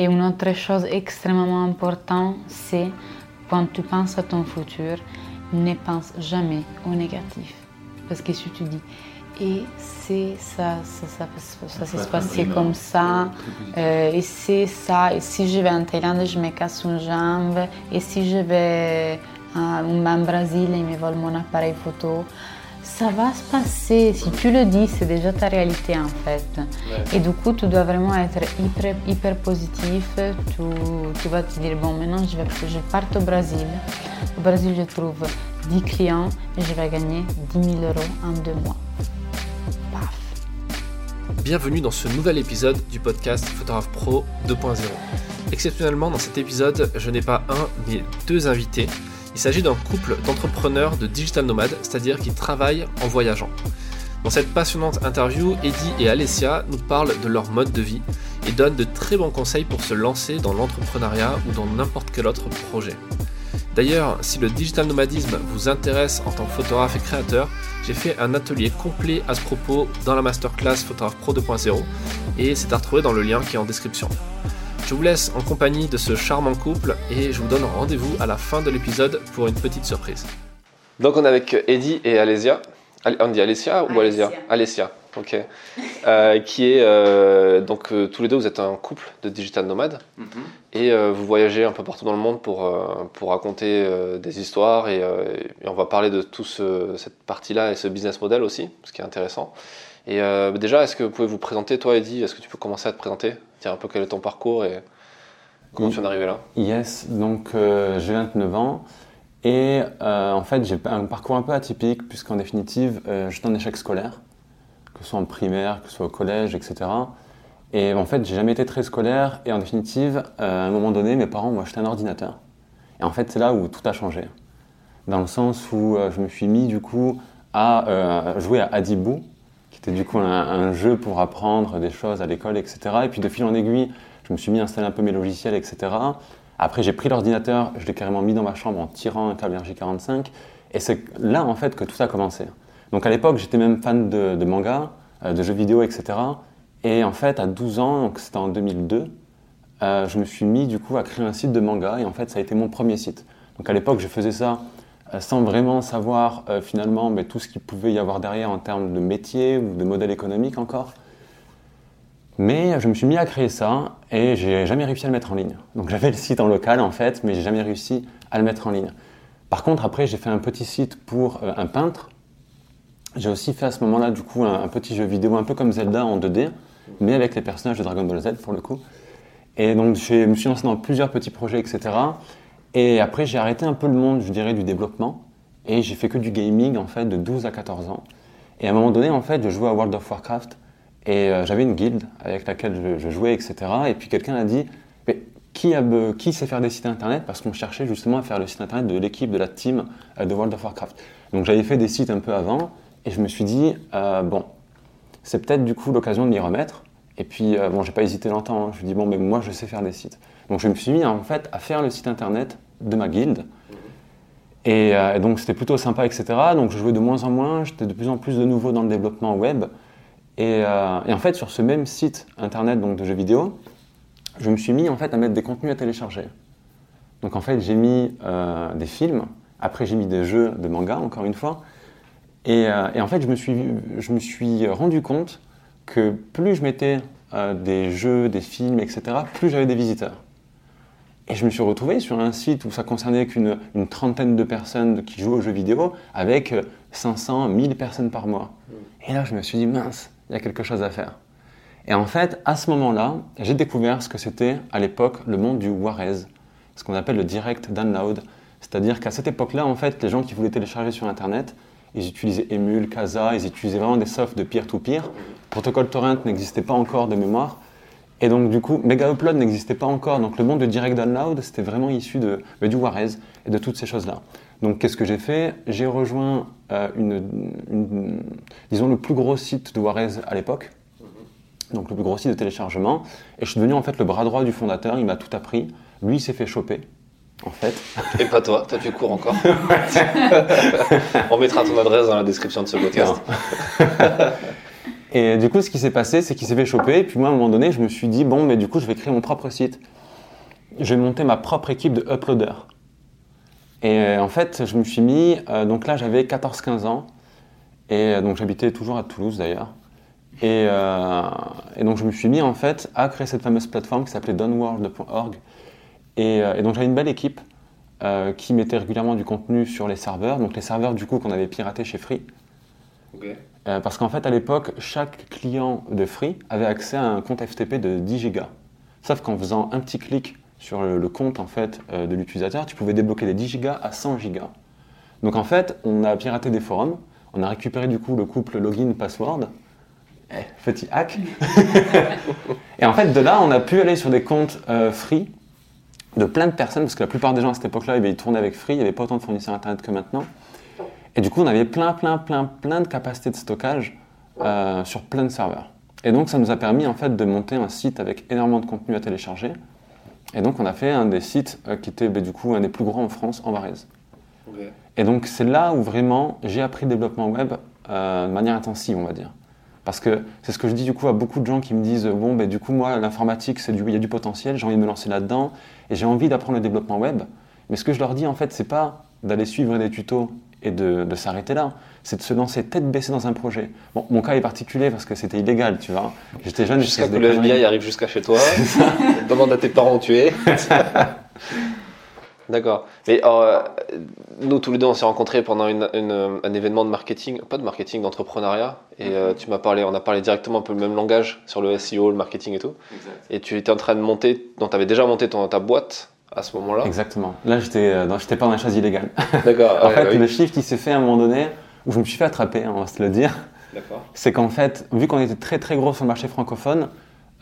Et une autre chose extrêmement importante, c'est quand tu penses à ton futur, ne pense jamais au négatif. Parce que si tu dis, et c'est ça, ça, ça, ça, s'est passé comme ça, euh, et c'est ça, et si je vais en Thaïlande, je me casse une jambe, et si je vais en Brésil, ils me volent mon appareil photo. Ça va se passer, si tu le dis, c'est déjà ta réalité en fait. Et du coup, tu dois vraiment être hyper, hyper positif. Tu, tu, vas te dire, bon, maintenant je, vais, je pars au Brésil. Au Brésil, je trouve 10 clients et je vais gagner 10 000 euros en deux mois. Bienvenue dans ce nouvel épisode du podcast Photographe Pro 2.0. Exceptionnellement, dans cet épisode, je n'ai pas un, mais deux invités. Il s'agit d'un couple d'entrepreneurs de digital nomades, c'est-à-dire qui travaillent en voyageant. Dans cette passionnante interview, Eddie et Alessia nous parlent de leur mode de vie et donnent de très bons conseils pour se lancer dans l'entrepreneuriat ou dans n'importe quel autre projet. D'ailleurs, si le digital nomadisme vous intéresse en tant que photographe et créateur, j'ai fait un atelier complet à ce propos dans la masterclass Photographe Pro 2.0 et c'est à retrouver dans le lien qui est en description. Je vous laisse en compagnie de ce charmant couple et je vous donne rendez-vous à la fin de l'épisode pour une petite surprise. Donc on est avec Eddie et Alésia. On dit Alessia ou Alésia Alessia, ok. Euh, qui est euh, donc euh, tous les deux vous êtes un couple de digital nomades mhm. et vous voyagez un peu partout dans le monde pour, pour raconter des histoires et, on va parler de toute cette partie-là et ce business model aussi, ce qui est intéressant. Et déjà, est-ce que vous pouvez vous présenter, toi Eddie? Est-ce que tu peux commencer à te présenter? Dire un peu quel est ton parcours et comment tu en es arrivé là Yes, donc j'ai 29 ans. Et en fait, j'ai un parcours un peu atypique, puisqu'en définitive, j'étais en échec scolaire que ce soit en primaire, que ce soit au collège, etc. Et en fait, j'ai jamais été très scolaire. Et en définitive, euh, à un moment donné, mes parents m'ont acheté un ordinateur. Et en fait, c'est là où tout a changé. Dans le sens où euh, je me suis mis du coup à euh, jouer à Adibou, était du coup un, jeu pour apprendre des choses à l'école, etc. Et puis de fil en aiguille, je me suis mis à installer un peu mes logiciels, etc. Après, j'ai pris l'ordinateur, je l'ai carrément mis dans ma chambre en tirant un câble RJ45. Et c'est là en fait que tout a commencé. Donc à l'époque, j'étais même fan de, manga, euh, de jeux vidéo, etc. Et en fait, à 12 ans, donc c'était en 2002, euh, je me suis mis du coup à créer un site de manga et en fait, ça a été mon premier site. Donc à l'époque, je faisais ça sans vraiment savoir finalement mais tout ce qu'il pouvait y avoir derrière en termes de métier ou de modèle économique encore. Mais je me suis mis à créer ça et j'ai jamais réussi à le mettre en ligne. Donc j'avais le site en local en fait, mais j'ai jamais réussi à le mettre en ligne. Par contre, après, j'ai fait un petit site pour un peintre j'ai aussi fait à ce moment-là, du coup, un, petit jeu vidéo un peu comme Zelda en 2D, mais avec les personnages de Dragon Ball Z pour le coup. Et donc, je me suis lancé dans plusieurs petits projets, etc. Et après, j'ai arrêté un peu le monde, je dirais, du développement. Et j'ai fait que du gaming, en fait, de 12 à 14 ans. Et à un moment donné, en fait, je jouais à World of Warcraft. Et euh, j'avais une guilde avec laquelle je, jouais, etc. Et puis quelqu'un a dit, mais qui, qui sait faire des sites internet? Parce qu'on cherchait justement à faire le site internet de l'équipe, de la team euh, de World of Warcraft. Donc j'avais fait des sites un peu avant. Et je me suis dit, euh, bon, c'est peut-être du coup l'occasion de m'y remettre. Et puis, euh, bon, j'ai pas hésité longtemps. Hein. Je me suis dit, bon, mais moi, je sais faire des sites. Donc, je me suis mis en fait à faire le site internet de ma guilde. Et, euh, donc, c'était plutôt sympa, etc. Donc, je jouais de moins en moins. J'étais de plus en plus de nouveau dans le développement web. Et, et, en fait, sur ce même site internet donc, de jeux vidéo, je me suis mis en fait à mettre des contenus à télécharger. Donc, en fait, j'ai mis des films. Après, j'ai mis des jeux de manga, encore une fois. Euh, et, en fait, je me, suis, je me suis rendu compte que plus je mettais euh, des jeux, des films, etc., plus j'avais des visiteurs. Et je me suis retrouvé sur un site où ça concernait qu'une une trentaine de personnes qui jouent aux jeux vidéo avec 500, 1000 personnes par mois. Et là, je me suis dit, mince, il y a quelque chose à faire. Et en fait, à ce moment-là, j'ai découvert ce que c'était à l'époque le monde du Warez, ce qu'on appelle le direct download. C'est-à-dire qu'à cette époque-là, en fait, les gens qui voulaient télécharger sur Internet, ils utilisaient Emule, Casa, ils utilisaient vraiment des softs de peer-to-peer. Protocole Torrent n'existait pas encore de mémoire. Et donc, du coup, Mega Upload n'existait pas encore. Donc, le monde de Direct Download, c'était vraiment issu de, bah, du Warez et de toutes ces choses-là. Donc, qu'est-ce que j'ai fait? J'ai rejoint euh, une, disons, le plus gros site de Warez à l'époque. Donc, le plus gros site de téléchargement. Et je suis devenu en fait le bras droit du fondateur. Il m'a tout appris. Lui, il s'est fait choper en fait. Et pas toi, toi tu cours encore. On mettra ton adresse dans la description de ce podcast. Et du coup, ce qui s'est passé, c'est qu'il s'est fait choper. Et puis moi, à un moment donné, je me suis dit, bon, mais du coup, je vais créer mon propre site. Je vais monter ma propre équipe de uploaders. Et euh, en fait, je me suis mis, euh, donc là, j'avais 14-15 ans. Et euh, donc, j'habitais toujours à Toulouse d'ailleurs. Et, donc, je me suis mis en fait à créer cette fameuse plateforme qui s'appelait downworld.org. Et, et, donc, j'avais une belle équipe qui mettait régulièrement du contenu sur les serveurs. Donc, les serveurs, du coup, qu'on avait piratés chez Free. Euh, parce qu'en fait, à l'époque, chaque client de Free avait accès à un compte FTP de 10 gigas. Sauf qu'en faisant un petit clic sur le, compte en fait, euh, de l'utilisateur, tu pouvais débloquer des 10 gigas à 100 gigas. Donc en fait, on a piraté des forums, on a récupéré du coup le couple login-password, eh, petit hack. et en fait, de là, on a pu aller sur des comptes euh, Free de plein de personnes, parce que la plupart des gens à cette époque-là, ils tournaient avec Free, il n'y avait pas autant de fournisseurs Internet que maintenant. Et du coup, on avait plein, plein, plein, plein de capacités de stockage euh, sur plein de serveurs. Et donc, ça nous a permis en fait de monter un site avec énormément de contenu à télécharger. Et donc, on a fait un des sites euh, qui était bah, du coup un des plus grands en France, en Varese. Et donc, c'est là où vraiment j'ai appris le développement web euh, de manière intensive, on va dire. Parce que c'est ce que je dis du coup à beaucoup de gens qui me disent bon, ben, du coup, moi, l'informatique, c'est du, il y a du potentiel, j'ai envie de me lancer là-dedans et j'ai envie d'apprendre le développement web. Mais ce que je leur dis en fait, c'est pas d'aller suivre des tutos et de, s'arrêter là. C'est de se lancer tête baissée dans un projet. Bon, mon cas est particulier parce que c'était illégal, tu vois. J'étais jeune. Jusqu'à que le FBI arrive jusqu'à chez toi, demande à tes parents où tu es. D'accord. Mais euh, nous, tous les deux, on s'est rencontrés pendant un événement de marketing, pas de marketing, d'entrepreneuriat. Et euh, tu m'as parlé, on a parlé directement un peu le même langage sur le SEO, le marketing et tout. Et tu étais en train de monter, donc tu avais déjà monté ton, ta boîte à ce moment-là Exactement. Là, j'étais euh, j'étais pas dans la chaise illégale. D'accord. en fait, le shift, il s'est fait à un moment donné où je me suis fait attraper, on va se le dire. D'accord. C'est qu'en fait, vu qu'on était très très gros sur le marché francophone,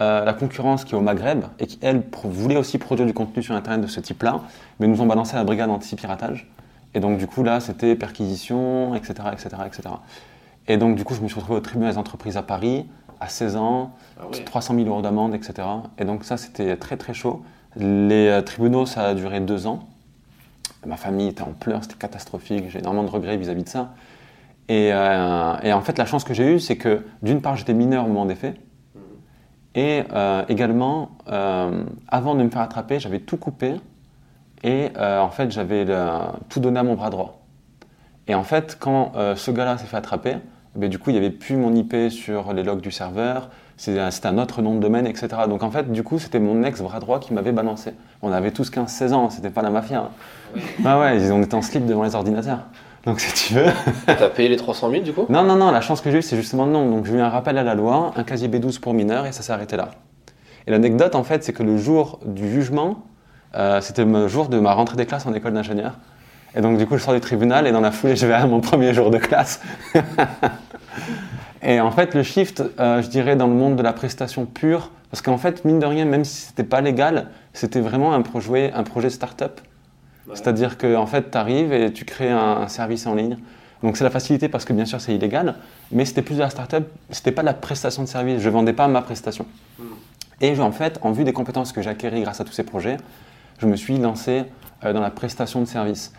euh, la concurrence qui est au Maghreb et qui, elle, voulait aussi produire du contenu sur Internet de ce type-là, mais nous ont balancé à la brigade anti-piratage. Et donc, du coup, là, c'était perquisition, etc., etc., etc. Et donc, du coup, je me suis retrouvé au tribunal des entreprises à Paris, à 16 ans, 300 000 euros d'amende, etc. Et donc, ça, c'était très, très chaud. Les euh, tribunaux, ça a duré deux ans. Ma famille était en pleurs, c'était catastrophique, j'ai énormément de regrets vis-à-vis de ça. Euh, et, en fait, la chance que j'ai eue, c'est que d'une part, j'étais mineur au moment des faits, et euh, également, avant de me faire attraper, j'avais tout coupé, et en fait, j'avais tout donné à mon bras droit. Et en fait, quand ce gars-là s'est fait attraper, eh du coup, il n'y avait plus mon IP sur les logs du serveur, c'était un autre nom de domaine, etc. Donc en fait, du coup, c'était mon ex-bras droit qui m'avait balancé. On avait tous 15-16 ans, c'était pas la mafia. Ah ouais, ils, on était en slip devant les ordinateurs. Donc si tu veux. T'as payé les 300 000 du coup? Non, non, non, la chance que j'ai eue, c'est justement non. Donc j'ai eu un rappel à la loi, un casier B12 pour mineurs et ça s'est arrêté là. Et l'anecdote, en fait, c'est que le jour du jugement, euh, c'était le jour de ma rentrée des classes en école d'ingénieur. Et donc, du coup, je sors du tribunal et dans la foulée, je vais à mon premier jour de classe. Et en fait, le shift, euh, je dirais, dans le monde de la prestation pure, parce qu'en fait, mine de rien, même si c'était pas légal, c'était vraiment un projet, un projet start-up. C'est-à-dire qu'en en fait, tu arrives et tu crées un, service en ligne. Donc c'est la facilité parce que bien sûr c'est illégal, mais c'était plus de la start-up, c'était pas de la prestation de service, je vendais pas ma prestation. Hmm. Et en fait, en vue des compétences que j'ai acquises grâce à tous ces projets, je me suis lancé euh, dans la prestation de service.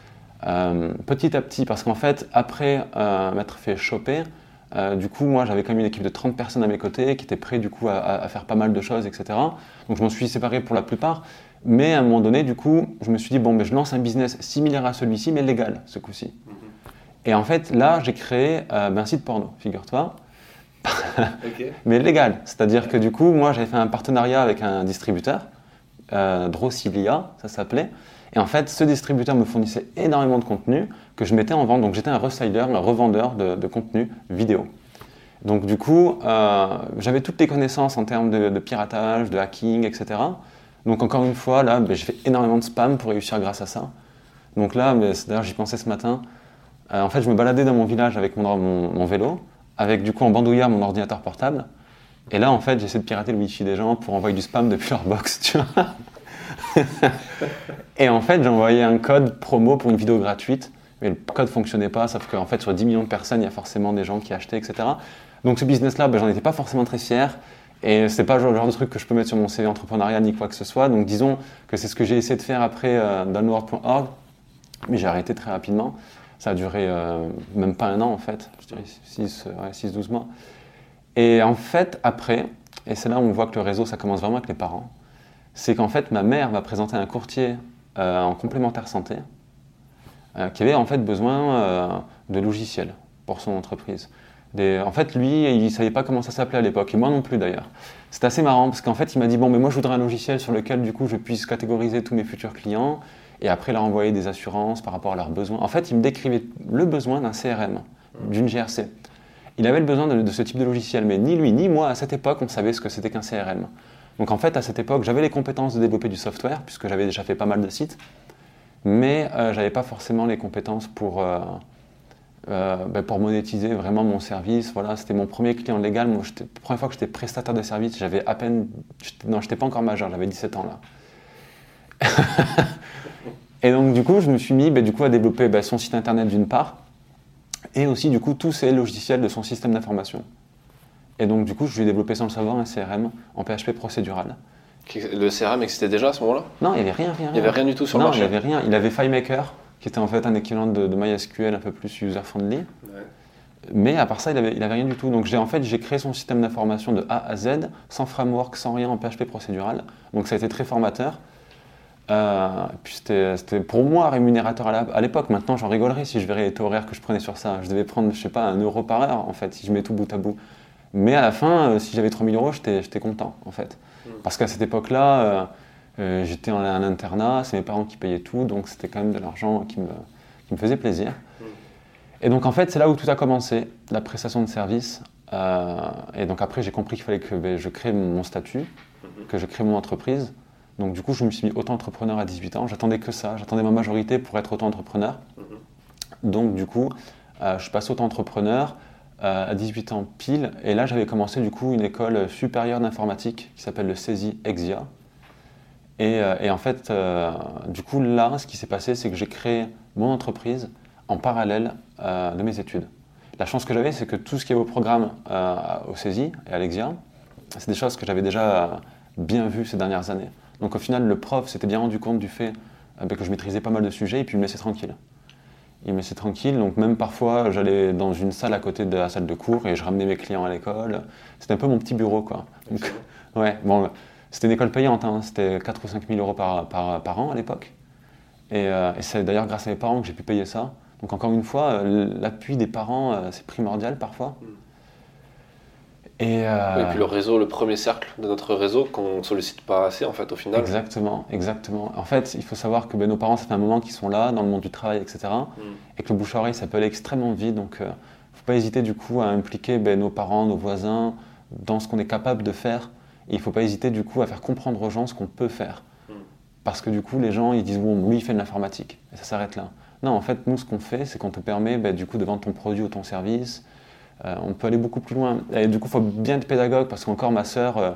Euh, petit à petit, parce qu'en fait, après m'être fait choper, euh, du coup, moi, j'avais quand même une équipe de 30 personnes à mes côtés qui étaient prêts du coup à, faire pas mal de choses, etc. Donc, je m'en suis séparé pour la plupart. Mais à un moment donné, du coup, je me suis dit, bon, ben, je lance un business similaire à celui-ci, mais légal, ce coup-ci. Mhm. Et en fait, là, j'ai créé euh, ben, un site porno, figure-toi. mais légal. C'est-à-dire que du coup, moi, j'avais fait un partenariat avec un distributeur, euh, ça s'appelait. Et en fait, ce distributeur me fournissait énormément de contenu que je mettais en vente. Donc j'étais un reseller, un revendeur de, contenu vidéo. Donc du coup, euh, j'avais toutes les connaissances en termes de, piratage, de hacking, etc. Donc encore une fois, là, ben, j'ai fait énormément de spam pour réussir grâce à ça. Donc là, ben, d'ailleurs j'y pensais ce matin, euh, en fait je me baladais dans mon village avec mon, mon, vélo, avec du coup en bandoulière mon ordinateur portable. Et là en fait j'essaie de pirater le wifi des gens pour envoyer du spam depuis leur box, tu vois. et en fait, j'ai envoyé un code promo pour une vidéo gratuite, mais le code ne fonctionnait pas, sauf qu'en fait, sur 10 millions de personnes, il y a forcément des gens qui achetaient, etc. Donc ce business-là, ben, j'en étais pas forcément très fier. Et c'est pas le genre de truc que je peux mettre sur mon CV entrepreneurial ni quoi que ce soit. Donc disons que c'est ce que j'ai essayé de faire après euh, downward.org, mais j'ai arrêté très rapidement. Ça a duré euh, même pas un an en fait, je dirais 6-12 mois. Et en fait, après, et c'est là où on voit que le réseau, ça commence vraiment avec les parents, c'est qu'en fait, ma mère m'a présenté un courtier euh, en complémentaire santé euh, qui avait en fait besoin euh, de logiciels pour son entreprise. en fait, lui, il ne savait pas comment ça s'appelait à l'époque, et moi non plus d'ailleurs. C'est assez marrant parce qu'en fait, il m'a dit Bon, mais moi je voudrais un logiciel sur lequel du coup je puisse catégoriser tous mes futurs clients et après leur envoyer des assurances par rapport à leurs besoins. En fait, il me décrivait le besoin d'un CRM, d'une GRC. Il avait besoin de, ce type de logiciel, mais ni lui ni moi à cette époque on savait ce que c'était qu'un CRM. Donc en fait, à cette époque, j'avais les compétences de développer du software, puisque j'avais déjà fait pas mal de sites, mais euh, je n'avais pas forcément les compétences pour, euh, euh, ben, pour monétiser vraiment mon service. Voilà, c'était mon premier client légal. La première fois que j'étais prestataire de service, j'avais à peine. Non, je n'étais pas encore majeur, j'avais 17 ans là. et donc, du coup, je me suis mis ben, du coup, à développer ben, son site internet d'une part, et aussi du coup tous ces logiciels de son système d'information. Et donc du coup, je lui ai développé sans le savoir un CRM en PHP procédural. Le CRM existait déjà à ce moment-là? Non, il n'y avait rien, rien, Il n'y avait rien du tout sur le marché Non, il n'y avait rien. Il avait FileMaker, qui était en fait un équivalent de, MySQL un peu plus user-friendly. Mais à part ça, il n'avait il avait rien du tout. Donc j'ai en fait, j'ai créé son système d'information de A à Z, sans framework, sans rien, en PHP procédural. Donc ça a été très formateur. Euh, puis c'était pour moi rémunérateur à l'époque. Maintenant, j'en rigolerais si je verrais les taux horaires que je prenais sur ça. Je devais prendre, je sais pas, un euro par heure en fait, si je mets tout bout à bout. Mais à la fin, euh, si j'avais 3000 euros, j'étais content en fait. Hmm. Parce qu'à cette époque-là, euh, j'étais en, internat, c'est mes parents qui payaient tout, donc c'était quand même de l'argent qui me, qui me faisait plaisir. Hmm. Et donc en fait, c'est là où tout a commencé, la prestation de service. et donc après, j'ai compris qu'il fallait que ben, je crée mon statut, hmm. que je crée mon entreprise. Donc du coup, je me suis mis auto-entrepreneur à 18 ans. J'attendais que ça. J'attendais ma majorité pour être auto-entrepreneur. Mhm. Donc du coup, euh, je passe auto-entrepreneur euh, à 18 ans pile. Et là, j'avais commencé du coup une école supérieure d'informatique qui s'appelle le CESI EXIA. Et, euh, et en fait, du coup, là, ce qui s'est passé, c'est que j'ai créé mon entreprise en parallèle de mes études. La chance que j'avais, c'est que tout ce qui est au programme au CESI et à l'EXIA, c'est des choses que j'avais déjà bien vues ces dernières années. Donc au final, le prof s'était bien rendu compte du fait euh, bah, que je maîtrisais pas mal de sujets et puis il me laissait tranquille. Il me laissait tranquille, donc même parfois j'allais dans une salle à côté de la salle de cours et je ramenais mes clients à l'école. C'était un peu mon petit bureau quoi. ouais, bon, c'était une école payante, hein. c'était 4 ou 5 000 euros par, par, an à l'époque. Et, euh, et c'est d'ailleurs grâce à mes parents que j'ai pu payer ça. Donc encore une fois, euh, l'appui des parents, c'est primordial parfois. Hmm. Euh, et, puis le réseau, le premier cercle de notre réseau qu'on ne sollicite pas assez en fait au final. Exactement, exactement. En fait, il faut savoir que ben, nos parents, ça fait un moment qu'ils sont là, dans le monde du travail, etc. Mm. Et que le bouche-oreille, ça peut aller extrêmement vite. Donc, il euh, ne faut pas hésiter du coup à impliquer ben, nos parents, nos voisins dans ce qu'on est capable de faire. Et il ne faut pas hésiter du coup à faire comprendre aux gens ce qu'on peut faire. Mm. Parce que du coup, les gens, ils disent, bon, lui, il fait de l'informatique. Et ça s'arrête là. Non, en fait, nous, ce qu'on fait, c'est qu'on te permet ben, du coup de vendre ton produit ou ton service, euh, on peut aller beaucoup plus loin. Et du coup, il faut bien être pédagogue parce qu'encore ma sœur, euh,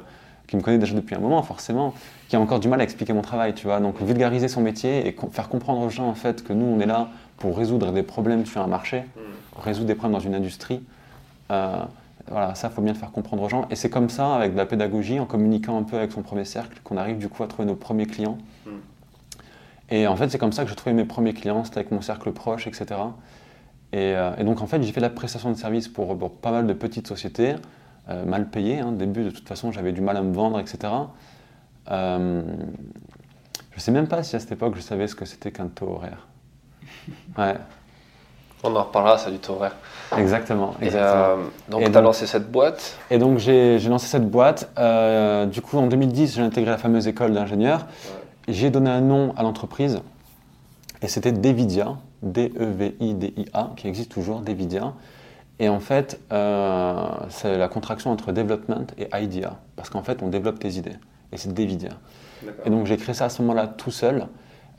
qui me connaît déjà depuis un moment, forcément, qui a encore du mal à expliquer mon travail, tu vois. Donc, vulgariser son métier et faire comprendre aux gens, en fait, que nous, on est là pour résoudre des problèmes sur un marché, mm. résoudre des problèmes dans une industrie. Euh, voilà, ça, il faut bien le faire comprendre aux gens. Et c'est comme ça, avec de la pédagogie, en communiquant un peu avec son premier cercle, qu'on arrive du coup à trouver nos premiers clients. Mm. Et en fait, c'est comme ça que j'ai trouvé mes premiers clients, c'était avec mon cercle proche, etc. Euh, et, donc en fait, j'ai fait la prestation de service pour, pas mal de petites sociétés, euh, mal payées. Hein. Au début, de toute façon, j'avais du mal à me vendre, etc. Euh, je ne sais même pas si à cette époque, je savais ce que c'était qu'un taux horaire. Ouais. On en reparlera, ça du taux horaire. Exactement. donc, tu as lancé cette boîte Et donc, j'ai lancé cette boîte. du coup, en 2010, j'ai intégré la fameuse école d'ingénieur. J'ai donné un nom à l'entreprise et c'était Devidia. D-E-V-I-D-I-A, qui existe toujours, Devidia. Et en fait, euh, c'est la contraction entre development et idea, parce qu'en fait, on développe tes idées, et c'est Devidia. Et donc, j'ai créé ça à ce moment-là tout seul.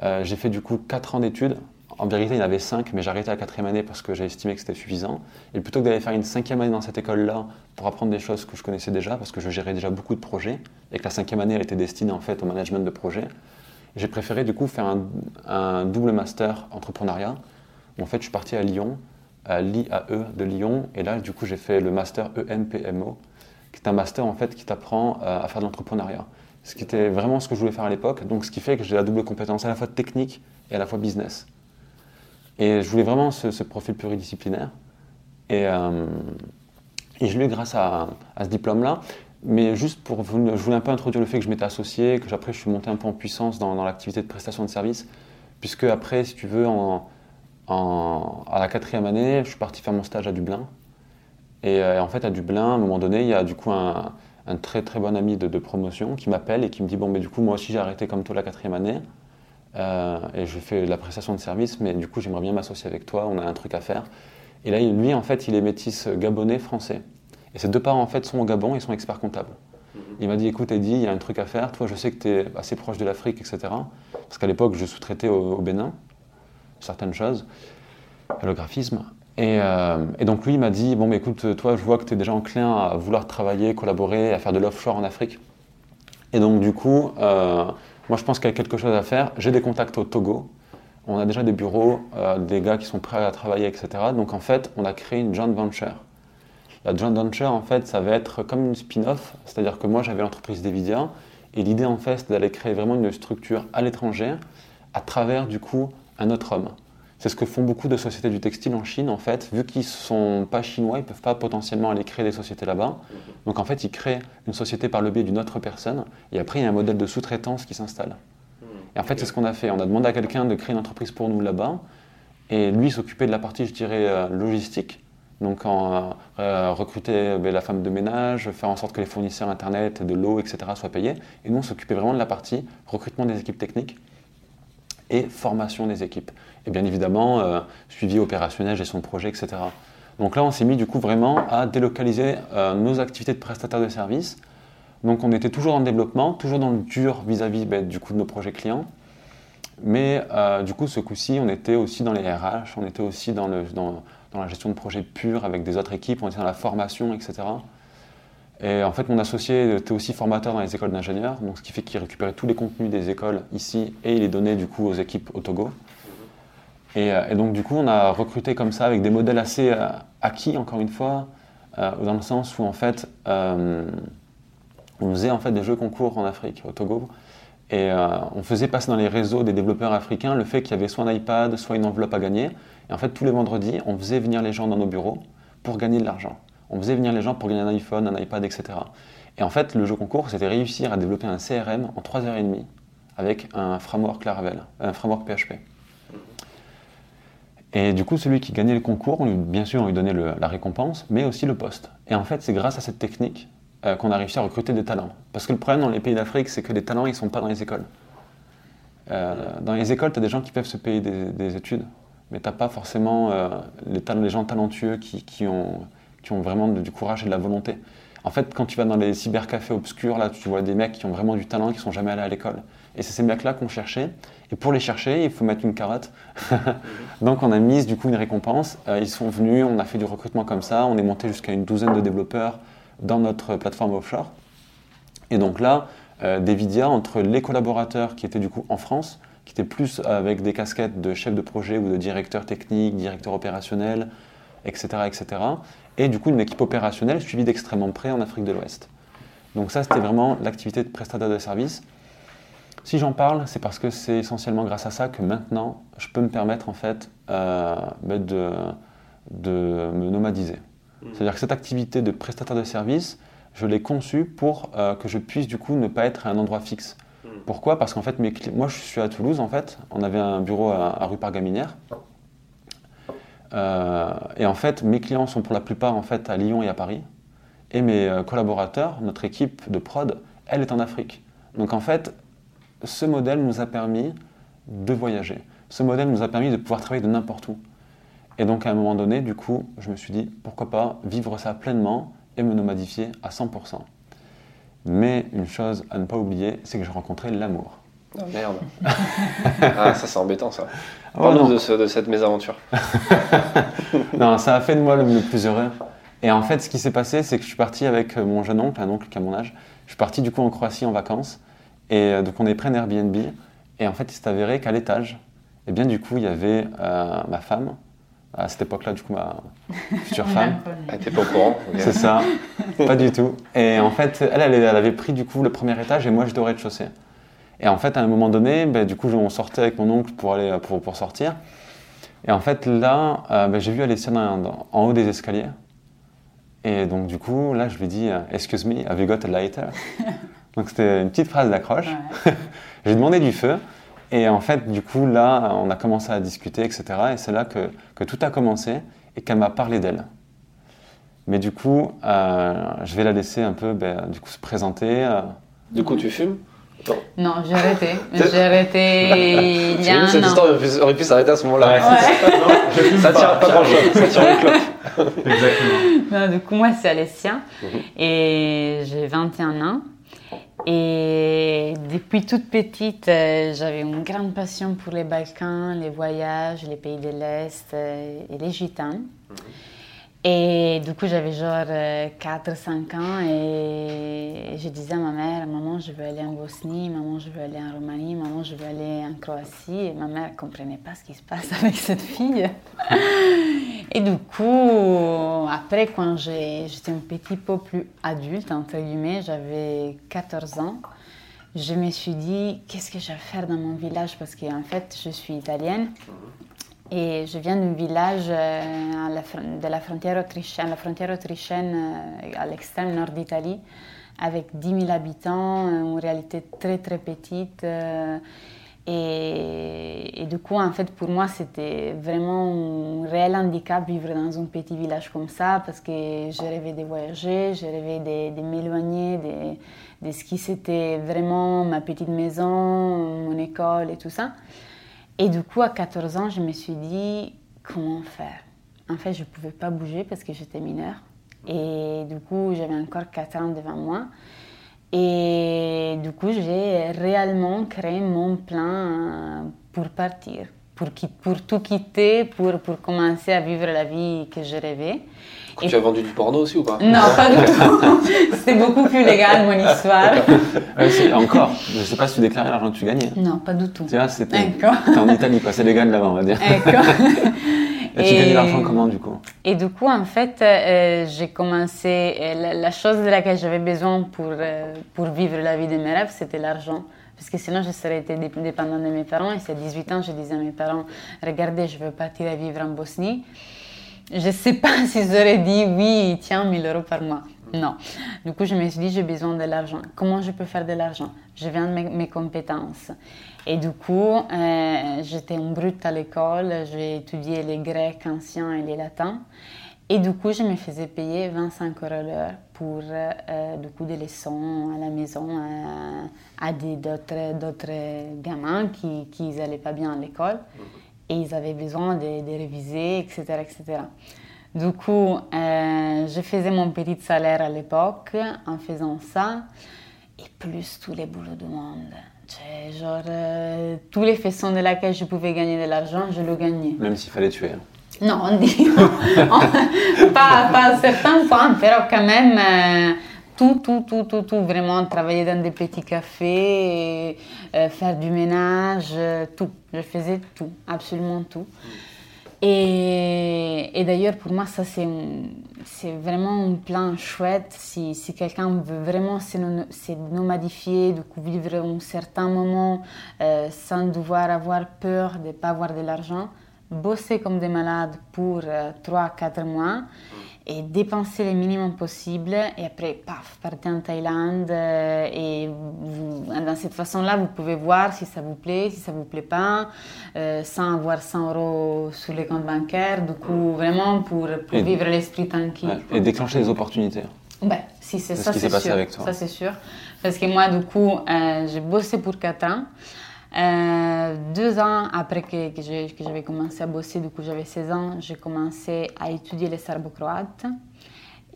Euh, j'ai fait du coup 4 ans d'études. En vérité, il y en avait 5, mais j'ai arrêté la quatrième année parce que j'ai estimé que c'était suffisant. Et plutôt que d'aller faire une cinquième année dans cette école-là pour apprendre des choses que je connaissais déjà, parce que je gérais déjà beaucoup de projets, et que la cinquième année, elle était destinée en fait au management de projets, j'ai préféré du coup faire un, double master entrepreneuriat. en fait, je suis parti à Lyon, à l'IAE de Lyon, et là, du coup, j'ai fait le master EMPMO, qui est un master en fait qui t'apprend euh, à faire de l'entrepreneuriat. Ce qui était vraiment ce que je voulais faire à l'époque, donc ce qui fait que j'ai la double compétence à la fois technique et à la fois business. Et je voulais vraiment ce, profil pluridisciplinaire. Et, euh, Et je l'ai eu grâce à ce diplôme-là. Mais juste pour vous, je voulais un peu introduire le fait que je m'étais associé, que après je suis monté un peu en puissance dans, l'activité de prestation de service, puisque après, si tu veux, à la quatrième année, je suis parti faire mon stage à Dublin. Et euh, en fait, à Dublin, à un moment donné, il y a du coup un, très très bon ami de, promotion qui m'appelle et qui me dit bon, mais du coup, moi aussi j'ai arrêté comme toi la quatrième année. Euh, et je fais de la prestation de service, mais du coup, j'aimerais bien m'associer avec toi, on a un truc à faire. Et là, lui, en fait, il est métis gabonais français. Et ses deux parents, en fait, sont au Gabon, ils sont experts comptables. Mhm. Il m'a dit, écoute, Eddie, il y a un truc à faire. Toi, je sais que tu es assez proche de l'Afrique, etc. Parce qu'à l'époque, je sous-traitais au, Bénin certaines choses, le graphisme. Et, euh, et donc, lui, il m'a dit, bon, mais écoute, toi, je vois que tu es déjà enclin à vouloir travailler, collaborer, à faire de l'offshore en Afrique. Et donc, du coup, euh, moi, je pense qu'il y a quelque chose à faire. J'ai des contacts au Togo. On a déjà des bureaux, euh, des gars qui sont prêts à travailler, etc. Donc, en fait, on a créé une joint venture la joint venture, en fait, ça va être comme une spin-off, c'est-à-dire que moi, j'avais l'entreprise Devidia, et l'idée, en fait, c'est d'aller créer vraiment une structure à l'étranger, à travers, du coup, un autre homme. C'est ce que font beaucoup de sociétés du textile en Chine, en fait. Vu qu'ils ne sont pas chinois, ils ne peuvent pas potentiellement aller créer des sociétés là-bas. Donc, en fait, ils créent une société par le biais d'une autre personne, et après, il y a un modèle de sous-traitance qui s'installe. Et en fait, c'est ce qu'on a fait. On a demandé à quelqu'un de créer une entreprise pour nous là-bas, et lui s'occuper de la partie, je dirais, euh, logistique, donc, euh, recruter ben, la femme de ménage, faire en sorte que les fournisseurs Internet, de l'eau, etc. soient payés. Et nous, on s'occupait vraiment de la partie recrutement des équipes techniques et formation des équipes. Et bien évidemment, euh, suivi opérationnel, gestion de projet, etc. Donc là, on s'est mis du coup vraiment à délocaliser euh, nos activités de prestataires de services. Donc on était toujours dans le développement, toujours dans le dur vis-à-vis ben, du coup de nos projets clients. Mais du coup, ce coup-ci, on était aussi dans les RH, on était aussi dans, le, dans, dans la gestion de projets purs avec des autres équipes, on était dans la formation, etc. Et en fait, mon associé était aussi formateur dans les écoles d'ingénieurs, donc ce qui fait qu'il récupérait tous les contenus des écoles ici et il les donnait du coup aux équipes au Togo. Et, euh, donc du coup, on a recruté comme ça avec des modèles assez euh, acquis, encore une fois, euh, dans le sens où en fait, on faisait en fait des jeux concours en Afrique, au Togo, et on faisait passer dans les réseaux des développeurs africains le fait qu'il y avait soit un iPad, soit une enveloppe à gagner. Et en fait, tous les vendredis, on faisait venir les gens dans nos bureaux pour gagner de l'argent. On faisait venir les gens pour gagner un iPhone, un iPad, etc. Et en fait, le jeu concours, c'était réussir à développer un CRM en 3h30 avec un framework Laravel, un framework PHP. Et du coup, celui qui gagnait le concours, bien sûr, on lui donnait la récompense, mais aussi le poste. Et en fait, c'est grâce à cette technique euh, qu'on a réussi à recruter des talents. Parce que le problème dans les pays d'Afrique, c'est que les talents, ils ne sont pas dans les écoles. Euh, dans les écoles, tu as des gens qui peuvent se payer des études, mais tu n'as pas forcément euh, les, gens talentueux qui, ont, vraiment du courage et de la volonté. En fait, quand tu vas dans les cybercafés obscurs, là, tu vois des mecs qui ont vraiment du talent, qui sont jamais allés à l'école. Et c'est ces mecs-là qu'on cherchait. Et pour les chercher, il faut mettre une carotte. Donc on a mis du coup une récompense. Euh, ils sont venus, on a fait du recrutement comme ça. On est monté jusqu'à une douzaine de développeurs dans notre plateforme offshore. Et donc là, euh, des vidéos entre les collaborateurs qui étaient du coup en France, qui était plus avec des casquettes de chef de projet ou de directeur technique, directeur opérationnel, etc., etc. Et du coup, une équipe opérationnelle suivie d'extrêmement près en Afrique de l'Ouest. Donc ça, c'était vraiment l'activité de prestataire de service. Si j'en parle, c'est parce que c'est essentiellement grâce à ça que maintenant, je peux me permettre en fait euh, ben de, de, me nomadiser. Mmh. C'est-à-dire que cette activité de prestataire de service, je l'ai conçue pour euh, que je puisse du coup ne pas être à un endroit fixe. Pourquoi? Parce qu'en fait, moi je suis à Toulouse, en fait, on avait un bureau à, rue Pargaminière. Euh, et en fait, mes clients sont pour la plupart en fait à Lyon et à Paris. Et mes euh, collaborateurs, notre équipe de prod, elle est en Afrique. Donc en fait, ce modèle nous a permis de voyager. Ce modèle nous a permis de pouvoir travailler de n'importe où. Et donc à un moment donné, du coup, je me suis dit, pourquoi pas vivre ça pleinement et me nomadifier à 100%. Mais une chose à ne pas oublier, c'est que j'ai rencontré l'amour. Oh merde. ah, ça c'est embêtant ça. Oh, Parle-nous de, de, cette mésaventure. non, ça a fait de moi le, plus heureux. Et en fait, ce qui s'est passé, c'est que je suis parti avec mon jeune oncle, un oncle qui a mon âge. Je suis parti du coup en Croatie en vacances. Et euh, donc on est pris un Airbnb. Et en fait, il s'est avéré qu'à l'étage, et eh bien du coup, il y avait euh, ma femme, à cette époque-là, du coup, ma future femme. Elle n'était pas au courant. C'est ça, pas du tout. Et en fait, elle, elle, avait pris du coup le premier étage et moi, je au rez-de-chaussée. Et en fait, à un moment donné, ben, du coup, on sortait avec mon oncle pour aller pour, pour sortir. Et en fait, là, euh, ben, j'ai vu Alessia en, en haut des escaliers. Et donc, du coup, là, je lui dis euh, Excuse me, have you got a lighter? Donc, c'était une petite phrase d'accroche. Ouais. J'ai demandé du feu. Et en fait, du coup, là, on a commencé à discuter, etc. Et c'est là que, que tout a commencé et qu'elle m'a parlé d'elle. Mais du coup, euh, je vais la laisser un peu ben, du coup, se présenter. euh. Du coup, tu fumes? Non. Non, j'ai arrêté. J'ai arrêté il y a Cette un an. histoire aurait pu, aurait pu s'arrêter à ce moment-là. Ouais. Ça tire pas grand-chose, ça tire le clope. Exactement. Non, du coup, moi, c'est Alessia Mhm. et j'ai 21 ans. Et depuis toute petite, euh, j'avais une grande passion pour les Balkans, les voyages, les pays de l'Est euh, et les gitanes. Et du coup, j'avais genre 4-5 ans et je disais à ma mère, maman, je veux aller en Bosnie, maman, je veux aller en Roumanie, maman, je veux aller en Croatie. Et ma mère ne comprenait pas ce qui se passe avec cette fille. Et du coup, après, quand j'étais un petit peu plus adulte, entre guillemets, j'avais 14 ans, je me suis dit, qu'est-ce que je vais faire dans mon village? Parce qu'en fait, je suis italienne. Et je viens d'un village euh, de la frontière autrichienne, la frontière autrichienne euh, à l'extrême nord d'Italie, avec 10 000 habitants, euh, une réalité très très petite. et, et du coup, en fait, pour moi, c'était vraiment un réel handicap vivre dans un petit village comme ça, parce que je rêvais de voyager, je rêvais de, de m'éloigner de, de ce qui c'était vraiment ma petite maison, mon école et tout ça. Et du coup, à 14 ans, je me suis dit, comment faire? En fait, je ne pouvais pas bouger parce que j'étais mineure. Et du coup, j'avais encore 4 ans devant moi. Et du coup, j'ai réellement créé mon plan euh, pour partir, pour, qui- pour tout quitter, pour, pour commencer à vivre la vie que je rêvais. Coup, Tu as vendu du porno aussi ou pas? Non, pas du tout. C'était beaucoup plus légal, mon histoire. Ouais, c'est- encore, je ne sais pas si tu déclarais l'argent que tu gagnais. Non, pas du tout. Tu vois, c'était en Italie, quoi. C'est légal là-bas, on va dire. D'accord. Et tu gagnais l'argent comment, du coup? Et du coup, en fait, euh, j'ai commencé. euh, La, la chose de laquelle j'avais besoin pour, euh, pour vivre la vie de mes rêves, c'était l'argent. Parce que sinon, je serais été dép- dépendante de mes parents. Et c'est à 18 ans, je disais à mes parents Regardez, je veux partir à vivre en Bosnie. Je ne sais pas si j'aurais dit oui, tiens, 1000 euros par mois. Non. Du coup, je me suis dit j'ai besoin de l'argent. Comment je peux faire de l'argent? Je viens de mes, compétences. Et du coup, euh, j'étais en brute à l'école, j'ai étudié les grecs anciens et les latins. Et du coup, je me faisais payer 25 euros l'heure pour euh, du coup, des leçons à la maison euh, à d'autres d'autres gamins qui qui n'allaient pas bien à l'école et ils avaient besoin de, de réviser, etc. etc. Du coup, euh, je faisais mon petit salaire à l'époque en faisant ça et plus tous les boulots du monde. Genre, euh, tous les façons de laquelle je pouvais gagner de l'argent, je le gagnais. Même s'il fallait tuer. hein. Non, on dit pas, pas à certains points, però quand même, euh, tout, tout, tout, tout, tout, vraiment, travailler dans des petits cafés, euh, faire du ménage, euh, tout. Je faisais tout, absolument tout. Et, d'ailleurs, pour moi, ça, c'est vraiment un plan chouette. Si, quelqu'un veut vraiment se, no- se nomadifier, du coup, vivre un certain moment sans devoir avoir peur de ne pas avoir de l'argent, bosser comme des malades pour 3-4 mois et dépenser le minimum possible et après, paf, partir en Thaïlande euh, et vous- dans cette façon-là, vous pouvez voir si ça vous plaît, si ça vous plaît pas, euh, sans avoir 100 euros sur les comptes bancaires, du coup, vraiment pour, pour vivre l'esprit tranquille. Ouais. Et déclencher les opportunités. Ben, si c'est ça, c'est s'est passé sûr. avec toi. Ça, c'est sûr. Parce que moi, du coup, euh, j'ai bossé pour 4 ans. Euh, deux ans après que, j'avais commencé à bosser, du coup j'avais 16 ans, j'ai commencé à étudier les serbo-croates.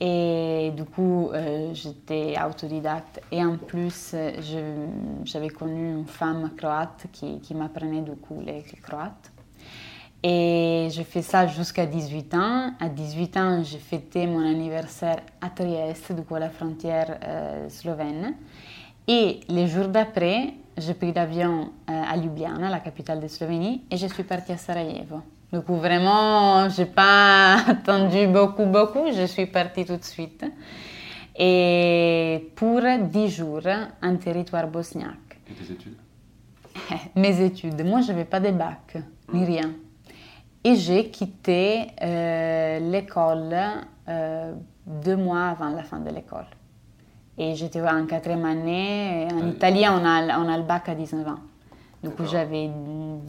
Et du coup, euh, j'étais autodidacte. Et en plus, euh, j'avais connu une femme croate qui, m'apprenait du coup les, croates. Et j'ai fait ça jusqu'à 18 ans. À 18 ans, j'ai fêté mon anniversaire à Trieste, du coup à la frontière slovène. Et les jours d'après, j'ai pris l'avion euh, à Ljubljana, la capitale de Slovénie, et je suis partie à Sarajevo. Du coup, vraiment, je n'ai pas attendu beaucoup, beaucoup, je suis partie tout de suite. Et pour 10 jours en territoire bosniaque. Et tes études? Mes études, moi, je n'avais pas de bac, ni rien. Et j'ai quitté euh, l'école euh, deux mois avant la fin de l'école. Et j'étais en quatrième année. En Italie, on a, on a le bac à 19 ans. Du coup, j'avais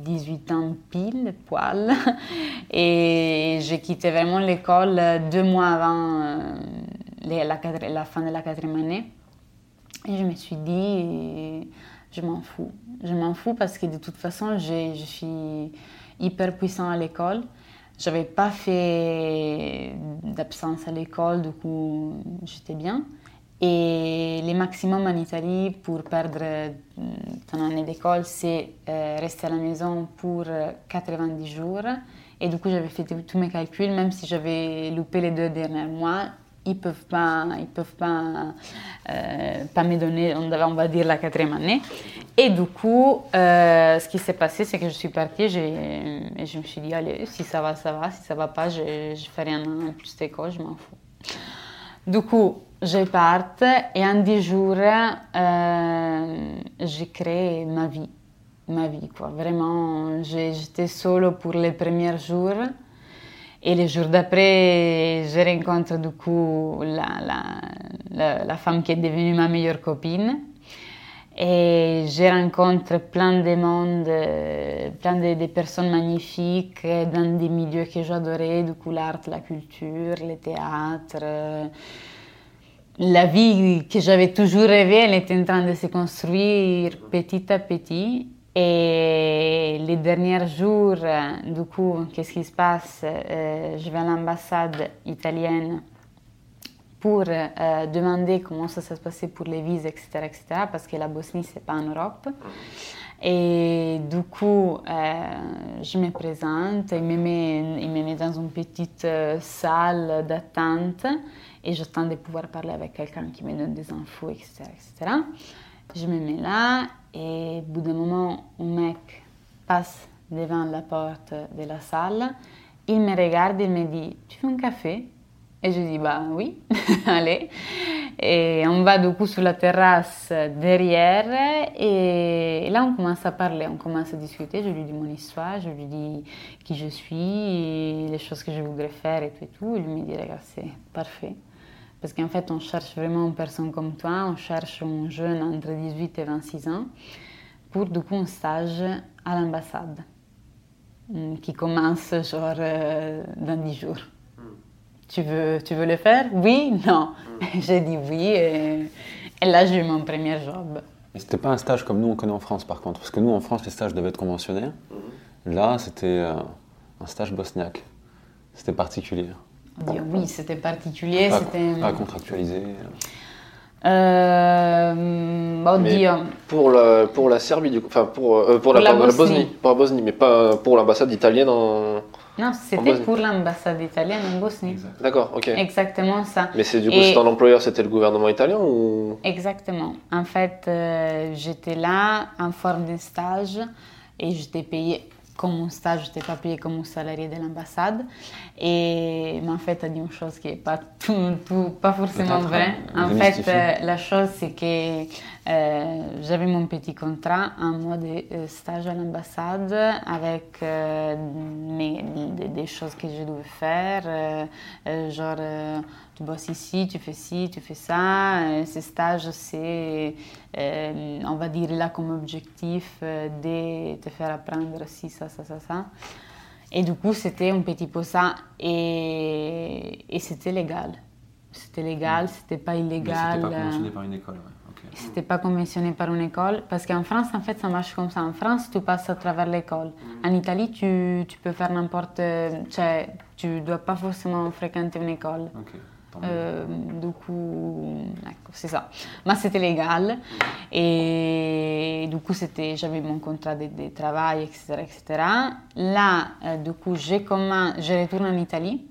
18 ans pile, poil. Et j'ai quitté vraiment l'école deux mois avant euh, la, la, fin de la quatrième année. Et je me suis dit, je m'en fous. Je m'en fous parce que de toute façon, je suis hyper puissant à l'école. J'avais pas fait d'absence à l'école, du coup, j'étais bien. Et le maximum en Italie pour perdre ton année d'école, c'est euh, rester à la maison pour 90 jours. Et du coup, j'avais fait tous mes calculs, même si j'avais loupé les deux derniers mois, ils peuvent pas, ils peuvent pas, euh, pas me donner, on va dire la quatrième année. Et du coup, euh, ce qui s'est passé, c'est que je suis partie et je me suis dit, allez, si ça va, ça va, si ça va pas, je, je fais rien en plus d'école, je m'en fous. Du coup, je parte et en dix jours, euh, j'ai créé ma vie. Ma vie, quoi. Vraiment, j'étais solo pour les premiers jours. Et les jours d'après, je rencontre du coup la, la, la, femme qui est devenue ma meilleure copine. Et je rencontre plein de monde, plein de, de, personnes magnifiques dans des milieux que j'adorais, du coup l'art, la culture, le théâtre. La vie que j'avais toujours rêvé, elle était en train de se construire petit à petit. Et les derniers jours, du coup, qu'est-ce qui se passe? Euh, Je vais à l'ambassade italienne pour euh, demander comment ça, se passait pour les visas, etc., etc., parce que la Bosnie, c'est pas en Europe. Et du coup, euh, je me présente, il me il me met dans une petite salle d'attente et j'attends de pouvoir parler avec quelqu'un qui me donne des infos, etc., etc. Je me mets là et au bout d'un moment, un mec passe devant la porte de la salle. Il me regarde et me dit Tu veux un café? Et je dis Bah oui, allez. Et on va du coup sur la terrasse derrière et là on commence à parler, on commence à discuter. Je lui dis mon histoire, je lui dis qui je suis, les choses que je voudrais faire et tout et tout. Il me dit Regarde, c'est parfait. Parce qu'en fait, on cherche vraiment une personne comme toi, on cherche un jeune entre 18 et 26 ans pour du coup un stage à l'ambassade mm, qui commence genre euh, dans 10 jours. Mm. Tu veux, tu veux le faire? Oui? Non mm. J'ai dit oui et, là j'ai eu mon premier job. Mais c'était pas un stage comme nous on connaît en France par contre, parce que nous en France les stages devaient être conventionnés. Là c'était euh, un stage bosniaque. C'était particulier oui, c'était particulier. Pas, c'était... pas contractualisé. Euh, bon, pour, la, pour la Serbie, du coup, enfin pour, euh, pour, la, Bosnie. Pas la Bosnie, mais pas pour l'ambassade italienne en. Non, c'était pour l'ambassade italienne en Bosnie. D'accord, ok. Exactement ça. Mais c'est du coup, Et... ton employeur, c'était le gouvernement italien ou? Exactement. En fait, euh, j'étais là en forme de stage et j'étais payée comme un stage, je n'étais pas payée comme un salarié de l'ambassade. Et, mais en fait, elle dit une chose qui n'est pas, tout, tout, pas forcément vraie. En fait, euh, la chose, c'est que euh, j'avais mon petit contrat, un mois de euh, stage à l'ambassade avec mes, des, des, choses que je devais faire, genre tu bosses ici, tu fais ci, tu fais ça. ce stage, c'est, on va dire, là comme objectif de te faire apprendre ci, ça, ça, ça, ça. Et du coup, c'était un petit peu ça. Et, et c'était légal. C'était légal, c'était pas illégal. c'était pas conventionné par une école, ouais. C'était pas conventionné par une école. Parce qu'en France, en fait, ça marche comme ça. En France, tu passes à travers l'école. Mm. En Italie, tu, tu peux faire n'importe. Cioè, tu dois pas forcément fréquenter une école. Euh, du coup, c'est ça. Mais c'était légal. Et du coup, j'avais mon contrat de, travail, etc. etc. Là, euh, du coup, je, retourne en Italie.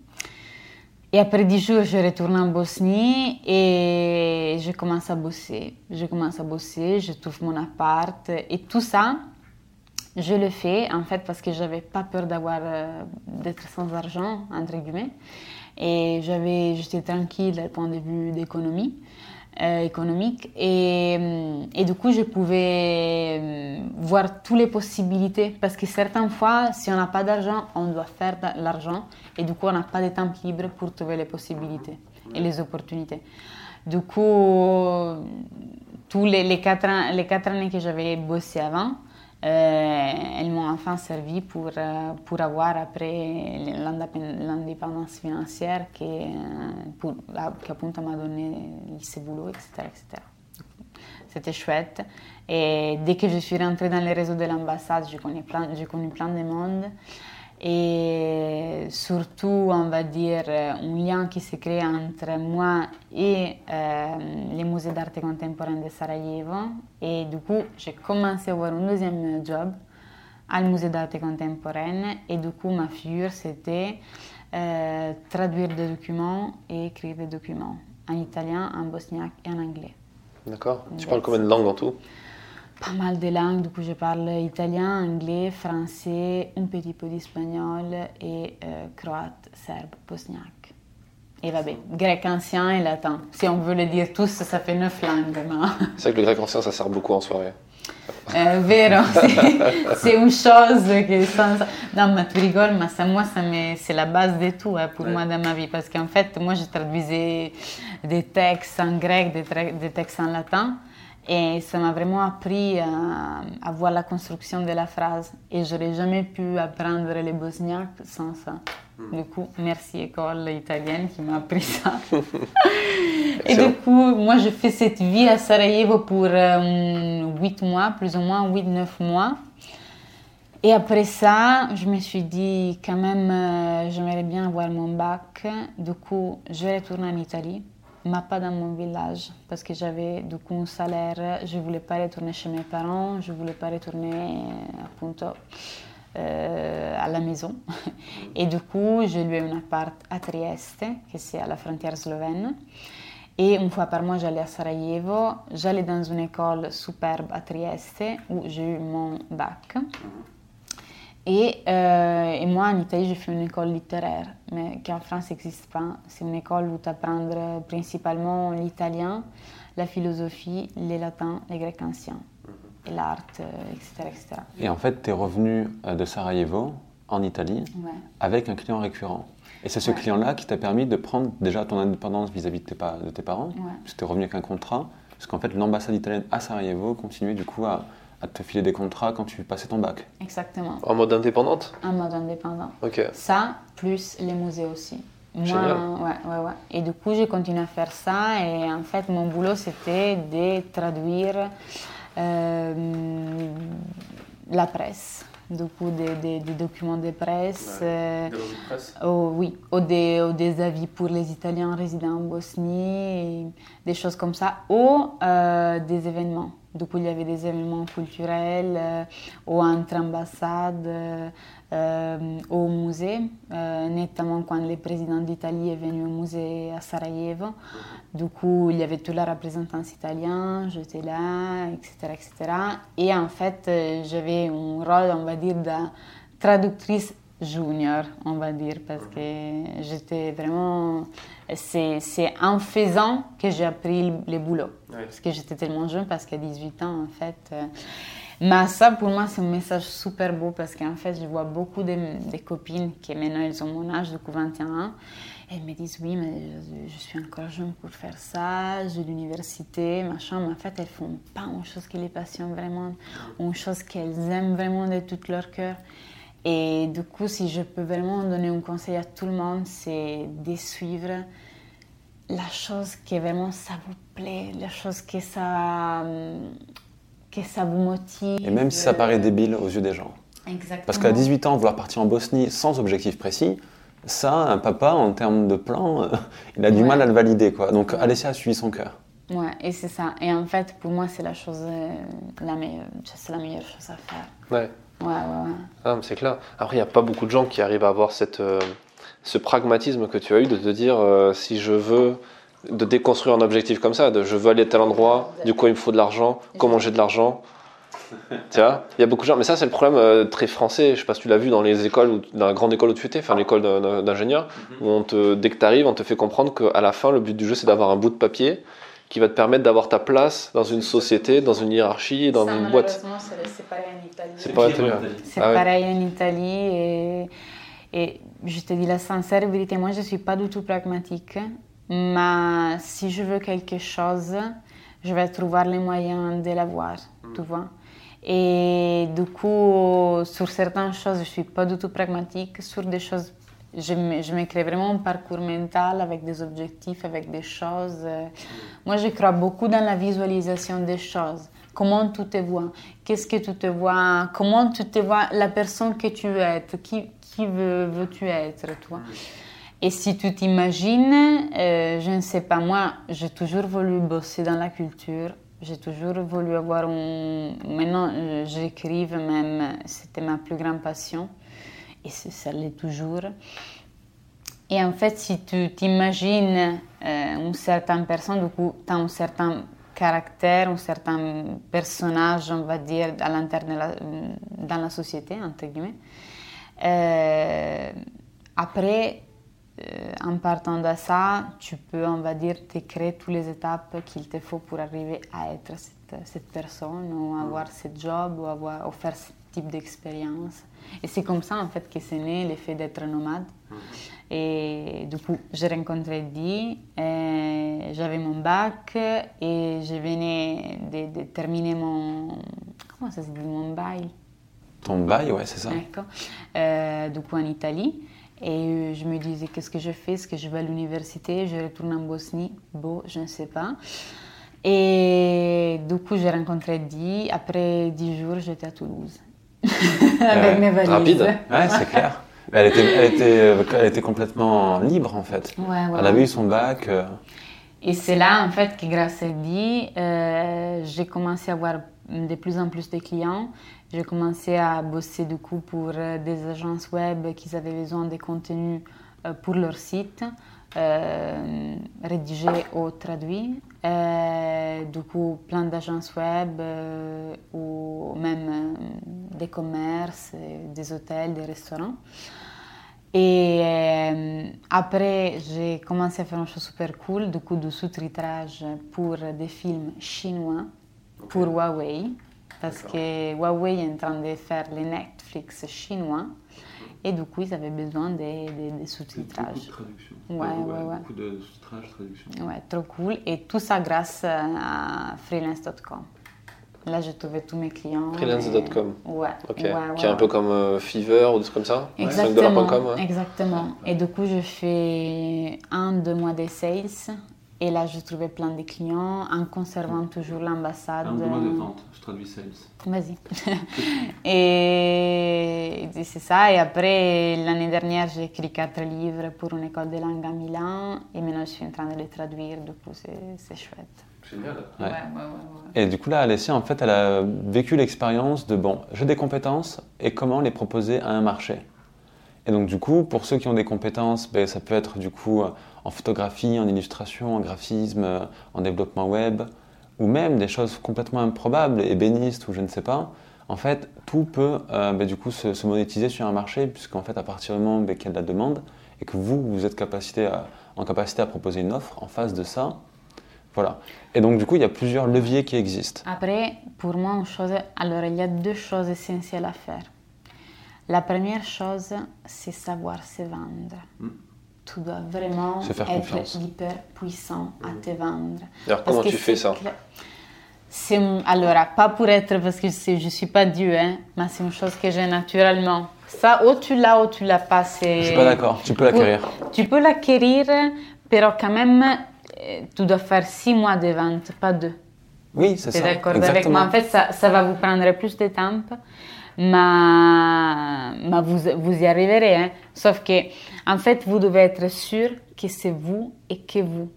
Et après 10 jours, je retourne en Bosnie et je commence à bosser. Je commence à bosser, je trouve mon appart et tout ça, je le fais en fait parce que j'avais pas peur euh, d'être sans argent entre guillemets. Et j'avais, j'étais tranquille du point de vue d'économie, euh, économique. Et, euh, et, du coup, je pouvais euh, voir toutes les possibilités. Parce que certaines fois, si on n'a pas d'argent, on doit faire de l'argent. Et du coup, on n'a pas de temps libre pour trouver les possibilités. et les opportunités. Du coup, tous les, les, quatre, les quatre années que j'avais bossé avant, euh, elles m'ont enfin servi pour, euh, pour avoir après l'indépendance financière qui, pour, qui appunto m'a donné ce boulot, etc. C'était chouette. Et dès que je suis rentrée dans les réseaux de l'ambassade, j'ai connu j'ai connu plein de monde. Et surtout, on va dire, un lien qui s'est créé entre moi et euh, les musées d'art contemporain de Sarajevo. Et du coup, j'ai commencé à avoir un deuxième job au musée d'art contemporain. Et du coup, ma figure, c'était euh, traduire des documents et écrire des documents en italien, en bosniaque et en anglais. D'accord. Tu parles combien de langues en tout? Pas mal de langues. Du coup, je parle italien, anglais, français, un petit peu d'espagnol et euh, croate, serbe, bosniaque. Et vabbè, grec ancien et latin. Si on veut le dire tous, ça fait neuf langues. C'est vrai que le grec ancien, ça sert beaucoup en soirée. Euh, vero, c'est une chose que sans... Non, mais tu rigoles, mais ça, moi, ça c'est la base de tout hein, pour ouais. moi dans ma vie. Parce qu'en fait, moi, je traduisais des textes en grec, des, des textes en latin. Et ça m'a vraiment appris à, à, voir la construction de la phrase. Et je n'aurais jamais pu apprendre les bosniaques sans ça. Du coup, merci école italienne qui m'a appris ça. et du coup, moi, je fais cette vie à Sarajevo pour euh, 8 mois, plus ou moins 8-9 mois. Et après ça, je me suis dit, quand même, euh, j'aimerais bien avoir mon bac. Du coup, je retourne en Italie, mais pas dans mon village, parce que j'avais du coup un salaire. Je ne voulais pas retourner chez mes parents, je ne voulais pas retourner, appunto, euh, à la maison. Et du coup, j'ai loué un appart à Trieste, qui c'est à la frontière slovène. Et une fois par mois, j'allais à Sarajevo. J'allais dans une école superbe à Trieste où j'ai eu mon bac. Et, euh, et, moi, en Italie, j'ai fait une école littéraire, mais qui en France n'existe pas. C'est une école où tu apprends principalement l'italien, la philosophie, les latins, les grecs anciens, et l'art, etc., etc. Et en fait, tu es revenu de Sarajevo, en Italie, ouais. avec un client récurrent. Et c'est ce ouais. client-là qui t'a permis de prendre déjà ton indépendance vis-à-vis -vis de, tes, parents, ouais. parce que tu es revenu avec un contrat, parce qu'en fait, l'ambassade italienne à Sarajevo continuait du coup à à te filer des contrats quand tu passais ton bac. Exactement. En mode indépendante En mode indépendant. Ok. Ça, plus les musées aussi. Génial. Moi, ouais, ouais, ouais. Et du coup, j'ai continué à faire ça. Et en fait, mon boulot, c'était de traduire euh, la presse. Du coup, des, des, des documents de presse. Ouais. Euh, Des revues de presse? oh, oui, ou des, ou des avis pour les Italiens résidant en Bosnie, des choses comme ça. Ou euh, des événements. Du coup, il y avait des événements culturels euh, ou entre ambassades, euh, au musée, euh, notamment quand le président d'Italie est venu au musée à Sarajevo. Du coup, il y avait toute la représentance italienne, j'étais là, etc., etc. Et en fait, euh, j'avais un rôle, on va dire, de traductrice junior, on va dire, parce que j'étais vraiment... C'est en faisant que j'ai appris le boulot. Parce que j'étais tellement jeune, parce qu'à 18 ans, en fait... Euh, mais ça, pour moi, c'est un message super beau, parce qu'en fait, je vois beaucoup de, copines qui, maintenant, elles ont mon âge, du coup, 21 ans, elles me disent, oui, mais je, je suis encore jeune pour faire ça, j'ai l'université, machin, mais en fait, elles font pas une chose qui les passionne vraiment, une chose qu'elles aiment vraiment de tout leur cœur. Et du coup, si je peux vraiment donner un conseil à tout le monde, c'est de suivre la chose qui vraiment ça vous plaît, la chose que ça, que ça vous motive. Et même si ça paraît débile aux yeux des gens. Exactement. Parce qu'à 18 ans, vouloir partir en Bosnie sans objectif précis, ça, un papa, en termes de plan, il a du Ouais. mal à le valider. Quoi. Donc, Ouais. Alessia a suivi son cœur. Ouais, et c'est ça. Et en fait, pour moi, c'est la chose, euh, la meilleure, c'est la meilleure chose à faire. Ouais. Ouais, ouais, ouais. Ah, mais c'est clair. Après, il n'y a pas beaucoup de gens qui arrivent à avoir cette, euh, ce pragmatisme que tu as eu de te dire euh, si je veux de déconstruire un objectif comme ça, de je veux aller à tel endroit, du coup il me faut de l'argent, comment j'ai de l'argent? tu vois, il y a beaucoup de gens, mais ça c'est le problème euh, très français. Je sais pas si tu l'as vu dans les écoles, ou dans la grande école où tu étais, enfin l'école d'un- d'ingénieur, où on te, dès que tu arrives, on te fait comprendre qu'à la fin, le but du jeu c'est d'avoir un bout de papier qui va te permettre d'avoir ta place dans une société, dans une hiérarchie, dans Ça, une boîte. c'est pareil en Italie. C'est tellement. C'est Ah ouais. pareil en Italie et, et je te dis la sincère vérité, moi je suis pas du tout pragmatique mais si je veux quelque chose, je vais trouver les moyens de l'avoir, tu vois. Et du coup, sur certaines choses, je ne suis pas du tout pragmatique. Sur des choses, je me, je me crée vraiment un parcours mental avec des objectifs, avec des choses. Moi, je crois beaucoup dans la visualisation des choses. Comment tu te vois? Qu'est-ce que tu te vois? Comment tu te vois la personne que tu veux être? Qui, qui veux, veux-tu être, toi et si tu t'imagines, euh, je ne sais pas, moi, j'ai toujours voulu bosser dans la culture. J'ai toujours voulu avoir un... Maintenant, euh, j'écrive même, c'était ma plus grande passion. Et ça l'est toujours. Et en fait, si tu t'imagines euh, une certaine personne, du coup, tu as un certain caractère, un certain personnage, on va dire, à l'intérieur dans la société, entre guillemets. Euh, après, euh, en partant de ça, tu peux, on va dire, te créer toutes les étapes qu'il te faut pour arriver à être cette, cette personne ou avoir ce job ou, avoir, ou faire ce type d'expérience. Et c'est comme ça, en fait, que c'est né l'effet d'être nomade. Et du coup, j'ai rencontré Di, j'avais mon bac et je venais de, de, terminer mon... Comment ça se dit Mon bail. Ton bail, ouais, c'est ça. D'accord. Euh, du coup, en Italie. Et je me disais, qu'est-ce que je fais? Est-ce que je vais à l'université? Je retourne en Bosnie? Bon, je ne sais pas. Et du coup, j'ai rencontré Di. Après dix jours, j'étais à Toulouse. Avec mes valises. Rapide. Ouais, c'est clair. Elle était, elle, était, elle était complètement libre, en fait. Ouais, ouais, elle avait eu son bac. Euh... Et c'est là, en fait, que grâce à Di, euh, j'ai commencé à avoir de plus en plus de clients. J'ai commencé à bosser du coup pour des agences web qui avaient besoin de contenus pour leur site, euh, rédigés ou traduits. Euh, du coup, plein d'agences web euh, ou même des commerces, des hôtels, des restaurants. Et euh, après, j'ai commencé à faire une chose super cool, du coup, de sous-titrage pour des films chinois pour Huawei parce que Huawei est en train de faire les Netflix chinois et du coup ils avaient besoin des, des, des sous-titrages. Beaucoup de traduction. Ouais, ouais, ouais. Beaucoup de sous-titrages, traduction. Ouais, trop cool. Et tout ça grâce à freelance.com. Là, j'ai trouvé tous mes clients. Freelance.com. Et... Ouais, Ok. ouais, ouais, Qui est un peu comme euh, Fiverr ou des trucs comme ça Exactement. 5$.com, ouais. Exactement. Et du coup, je fais un, deux mois de sales. Et là, je trouvais plein de clients en conservant toujours l'ambassade. Un mois de vente, je traduis sales. Vas-y. et et c'est ça. Et après, l'année dernière, j'ai écrit quatre livres pour une école de langue à Milan. Et maintenant, je suis en train de les traduire. Du coup, c'est c'est chouette. Génial. Ouais, Ouais. ouais, ouais. ouais. Et du coup, là, Alessia, en fait, elle a vécu l'expérience de bon, j'ai des compétences et comment les proposer à un marché. Et donc, du coup, pour ceux qui ont des compétences, ben, ça peut être du coup en photographie, en illustration, en graphisme, euh, en développement web, ou même des choses complètement improbables, ébéniste ou je ne sais pas. En fait, tout peut euh, ben, du coup se, se monétiser sur un marché, puisqu'en fait, à partir du moment ben, qu'il y a de la demande et que vous, vous êtes capacité à- en capacité à proposer une offre en face de ça, voilà. Et donc, du coup, il y a plusieurs leviers qui existent. Après, pour moi, une chose, alors il y a deux choses essentielles à faire. La première chose, c'est savoir se vendre. Tu dois vraiment Se faire être confiance. hyper puissant à te vendre. Alors, Parce comment tu fais ça c'est, alors, pas pour être, parce que je ne suis pas Dieu, hein, mais c'est une chose que j'ai naturellement. Ça, ou tu l'as ou tu l'as pas. c'est- Je suis pas d'accord, tu peux l'acquérir. Tu peux l'acquérir, mais quand même, euh, tu dois faire six mois de vente, pas deux. Oui, c'est ça. d'accord avec moi? En fait, ça, ça va vous prendre plus de temps, mais vous, vous y arriverez. hein. Sauf que, en fait, vous devez être sûr que c'est vous et que vous.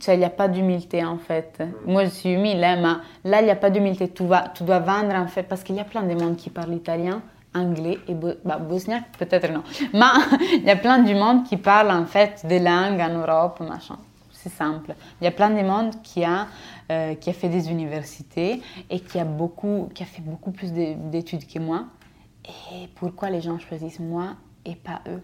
Cioè, il n'y a pas d'humilité, en fait. Moi, je suis humile, hein, mais là, il n'y a pas d'humilité. Tu, vas, tu dois vendre, en fait, parce qu'il y a plein de monde qui parle italien, anglais et bah, bosniaque, peut-être non. Mais il y a plein du monde qui parle, en fait, des langues en Europe, machin. C'est simple. Il y a plein de monde qui a, euh, qui a fait des universités et qui a, beaucoup, qui a fait beaucoup plus de- d'études que moi. Et pourquoi les gens choisissent moi et pas eux?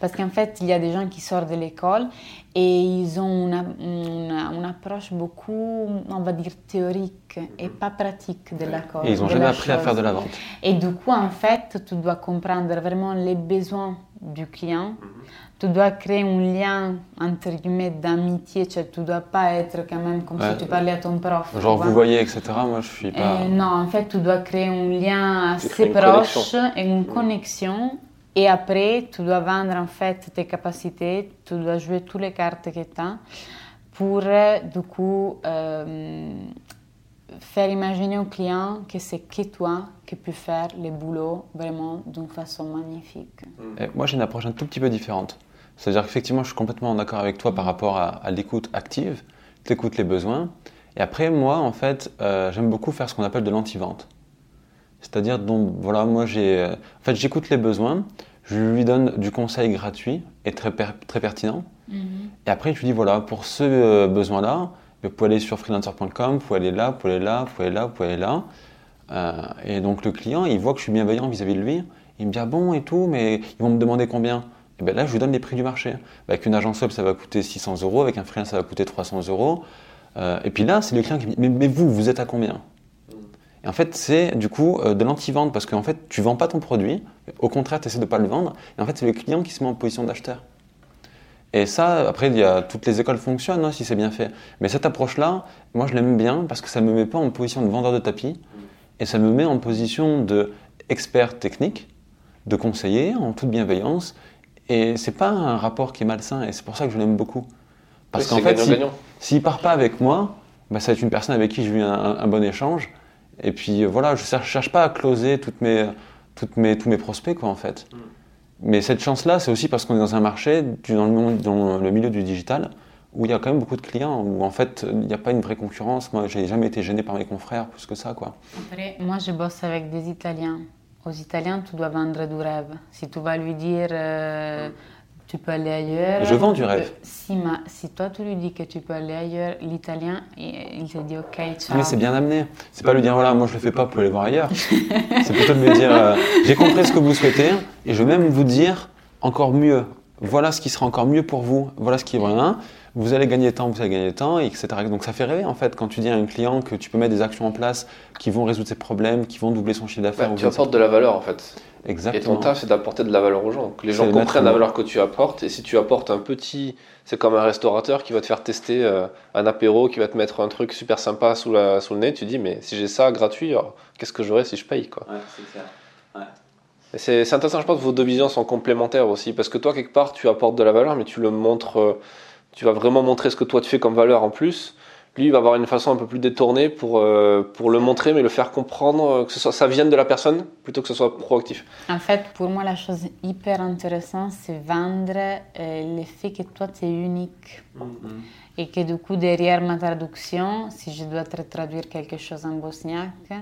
Parce qu'en fait, il y a des gens qui sortent de l'école et ils ont une, approche beaucoup, on va dire, théorique et pas pratique de l'accord. Et ils n'ont jamais appris à faire de la vente. Et du coup, en fait, tu dois comprendre vraiment les besoins du client. Tu dois créer un lien, entre guillemets, d'amitié. Tu ne dois pas être quand même comme si tu parlais à ton prof. Genre, vous voyez, etc. Moi, je suis pas... non, en fait, tu dois créer un lien assez proche et une mhm. connexion et après, tu dois vendre en fait tes capacités, tu dois jouer toutes les cartes que tu as pour du coup euh, faire imaginer au client que c'est que toi qui peux faire le boulot vraiment d'une façon magnifique. Mm. moi, j'ai une approche un tout petit peu différente. C'est-à-dire qu'effectivement, je suis complètement en accord avec toi par rapport à, l'écoute active, tu écoutes les besoins. Et après, moi, en fait, euh, j'aime beaucoup faire ce qu'on appelle de l'anti-vente. C'est-à-dire, donc, voilà, moi, j'ai, euh, en fait, j'écoute les besoins, je lui donne du conseil gratuit et très, très pertinent. Mhm. Et après, je lui dis, voilà, pour ce euh, besoin-là, vous pouvez aller sur freelancer.com, vous pouvez aller là, vous pouvez aller là, vous pouvez aller là, vous pouvez aller là. Et donc, le client, il voit que je suis bienveillant vis-à-vis de lui. Il me dit, ah bon, et tout, mais ils vont me demander combien? Et bien là, je lui donne les prix du marché. Avec une agence web, ça va coûter 600 euros. Avec un freelance, ça va coûter 300 euros. et puis là, c'est le client qui me dit, mais vous, vous êtes à combien? Et en fait, c'est du coup euh, de l'anti-vente parce qu'en fait, tu vends pas ton produit, au contraire, tu essaies de pas le vendre. Et en fait, c'est le client qui se met en position d'acheteur. Et ça, après, toutes les écoles fonctionnent hein, si c'est bien fait. Mais cette approche-là, moi, je l'aime bien parce que ça ne me met pas en position de vendeur de tapis et ça me met en position d'expert technique, de conseiller en toute bienveillance. Et c'est pas un rapport qui est malsain et c'est pour ça que je l'aime beaucoup. Parce qu'en fait, s'il ne part pas avec moi, bah, ça va être une personne avec qui j'ai eu un bon échange. Et puis euh, voilà, je ne cherche, pas à closer toutes mes, toutes mes, tous mes prospects, quoi, en fait. Mm. Mais cette chance-là, c'est aussi parce qu'on est dans un marché, dans le, dans le milieu du digital, où il y a quand même beaucoup de clients, où en fait, il n'y a pas une vraie concurrence. Moi, j'ai jamais été gêné par mes confrères plus que ça, quoi. Après, moi, je bosse avec des Italiens. Aux Italiens, tu dois vendre du rêve. Si tu vas lui dire... Euh, tu peux aller ailleurs. Je vends du rêve. Si, si toi tu lui dis que tu peux aller ailleurs, l'italien, il te dit ok, ciao. Mais c'est bien amené. C'est pas lui dire voilà, moi je le fais pas pour aller voir ailleurs. c'est plutôt de me dire euh, j'ai compris ce que vous souhaitez et je vais même vous dire encore mieux. Voilà ce qui sera encore mieux pour vous. Voilà ce qui est vraiment vous allez gagner temps, vous allez gagner temps, etc. Donc ça fait rêver en fait quand tu dis à un client que tu peux mettre des actions en place qui vont résoudre ses problèmes, qui vont doubler son chiffre d'affaires. tu apportes de la valeur en fait. Exactement. Et ton taf c'est d'apporter de la valeur aux gens, que les gens comprennent la valeur que tu apportes. Et si tu apportes un petit, c'est comme un restaurateur qui va te faire tester euh, un apéro, qui va te mettre un truc super sympa sous, la, sous le nez, tu dis mais si j'ai ça gratuit, qu'est-ce que j'aurais si je paye quoi? Ouais, c'est clair. C'est intéressant, je pense que vos deux visions sont complémentaires aussi, parce que toi, quelque part, tu apportes de la valeur, mais tu le montres euh, tu vas vraiment montrer ce que toi tu fais comme valeur en plus. Lui, il va avoir une façon un peu plus détournée pour, euh, pour le montrer, mais le faire comprendre, euh, que ce soit, ça vienne de la personne plutôt que ce soit proactif. En fait, pour moi, la chose hyper intéressante, c'est vendre euh, le fait que toi, tu es unique. Mm-hmm. Et que du coup, derrière ma traduction, si je dois traduire quelque chose en bosniaque,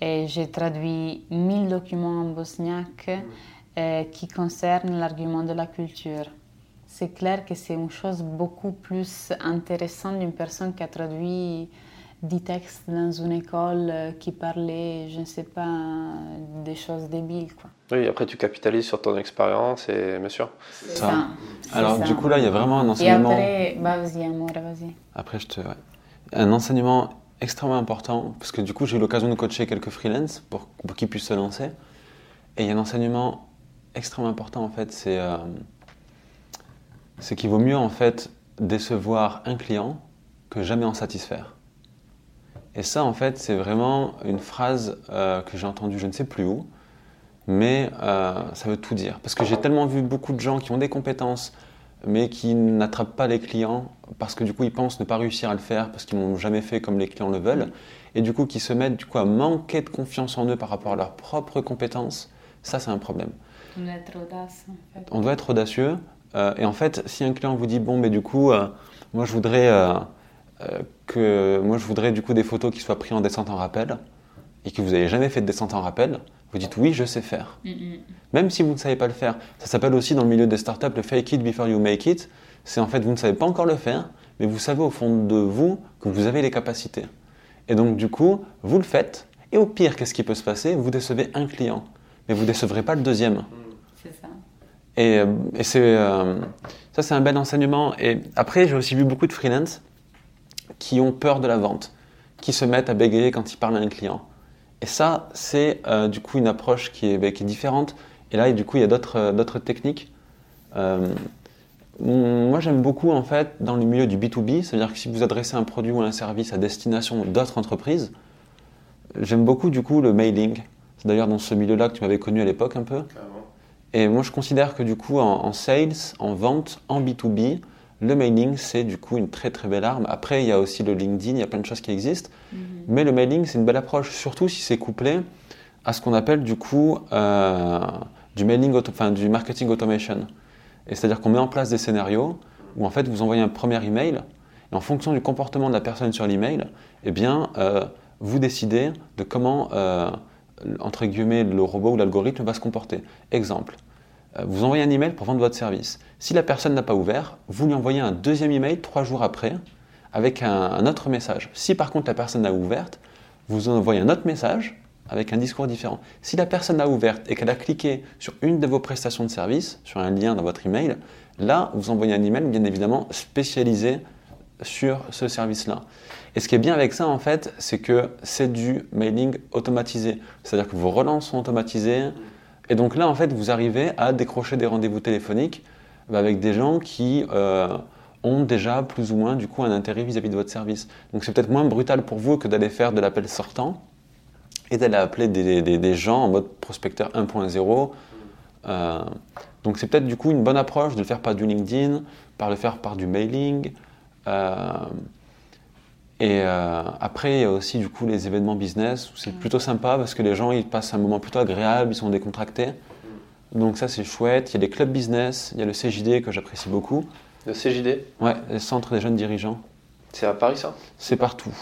et j'ai traduit 1000 documents en bosniaque mm. qui concernent l'argument de la culture c'est clair que c'est une chose beaucoup plus intéressante d'une personne qui a traduit des textes dans une école euh, qui parlait, je ne sais pas, des choses débiles. Quoi. Oui, après tu capitalises sur ton expérience et bien sûr. Ça. Alors du coup là, il y a vraiment un enseignement... Et après, bah, vas-y, amour, vas-y. Après, je te... Un enseignement extrêmement important, parce que du coup, j'ai eu l'occasion de coacher quelques freelances pour, qu'ils puissent se lancer. Et il y a un enseignement extrêmement important, en fait, c'est... Euh, c'est qu'il vaut mieux en fait décevoir un client que jamais en satisfaire. Et ça, en fait, c'est vraiment une phrase euh, que j'ai entendue je ne sais plus où, mais euh, ça veut tout dire. Parce que j'ai tellement vu beaucoup de gens qui ont des compétences, mais qui n'attrapent pas les clients parce que du coup, ils pensent ne pas réussir à le faire parce qu'ils n'ont jamais fait comme les clients le veulent, et du coup, qui se mettent du coup à manquer de confiance en eux par rapport à leurs propres compétences. Ça, c'est un problème. On doit être audacieux. En fait. On doit être audacieux. Euh, et en fait, si un client vous dit bon, mais du coup, euh, moi je voudrais euh, que moi je voudrais du coup des photos qui soient prises en descente en rappel et que vous n'avez jamais fait de descente en rappel, vous dites oui, je sais faire. Mm, mm. Même si vous ne savez pas le faire. Ça s'appelle aussi dans le milieu des startups le fake it before you make it. C'est en fait, vous ne savez pas encore le faire, mais vous savez au fond de vous que vous avez les capacités. Et donc, du coup, vous le faites. Et au pire, qu'est-ce qui peut se passer? Vous décevez un client, mais vous ne décevrez pas le deuxième. Et, c'est, euh, ça, c'est un bel enseignement. Et après, j'ai aussi vu beaucoup de freelance qui ont peur de la vente, qui se mettent à bégayer quand ils parlent à un client. Et ça, c'est euh, du coup une approche qui est, différente. Et là, du coup, il y a d'autres, euh, techniques. Euh, moi, j'aime beaucoup, en fait, dans le milieu du B2B, c'est-à-dire que si vous adressez un produit ou un service à destination d'autres entreprises, j'aime beaucoup, du coup, le mailing. C'est d'ailleurs dans ce milieu-là que tu m'avais connu à l'époque un peu. Et moi, je considère que, du coup, en, en sales, en vente, en B2B, le mailing, c'est du coup une très très belle arme. Après, il y a aussi le LinkedIn, il y a plein de choses qui existent. -hmm. Mais le mailing, c'est une belle approche, surtout si c'est couplé à ce qu'on appelle du coup euh, du mailing, enfin du marketing automation. Et c'est-à-dire qu'on met en place des scénarios où en fait vous envoyez un premier email et en fonction du comportement de la personne sur l'email, eh bien euh, vous décidez de comment euh, entre guillemets le robot ou l'algorithme va se comporter. Exemple. Euh, vous envoyez un email pour vendre votre service. Si la personne n'a pas ouvert, vous lui envoyez un deuxième email trois jours après avec un, autre message. Si par contre la personne a ouverte, vous envoyez un autre message avec un discours différent. Si la personne a ouverte et qu'elle a cliqué sur une de vos prestations de service, sur un lien dans votre email, là, vous envoyez un email bien évidemment spécialisé sur ce service-là. Et ce qui est bien avec ça, en fait, c'est que c'est du mailing automatisé. C'est-à-dire que vos relances sont automatisées. Et donc là, en fait, vous arrivez à décrocher des rendez-vous téléphoniques avec des gens qui euh, ont déjà plus ou moins du coup un intérêt vis-à-vis -vis de votre service. Donc c'est peut-être moins brutal pour vous que d'aller faire de l'appel sortant et d'aller appeler des, gens en mode prospecteur 1.0. Euh, donc c'est peut-être du coup une bonne approche de le faire par du LinkedIn, par le faire par du mailing. Euh, et euh, après, il y a aussi du coup les événements business où c'est plutôt sympa parce que les gens ils passent un moment plutôt agréable, ils sont décontractés. Donc ça c'est chouette. Il y a les clubs business, il y a le CJD que j'apprécie beaucoup. Le CJD Ouais, le Centre des jeunes dirigeants. C'est à Paris ça? C'est partout.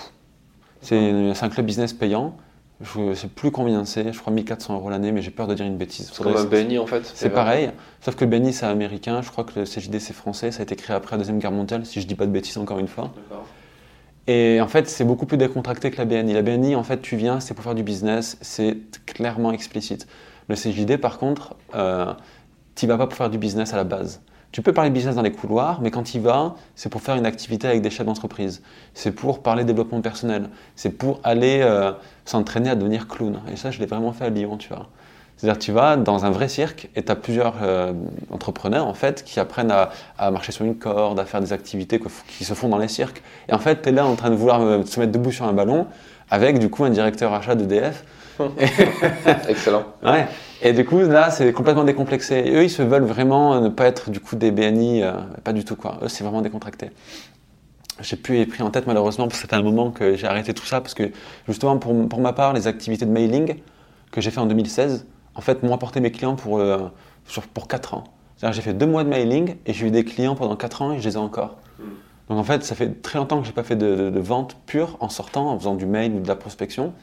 C'est un club business payant. Je ne sais plus combien c'est, je crois 1400 euros l'année, mais j'ai peur de dire une bêtise. C'est comme un BNI en fait. C'est pareil, sauf que le BNI c'est américain, je crois que le CJD c'est français, ça a été créé après la Deuxième Guerre mondiale, si je dis pas de bêtises encore une fois. Et en fait, c'est beaucoup plus décontracté que la BNI. La BNI, en fait, tu viens, c'est pour faire du business, c'est clairement explicite. Le CJD, par contre, euh, tu vas pas pour faire du business à la base. Tu peux parler business dans les couloirs, mais quand y vas, c'est pour faire une activité avec des chefs d'entreprise. C'est pour parler développement personnel. C'est pour aller euh, s'entraîner à devenir clown. Et ça, je l'ai vraiment fait à Lyon, tu vois. C'est-à-dire tu vas dans un vrai cirque et tu as plusieurs euh, entrepreneurs en fait qui apprennent à, à, marcher sur une corde, à faire des activités que, qui se font dans les cirques. Et en fait, tu es là en train de vouloir euh, se mettre debout sur un ballon avec du coup un directeur achat d'EDF. Excellent. Ouais. Et du coup, là, c'est complètement décomplexé. Et eux, ils se veulent vraiment ne pas être du coup des BNI, euh, pas du tout quoi. Eux, c'est vraiment décontracté. J'ai plus les pris en tête malheureusement parce que c'était un moment que j'ai arrêté tout ça parce que justement pour, pour ma part, les activités de mailing que j'ai fait en 2016, en fait, m'ont apporté mes clients pour, euh, pour 4 ans. C'est-à-dire j'ai fait 2 mois de mailing et j'ai eu des clients pendant 4 ans et je les ai encore. Mm. Donc en fait, ça fait très longtemps que je n'ai pas fait de, de, de, vente pure en sortant, en faisant du mail ou de la prospection.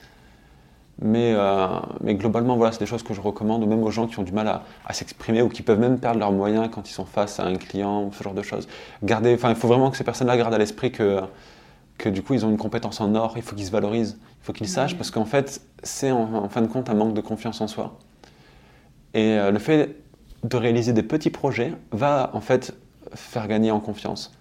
Mais, euh, mais globalement, voilà, c'est des choses que je recommande, même aux gens qui ont du mal à, à s'exprimer ou qui peuvent même perdre leurs moyens quand ils sont face à un client, ce genre de choses. Garder, enfin, il faut vraiment que ces personnes-là gardent à l'esprit que, que du coup, ils ont une compétence en or, il faut qu'ils se valorisent, il faut qu'ils sachent, parce qu'en fait, c'est en, en, fin de compte un manque de confiance en soi. Et euh, le fait de réaliser des petits projets va en fait faire gagner en confiance.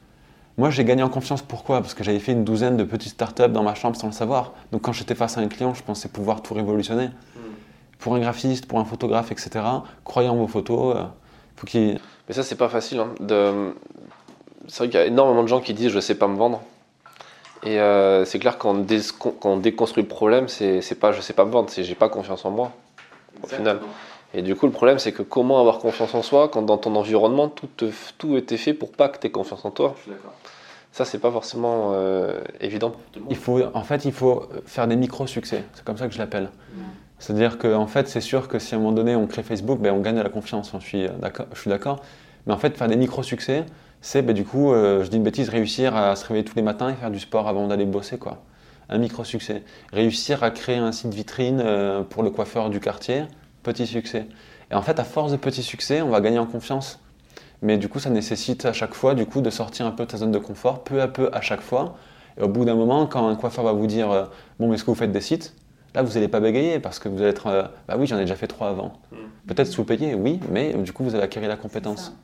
Moi, j'ai gagné en confiance pourquoi? Parce que j'avais fait une douzaine de petites startups dans ma chambre sans le savoir. Donc, quand j'étais face à un client, je pensais pouvoir tout révolutionner. Mm. Pour un graphiste, pour un photographe, etc., croyez en vos photos. Euh, faut qu'il... Mais ça, c'est pas facile. Hein, de... C'est vrai qu'il y a énormément de gens qui disent je sais pas me vendre. Et euh, c'est clair quand on, dé... quand on, déconstruit le problème, c'est pas je sais pas me vendre, c'est j'ai pas confiance en moi. Exactement. Au final. Et du coup, le problème, c'est que comment avoir confiance en soi quand dans ton environnement, tout, te, tout était fait pour pas que tu aies confiance en toi? Ça, c'est pas forcément euh, évident. Il faut, en fait, il faut faire des micro-succès. C'est comme ça que je l'appelle. C'est-à-dire qu'en en fait, c'est sûr que si à un moment donné, on crée Facebook, ben, on gagne de la confiance. Je suis d'accord. Mais en fait, faire des micro-succès, c'est ben, du coup, euh, je dis une bêtise, réussir à se réveiller tous les matins et faire du sport avant d'aller bosser. quoi. Un micro-succès. Réussir à créer un site vitrine euh, pour le coiffeur du quartier petit succès. Et en fait, à force de petits succès, on va gagner en confiance. Mais du coup, ça nécessite à chaque fois du coup, de sortir un peu de ta zone de confort, peu à peu à chaque fois. Et au bout d'un moment, quand un coiffeur va vous dire euh, Bon, mais est-ce que vous faites des sites? Là, vous n'allez pas bégayer parce que vous allez être. euh, bah oui, j'en ai déjà fait trois avant. Peut-être sous-payé, oui, mais du coup, vous avez acquis la compétence.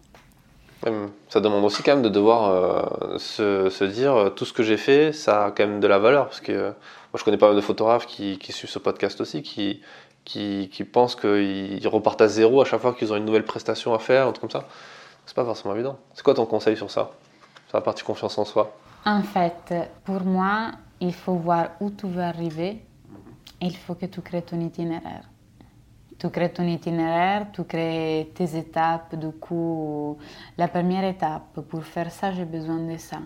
Hum, Ça demande aussi quand même de devoir euh, se, se dire euh, tout ce que j'ai fait, ça a quand même de la valeur. Parce que euh, moi, je connais pas mal de photographes qui, qui suivent ce podcast aussi, qui, qui, qui pensent qu'ils repartent à zéro à chaque fois qu'ils ont une nouvelle prestation à faire, un truc comme ça. C'est pas forcément évident. C'est quoi ton conseil sur ça? Sur la partie confiance en soi? En fait, pour moi, il faut voir où tu veux arriver. Il faut que tu crées ton itinéraire. Tu crées ton itinéraire, tu crées tes étapes. Du coup, la première étape, pour faire ça, j'ai besoin de ça.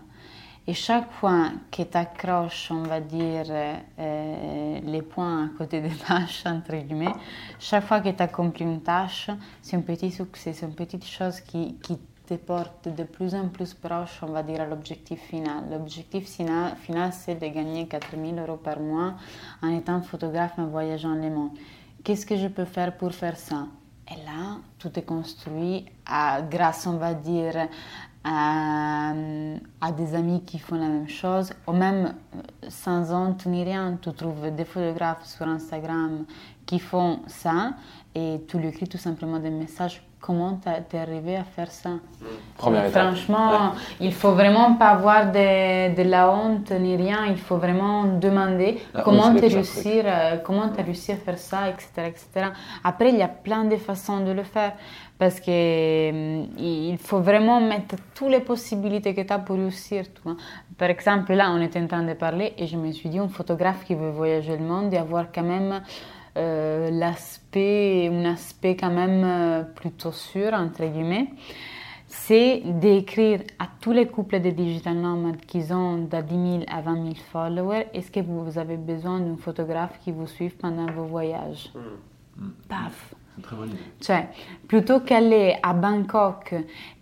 Et chaque fois que tu accroches, on va dire, euh, les points à côté des tâches, entre guillemets, chaque fois que tu accomplis une tâche, c'est un petit succès, c'est une petite chose qui, te porte de plus en plus proche, on va dire, à l'objectif final. L'objectif fina- final, c'est de gagner 4000 euros par mois en étant photographe en voyageant le monde. Qu'est-ce que je peux faire pour faire ça? Et là, tout est construit à- grâce, on va dire, à, à des amis qui font la même chose, ou même euh, sans honte ni rien, tu trouves des photographes sur Instagram qui font ça et tu lui écris tout simplement des messages. Comment t'es arrivé à faire ça? Première Et étape. Franchement, il faut vraiment pas avoir de, de la honte ni rien. Il faut vraiment demander La comment pire réussi, euh, comment as réussi à faire ça, etc., etc. Après, il y a plein de façons de le faire parce que hum, il faut vraiment mettre toutes les possibilités que tu as pour réussir. tu vois. Par exemple, là, on était en train de parler et je me suis dit, un photographe qui veut voyager le monde et avoir quand même euh, l'aspect, un aspect quand même euh, plutôt sûr, entre guillemets, c'est d'écrire à tous les couples de digital nomades qui ont de 10 000 à 20 000 followers, est-ce que vous avez besoin d'un photographe qui vous suive pendant vos voyages? Paf Très bonne idée. cioè, plutôt qu'aller à Bangkok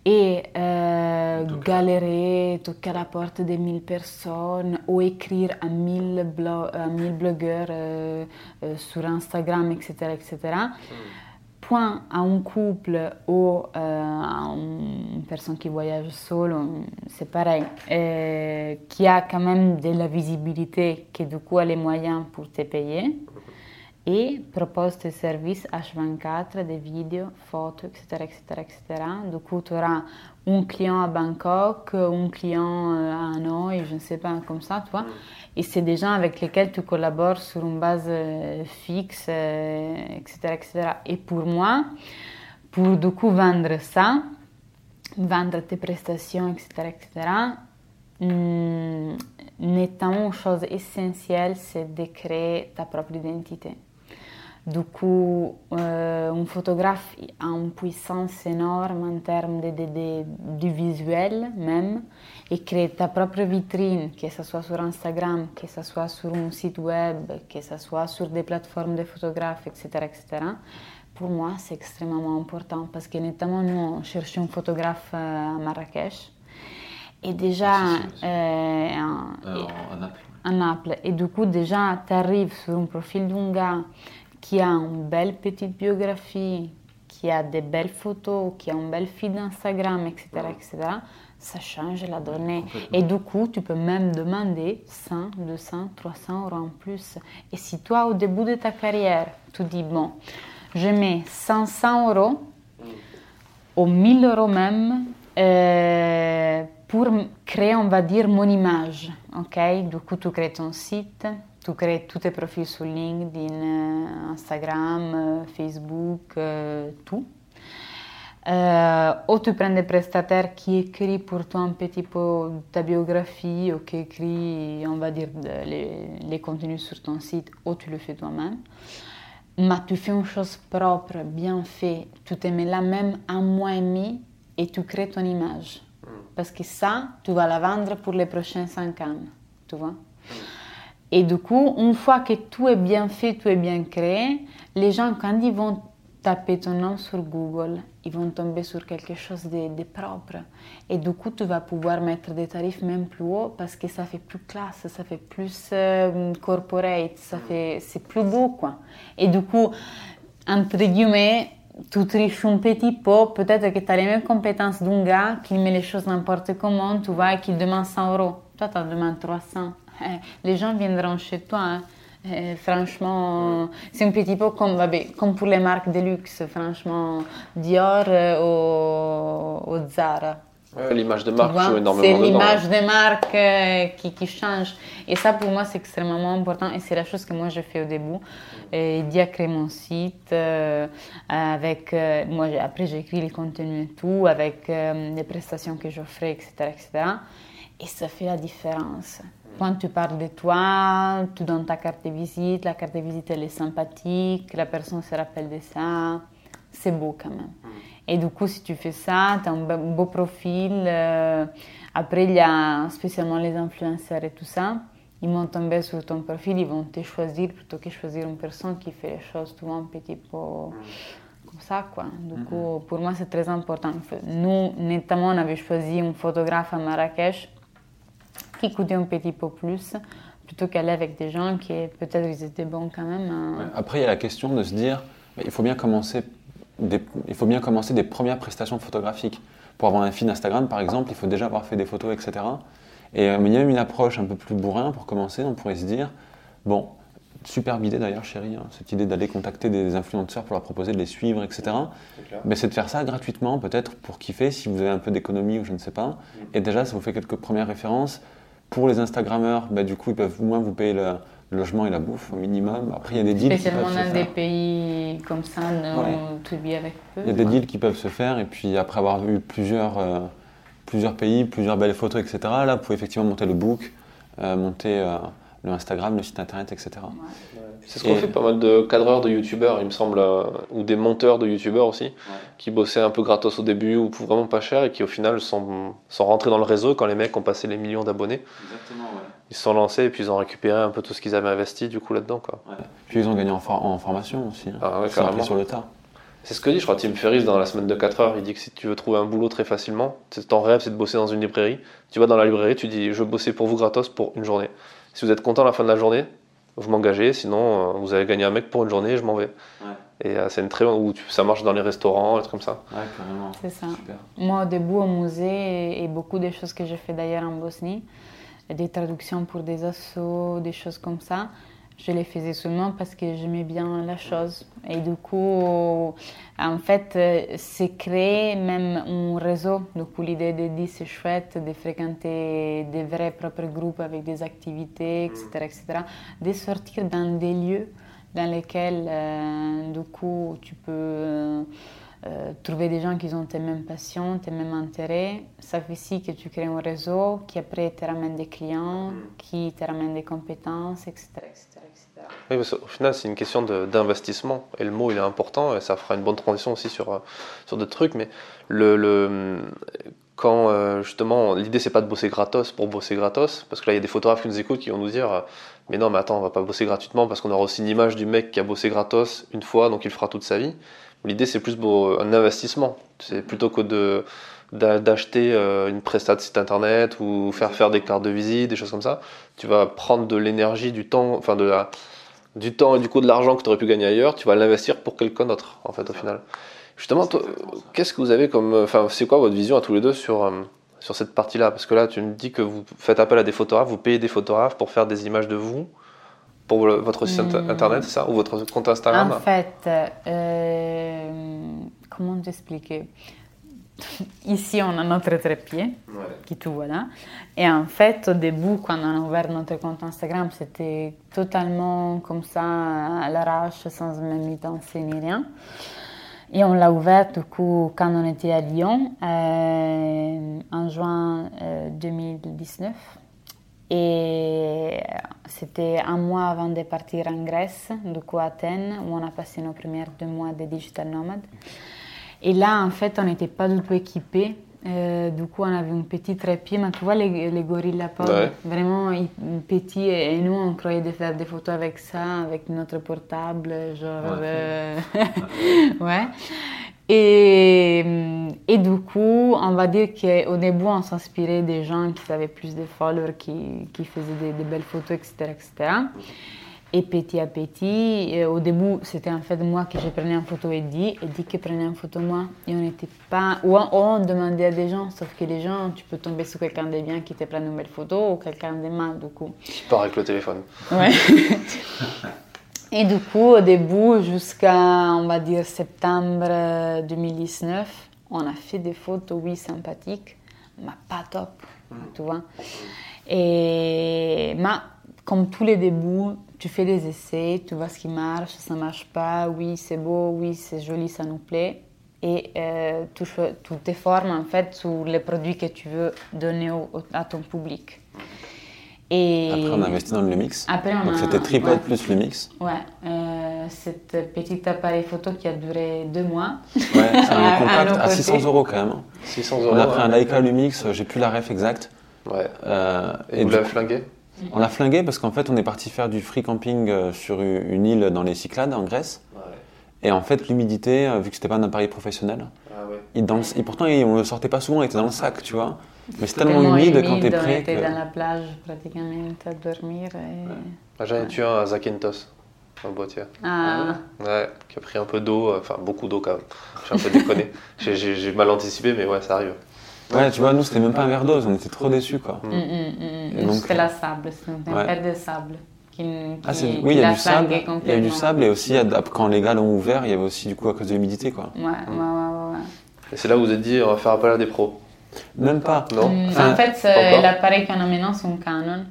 et euh, galérer, toquer à la porte des 1000 personnes ou écrire à 1000, blo- à 1000 blogueurs euh, euh, sur Instagram, etc., etc., point à un couple ou à une personne qui voyage seule, c'est pareil, qui a quand même de la visibilité, qui du coup a les moyens pour te payer et propose tes services H24, des vidéos, photos, etc., etc., etc. Du coup, tu auras un client à Bangkok, un client euh, à Hanoï, je ne sais pas, comme ça, tu vois. Et c'est des gens avec lesquels tu collabores sur une base euh, fixe, euh, etc., etc. Et pour moi, pour du coup vendre ça, vendre tes prestations, etc., etc., hum, notamment une chose essentielle, c'est de créer ta propre identité. Du coup, euh, un photographe a une puissance énorme en termes de, de- de- du visuel même, et créer ta propre vitrine, que ce soit sur Instagram, que ce soit sur un site web, que ce soit sur des plateformes de photographes, etc., etc. Pour moi, c'est extrêmement important parce que notamment nous, on cherchait un photographe euh, à Marrakech. Et déjà, Ah, si. euh, en- à Naples. Et du coup, déjà, tu arrives sur un profil d'un gars qui a une belle petite biographie, qui a des belles photos, qui a un bel feed Instagram, etc., etc. Ça change la donnée. Et du coup, tu peux même demander 100, 200, 300 euros en plus. Et si toi, au début de ta carrière, tu dis, bon, je mets 500 euros, ou 1000 euros même euh, pour créer, on va dire, mon image. ok? Du coup, tu crées ton site, tu crées tous tes profils sur LinkedIn, euh, Instagram, euh, Facebook, tout. Euh, ou tu prends des prestataires qui écrivent pour toi un petit peu ta biographie ou qui écrivent, on va dire, les, les contenus sur ton site, ou tu le fais toi-même. Mais tu fais une chose propre, bien fait, tu te mets là même un mois et demi et tu crées ton image. Parce que ça, tu vas la vendre pour les prochains cinq ans, tu vois. Et du coup, une fois que tout est bien fait, tout est bien créé, les gens, quand ils vont taper ton nom sur Google, ils vont tomber sur quelque chose de, de propre. Et du coup, tu vas pouvoir mettre des tarifs même plus hauts parce que ça fait plus classe, ça fait plus euh, corporate, ça fait, c'est plus beau, quoi. Et du coup, entre guillemets, tu triches un petit peu, peut-être que tu as les mêmes compétences d'un gars qui met les choses n'importe comment, tu vois, et qui demande 100 euros. Toi, tu demandes 300. Eh, Les gens viendront chez toi. hein. Et franchement, c'est un petit peu comme, comme pour les marques de luxe, franchement, Dior ou, ou Zara. l'image de marque joue énormément. C'est l'image de marque qui, qui, change. Et ça, pour moi, c'est extrêmement important. Et c'est la chose que moi, je fais au début. Et il a créé mon site. avec, moi, après, j'écris le contenu et tout, avec les prestations que j'offrais, etc., etc. Et ça fait la différence. Quand tu parles de toi, tu donnes ta carte de visite, la carte de visite elle est sympathique, la personne se rappelle de ça, c'est beau quand même. Et du coup, si tu fais ça, tu as un beau profil. Euh, après, il y a spécialement les influenceurs et tout ça. Ils vont tomber sur ton profil, ils vont te choisir plutôt que choisir une personne qui fait les choses tout un petit peu comme ça. Quoi. Du coup, pour moi, c'est très important. Nous, notamment, on avait choisi un photographe à Marrakech qui coûtait un petit peu plus plutôt qu'aller avec des gens qui peut-être ils étaient bons quand même. Hein. Après, il y a la question de se dire, il faut bien commencer des, il faut bien commencer des premières prestations photographiques. Pour avoir un feed Instagram, par exemple, il faut déjà avoir fait des photos, etc. Et mais il y a même une approche un peu plus bourrin pour commencer. On pourrait se dire, bon, superbe idée d'ailleurs, chérie, hein, cette idée d'aller contacter des influenceurs pour leur proposer de les suivre, etc. Mais c'est de faire ça gratuitement, peut-être pour kiffer, si vous avez un peu d'économie ou je ne sais pas. Mm. Et déjà, ça vous fait quelques premières références pour les Instagrammeurs, bah, du coup, ils peuvent moins vous payer le, logement et la bouffe au minimum. Après, il y a des deals qui peuvent se faire. dans des pays comme ça, tout bien avec eux. Il y a des deals qui peuvent se faire, et puis après avoir vu plusieurs, euh, plusieurs pays, plusieurs belles photos, etc., là, vous pouvez effectivement monter le book, euh, monter euh, le Instagram, le site internet, etc. C'est ce qu'on fait pas mal de cadreurs de youtubeurs, il me semble, euh, ou des monteurs de youtubeurs aussi, qui bossaient un peu gratos au début ou pour vraiment pas cher et qui au final sont, sont rentrés dans le réseau quand les mecs ont passé les millions d'abonnés. Exactement, ouais. Ils se sont lancés et puis ils ont récupéré un peu tout ce qu'ils avaient investi du coup là-dedans. Quoi. Puis ils ont gagné en, en formation aussi. Hein. Ah ouais, carrément. sur le tas. C'est ce que dit, je crois, Tim Ferriss dans la semaine de 4 heures. Il dit que si tu veux trouver un boulot très facilement, ton rêve c'est de bosser dans une librairie. Tu vas dans la librairie, tu dis je veux bosser pour vous gratos pour une journée. Si vous êtes content à la fin de la journée, vous m'engagez, sinon euh, vous avez gagné un mec pour une journée et je m'en vais. Et euh, c'est une très où ça marche dans les restaurants, des trucs comme ça. Ouais, carrément. C'est ça. Moi, au début, au musée, et beaucoup des choses que j'ai fait d'ailleurs en Bosnie, des traductions pour des assos, des choses comme ça, je les faisais seulement parce que j'aimais bien la chose. Et du coup, en fait, c'est créer même un réseau. Donc, l'idée de dire c'est chouette de fréquenter des vrais propres groupes avec des activités, etc., etc., de sortir dans des lieux dans lesquels, euh, du coup, tu peux. Euh, euh, trouver des gens qui ont tes mêmes passions, tes mêmes intérêts, ça fait aussi que tu crées un réseau qui après te ramène des clients, qui te ramène des compétences, etc. Oui, au final, c'est une question d'investissement. Et le mot, il est important, et ça fera une bonne transition aussi sur, euh, sur d'autres trucs. Mais le, le quand euh, justement, l'idée, c'est pas de bosser gratos pour bosser gratos, parce que là, il y a des photographes qui nous écoutent qui vont nous dire Mais non, mais attends, on va pas bosser gratuitement parce qu'on aura aussi une image du mec qui a bossé gratos une fois, donc il fera toute sa vie. L'idée, c'est plus un investissement. C'est plutôt que de d'acheter euh, une prestat de site internet ou faire faire des cartes de visite, des choses comme ça. Tu vas prendre de l'énergie, du temps, enfin de la, du temps et du coup de l'argent que tu aurais pu gagner ailleurs, tu vas l'investir pour quelqu'un d'autre, en fait, au final. Justement, qu'est-ce que vous avez comme. Enfin, c'est quoi votre vision à tous les deux sur, euh, sur cette partie-là? Parce que là, tu me dis que vous faites appel à des photographes, vous payez des photographes pour faire des images de vous pour votre site hmm. internet, ça Ou votre compte Instagram En fait, euh, comment t'expliquer? Ici, on a notre trépied, qui tout voilà. Et en fait, au début, quand on a ouvert notre compte Instagram, c'était totalement comme ça, à l'arrache, sans même y penser ni rien. Et on l'a ouvert, du coup, quand on était à Lyon, euh, en juin 2019. Euh, et c'était un mois avant de partir en Grèce, du coup à Athènes, où on a passé nos premiers deux mois de digital nomade. Et là, en fait, on n'était pas du tout équipés. Euh, du coup, on avait un petit trépied, mais tu vois les, les gorilles là vraiment petits. Et, nous, on croyait de faire des photos avec ça, avec notre portable, genre. ouais. Euh, ouais. Et, et, du coup, on va dire qu'au début, on s'inspirait des gens qui avaient plus de followers, qui, qui faisaient des, belles photos, etc., etc. Et petit à petit, euh, au début, c'était en fait moi que je prenais en photo Eddie, Eddie qui prenait en photo moi. Et on n'était pas. Ou on, on demandait à des gens, sauf que les gens, tu peux tomber sur quelqu'un de bien qui te prend une belle photo ou quelqu'un de mal, du coup. Qui part avec le téléphone. Ouais. Et du coup, au début, jusqu'à, on va dire, septembre 2019, on a fait des photos, oui, sympathiques, mais pas top, tu vois. Et, mais comme tous les débuts, tu fais des essais, tu vois ce qui marche, ça marche pas, oui, c'est beau, oui, c'est joli, ça nous plaît. Et euh, tu, tu te formes en fait sur les produits que tu veux donner au- à ton public. Et Après, on a investi dans le Lumix. Après, on Donc, a- c'était tripod ouais. plus Lumix. Ouais, euh, cet petit appareil photo qui a duré deux mois. Ouais, c'est À- un à compact à côtés. 600 euros quand même. 600 euros. On a pris un ouais. Leica Lumix, euh, j'ai plus la ref exacte. Ouais. Euh, Et vous l'avez coup, flingué on l'a flingué parce qu'en fait, on est parti faire du free camping euh, sur une île dans les Cyclades en Grèce. Ouais. Et en fait, l'humidité, euh, vu que c'était pas un appareil professionnel, Ah ouais. il dans le- et pourtant, il- on le sortait pas souvent, il était dans le sac, tu vois. Mais c'est tellement humide quand t'es prêt était que... dans la plage pratiquement à dormir. et- Ah, J'en ai tué un à Zakynthos, un boîtier. Ah, Ouais, qui a pris un peu d'eau, euh, enfin beaucoup d'eau quand même. J'ai un peu déconné. J'ai- mal anticipé, mais ouais, ça arrive. Ouais, tu vois, nous, c'était même pas un verre d'eau, on était trop déçus, quoi. mm, mm, mm, donc, c'était la sable, c'était une ouais. tempête de sable. Qui, Ah, qui- oui, il y a du sable. Il y a du sable et aussi, quand les gars l'ont ouvert, il y avait aussi, du coup, à cause de l'humidité, quoi. Ouais, ouais, ouais, ouais. ouais. Et c'est là où vous vous êtes dit, on va faire appel à des pros. Même pas. Non Mm, Enfin, en fait, encore. l'appareil qu'on a maintenant, c'est un Canon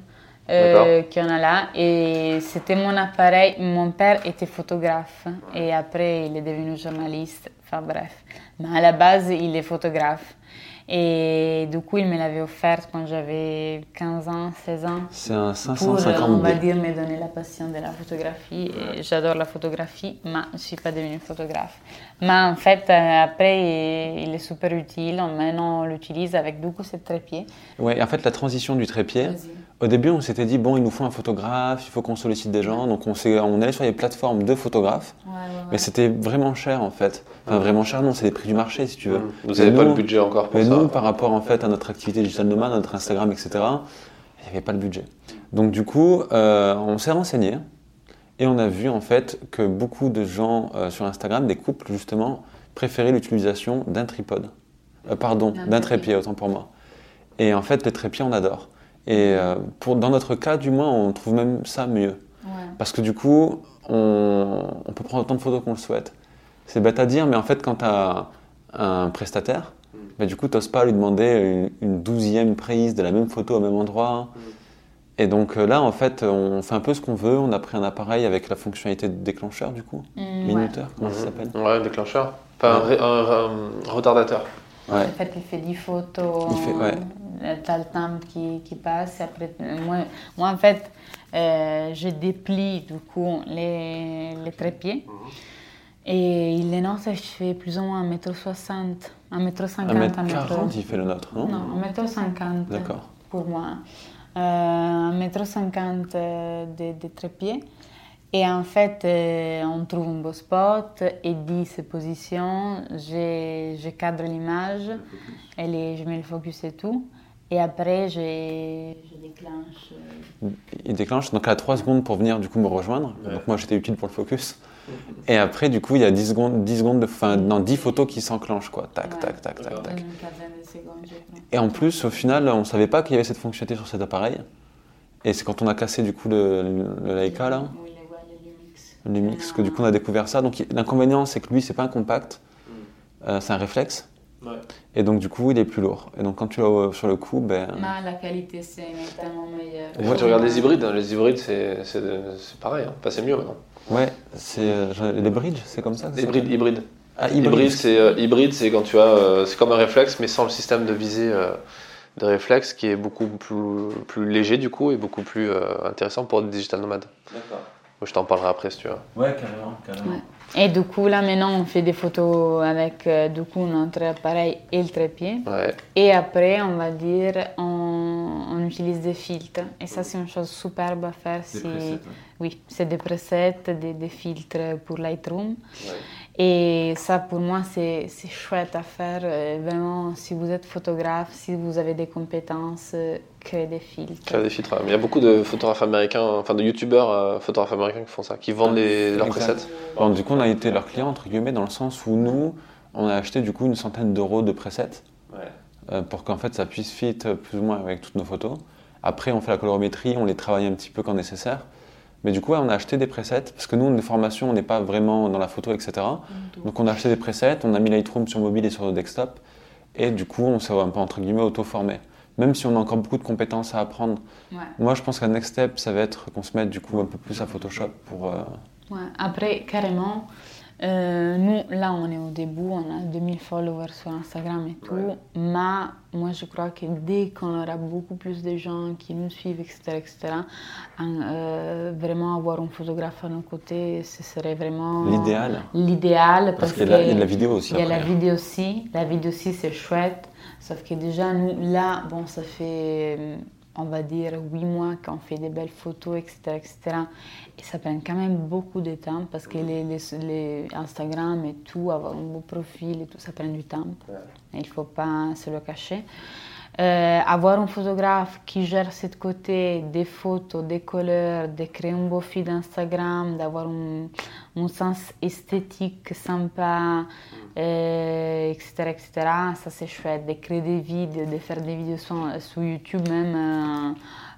euh, qu'on a là. Et c'était mon appareil. Mon père était photographe et après, il est devenu journaliste. Enfin bref. Mais à la base, il est photographe. Et du coup, il me l'avait offert quand j'avais 15 ans, 16 ans. C'est un Pour, euh, on 550 va dire, me donner la passion de la photographie. Et J'adore la photographie, mais je ne suis pas devenue photographe. Mais en fait, euh, après, il est super utile. Maintenant, on l'utilise avec beaucoup ce trépied. Et en fait, la transition du trépied, au début, on s'était dit, bon, il nous faut un photographe, il faut qu'on sollicite des gens. Donc, on, on allait sur les plateformes de photographes. Ouais, ouais, ouais. Mais c'était vraiment cher, en fait. Enfin, vraiment cher, non, c'est les prix du marché, si tu veux. Vous Et n'avez pas le budget encore pour Mais ça. nous, par rapport en fait à notre activité digital nomade, à notre Instagram, etc., il n'y avait pas le budget. Donc du coup, euh, on s'est renseigné et on a vu en fait que beaucoup de gens euh, sur Instagram, des couples justement, préféraient l'utilisation d'un tripode. Euh, pardon, D'un trépied, autant pour moi. Et en fait, les trépieds, on adore. Et euh, pour, dans notre cas, du moins, on trouve même ça mieux. Ouais. Parce que du coup, on, on peut prendre autant de photos qu'on le souhaite. C'est bête à dire, mais en fait, quand tu as un prestataire, bah, du coup, tu n'oses pas lui demander une, une douzième prise de la même photo au même endroit. Et donc euh, là, en fait, on fait un peu ce qu'on veut. On a pris un appareil avec la fonctionnalité de déclencheur, du coup. Mm, ouais. Minuteur, comment ça s'appelle Ouais, déclencheur. Enfin, un, ré- un- un retardateur. Ouais. En fait, il fait 10 photos. Il fait- ouais. Tu as le temps qui, qui passe. Après, moi, moi, en fait, euh, je déplie du coup les, les trépieds. Et les nôtres, je fais plus ou moins 1m60, 1m50, 1m40, il fait le nôtre, non, Non, 1m50 D'accord. pour moi. Euh, 1m50 euh, de, de trépied. Et en fait, euh, on trouve un beau spot, et dit ses positions, je, je cadre l'image, je mets le focus et tout. Et après, je, je déclenche. euh, Il déclenche, donc il a 3 secondes pour venir du coup me rejoindre. Donc moi j'étais utile pour le focus. Et après du coup il y a 10 secondes, 10 secondes de, non, 10 photos qui s'enclenchent quoi. Tac, Ouais. tac, tac, tac, tac. Et en plus au final on savait pas qu'il y avait cette fonctionnalité sur cet appareil. Et c'est quand on a cassé du coup le, le Leica là, Oui, le Lumix, que du coup on a découvert ça. Donc l'inconvénient c'est que lui c'est pas un compact, euh, c'est un réflexe. Ouais. Et donc du coup il est plus lourd. Et donc quand tu l'as sur le coup, ben... Mais la qualité, c'est nettement meilleur. Et quand tu regardes les hybrides, hein, les hybrides, c'est pareil. Hein. Enfin, c'est mieux maintenant. Ouais, c'est euh, les bridges, c'est comme ça que ça Hybride, s'appelle hybride. Ah, Hybride, c'est euh, hybride, c'est quand tu as, euh, c'est comme un réflexe, mais sans le système de visée euh, de réflexe, qui est beaucoup plus, plus léger du coup et beaucoup plus euh, intéressant pour des digital nomades. D'accord. Moi, je t'en parlerai après si tu veux. Ouais, carrément, carrément. Ouais. Et du coup, là maintenant, on fait des photos avec euh, du coup notre appareil et le trépied. Ouais. Et après, on va dire, on, on utilise des filtres. Et ça, c'est une chose superbe à faire. si- Oui, c'est des presets, des, des filtres pour Lightroom. Et ça, pour moi, c'est c'est chouette à faire. Euh, Vraiment, si vous êtes photographe, si vous avez des compétences, euh, créez des filtres. Créer des filtres. il y a beaucoup de photographes américains, enfin de youtubeurs euh, photographes américains qui font ça, qui vendent les, leurs Exact. presets. Bon, du coup, on a été leur client, entre guillemets, dans le sens où nous, on a acheté du coup une centaine d'euros de presets euh, pour qu'en fait ça puisse fit euh, plus ou moins avec toutes nos photos. Après, on fait la colorimétrie, on les travaille un petit peu quand nécessaire. Mais du coup, ouais, on a acheté des presets parce que nous, on est formation, on n'est pas vraiment dans la photo, etc. Donc, on a acheté des presets, on a mis Lightroom sur mobile et sur le desktop. Et du coup, on s'est un peu entre guillemets auto-formé. Même si on a encore beaucoup de compétences à apprendre. Ouais. Moi, je pense la next step, ça va être qu'on se mette du coup un peu plus à Photoshop pour. euh, Ouais. Après, carrément, euh, nous, là, on est au début, on a 2000 followers sur Instagram et tout. Ouais. Mais moi, je crois que dès qu'on aura beaucoup plus de gens qui nous suivent, etc., etc., un, euh, vraiment avoir un photographe à nos côtés, ce serait vraiment L'idéal. L'idéal, Parce parce, qu'il y, y a la vidéo aussi. il y a la vidéo aussi. La vidéo aussi, c'est chouette. Sauf que déjà, nous, là, bon, ça fait, on va dire, huit mois qu'on fait des belles photos, etc., etc. Et ça prend quand même beaucoup de temps parce que les, les, les Instagram et tout, avoir un beau profil et tout, ça prend du temps. Il ne faut pas se le cacher. Euh, avoir un photographe qui gère ce côté des photos, des couleurs, de créer un beau feed Instagram, d'avoir un, un sens esthétique sympa, euh, etc., etc. Ça c'est chouette, de créer des vidéos, de faire des vidéos sur, sur YouTube même. euh,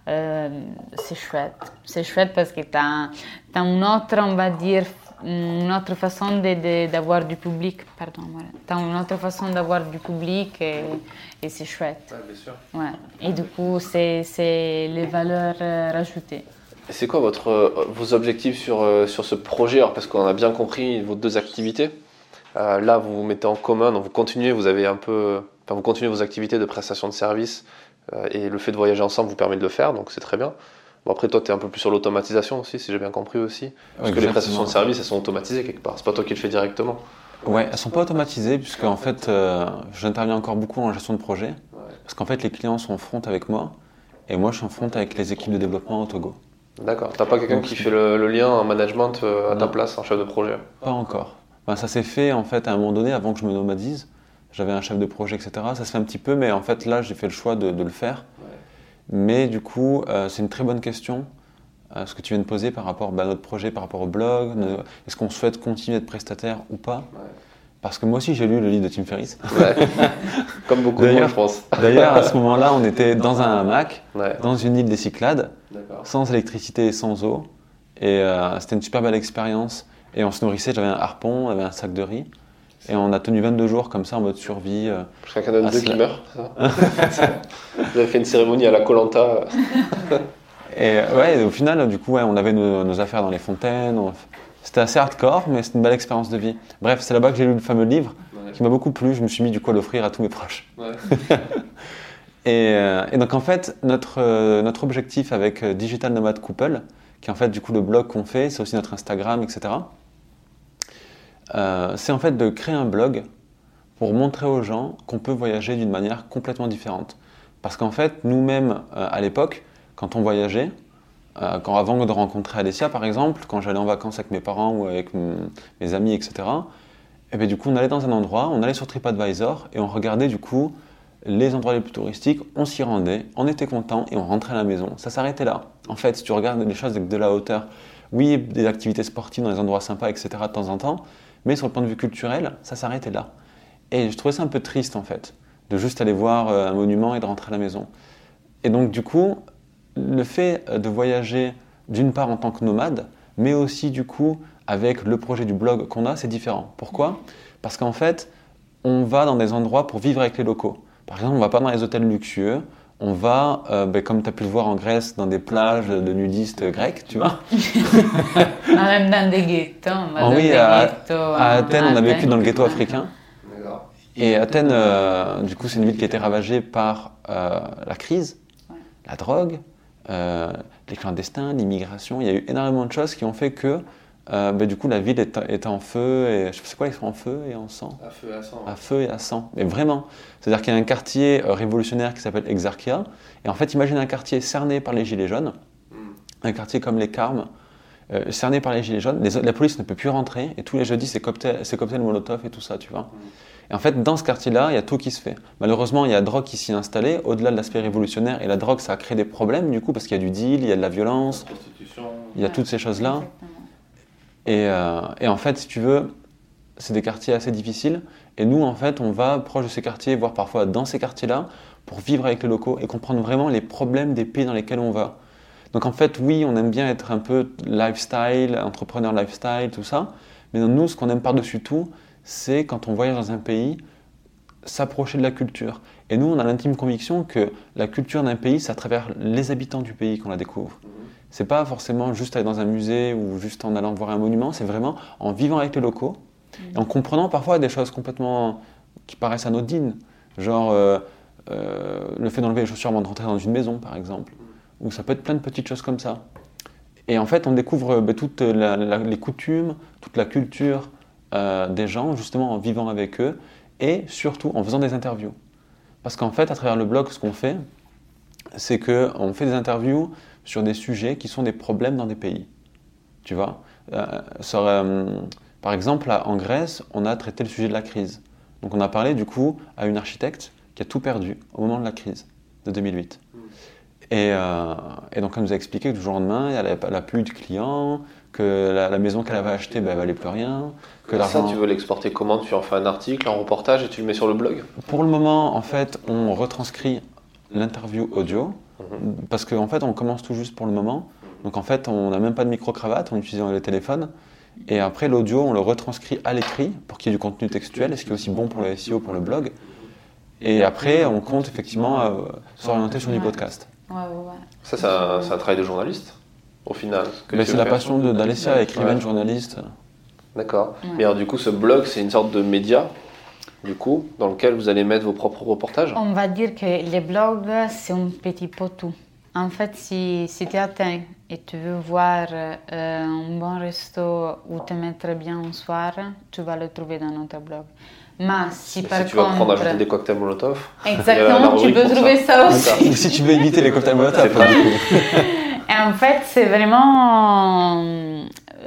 euh, c'est chouette. C'est chouette parce que tu as, une autre, on va dire, une autre façon de- de- d'avoir du public. Pardon, voilà. Tu as une autre façon d'avoir du public et, et c'est chouette. bien sûr. Ouais. Et du coup, c'est c'est les valeurs rajoutées. Et c'est quoi votre, vos objectifs sur, sur ce projet? Alors, Parce qu'on a bien compris vos deux activités. Euh, là, vous vous mettez en commun, donc vous continuez, vous avez un peu, enfin, vous continuez vos activités de prestation de services euh, et le fait de voyager ensemble vous permet de le faire, donc c'est très bien. Bon, après, toi, tu es un peu plus sur l'automatisation aussi, si j'ai bien compris aussi. Parce que les prestations de services, elles sont automatisées quelque part. C'est pas toi qui le fais directement. Ouais, elles sont pas automatisées puisque en fait, euh, j'interviens encore beaucoup en gestion de projet parce qu'en fait, les clients sont en front avec moi et moi, je suis en front avec les équipes de développement au Togo. D'accord. T'as pas quelqu'un qui fait le, le lien en management à ta Non. place, en chef de projet? Pas encore. Ben, ça s'est fait en fait à un moment donné avant que je me nomadise. J'avais un chef de projet, etc. Ça se fait un petit peu, mais en fait là, j'ai fait le choix de, de le faire. Mais du coup, euh, c'est une très bonne question. euh, ce que tu viens de poser par rapport bah, à notre projet, par rapport au blog, est-ce qu'on souhaite continuer d'être prestataire ou pas? Parce que moi aussi j'ai lu le livre de Tim Ferriss. Comme beaucoup de D'ailleurs- je pense. D'ailleurs, à ce moment-là, on était dans un hamac, dans une île des Cyclades, sans électricité et sans eau. Et euh, c'était une super belle expérience. Et on se nourrissait, j'avais un harpon, on avait un sac de riz. Et on a tenu 22 jours comme ça en mode survie. euh. De Ah, deux qui meurt. Vous avez fait une cérémonie à la Colanta. Et ouais, et au final, du coup, ouais, on avait nos, nos affaires dans les fontaines. on- C'était assez hardcore, mais c'était une belle expérience de vie. Bref, c'est là-bas que j'ai lu le fameux livre qui m'a beaucoup plu. Je me suis mis du coup à l'offrir à tous mes proches. Et, euh, et donc en fait, notre, euh, notre objectif avec euh, Digital Nomad Couple, qui est en fait du coup le blog qu'on fait, c'est aussi notre Instagram, etc. euh, c'est en fait de créer un blog pour montrer aux gens qu'on peut voyager d'une manière complètement différente. Parce qu'en fait, nous-mêmes, euh, à l'époque, quand on voyageait, euh, quand avant de rencontrer Alessia par exemple, quand j'allais en vacances avec mes parents ou avec mes amis, etc., et bien, du coup, on allait dans un endroit, on allait sur TripAdvisor et on regardait du coup les endroits les plus touristiques, on s'y rendait, on était content et on rentrait à la maison. Ça s'arrêtait là. En fait, si tu regardes les choses avec de la hauteur, oui, des activités sportives dans des endroits sympas, etc. de temps en temps, mais sur le point de vue culturel, ça s'arrêtait là. Et je trouvais ça un peu triste en fait, de juste aller voir euh, un monument et de rentrer à la maison. Et donc du coup, le fait euh, de voyager d'une part en tant que nomade, mais aussi du coup avec le projet du blog qu'on a, c'est différent. Pourquoi? Parce qu'en fait, on va dans des endroits pour vivre avec les locaux. Par exemple, on ne va pas dans les hôtels luxueux, on va, euh, ben, comme tu as pu le voir en Grèce, dans des plages de nudistes grecs, tu vois. Ah, même dans des ghettos. Ah oui, des à, ghettos, à Athènes, on a vécu dans le ghetto africain. Et Athènes, euh, du coup, c'est une ville qui a été ravagée par euh, la crise, Ouais. la drogue, euh, les clandestins, l'immigration. Il y a eu énormément de choses qui ont fait que, euh, bah, du coup, la ville est, est en feu. Et, je sais pas c'est quoi, ils sont en feu et en sang? À feu et à sang. à feu et à sang. Mais vraiment. C'est-à-dire qu'il y a un quartier euh, révolutionnaire qui s'appelle Exarchia. Et en fait, imagine un quartier cerné par les Gilets jaunes, Hmm. un quartier comme les Carmes. euh, cerné par les gilets jaunes. Les- la police ne peut plus rentrer et tous les jeudis, c'est cocktail, c'est cocktail molotov et tout ça, tu vois. Et en fait, dans ce quartier-là, il y a tout qui se fait. Malheureusement, il y a la drogue qui s'y est installée, au-delà de l'aspect révolutionnaire. Et la drogue, ça a créé des problèmes, du coup, parce qu'il y a du deal, il y a de la violence, il y a toutes ces choses-là. Exactement. Et, euh, et en fait, si tu veux, c'est des quartiers assez difficiles. Et nous, en fait, on va proche de ces quartiers, voire parfois dans ces quartiers-là, pour vivre avec les locaux et comprendre vraiment les problèmes des pays dans lesquels on va. Donc en fait, oui, on aime bien être un peu lifestyle, entrepreneur lifestyle, tout ça. Mais nous, ce qu'on aime par-dessus tout, c'est quand on voyage dans un pays, s'approcher de la culture. Et nous, on a l'intime conviction que la culture d'un pays, c'est à travers les habitants du pays qu'on la découvre. C'est pas forcément juste aller dans un musée ou juste en allant voir un monument, c'est vraiment en vivant avec les locaux et en comprenant parfois des choses complètement qui paraissent anodines, genre euh, euh, le fait d'enlever les chaussures avant de rentrer dans une maison, par exemple, ou ça peut être plein de petites choses comme ça. Et en fait, on découvre ben, toutes la- la- les coutumes, toute la culture euh, des gens, justement en vivant avec eux, et surtout en faisant des interviews. Parce qu'en fait, à travers le blog, ce qu'on fait, c'est qu'on fait des interviews sur des sujets qui sont des problèmes dans des pays. Tu vois Euh, sur, euh, Par exemple, en Grèce, on a traité le sujet de la crise. Donc on a parlé du coup à une architecte qui a tout perdu au moment de la crise de 2008. Et, euh, et donc elle nous a expliqué que du jour au lendemain, elle n'a plus de clients, que la, la maison qu'elle avait achetée, ben, elle valait plus rien, que Ça, tu veux l'exporter comment? Tu en fais un article, un reportage et tu le mets sur le blog? Pour le moment, en fait, on retranscrit l'interview audio parce qu'en fait, on commence tout juste pour le moment. Donc en fait, on n'a même pas de micro-cravate, on utilise le téléphone. Et après, l'audio, on le retranscrit à l'écrit pour qu'il y ait du contenu textuel, ce qui est aussi bon pour le SEO, pour le blog. Et après, on compte effectivement euh, s'orienter sur du podcast. Ouais, ouais, ouais. Ça, c'est un, un travail de journaliste, au final. Mais tu c'est la passion d'Alessia, écrivaine, journaliste. D'accord. Mais alors, du coup, ce blog, c'est une sorte de média, du coup, dans lequel vous allez mettre vos propres reportages? On va dire que les blogs, c'est un petit peu tout. En fait, si, si tu atteins et tu veux voir euh, un bon resto où te mettre bien un soir, tu vas le trouver dans notre blog. Mais si Mais par si tu vas contre... prendre à ajouter des cocktails Molotov, Exactement, tu peux trouver ça aussi. Et si tu veux éviter les cocktails Molotov. Et en fait, c'est vraiment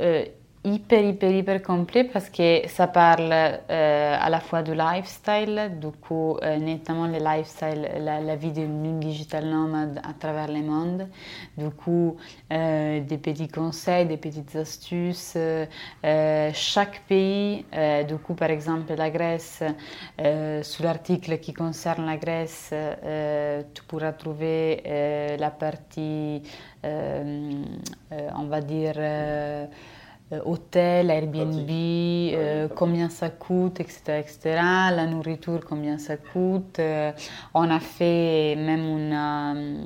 euh, hyper, hyper, hyper complet parce que ça parle euh, à la fois du lifestyle, du coup, euh, notamment le lifestyle, la, vie d'une digital nomade à travers le monde. Du coup, euh, des petits conseils, des petites astuces. chaque pays, du coup, par exemple, la Grèce, sur l'article qui concerne la Grèce, tu pourras trouver la partie, on va dire, hôtel, Airbnb, euh, combien ça coûte, etc., etc. La nourriture, combien ça coûte. Euh, on a fait même une, euh,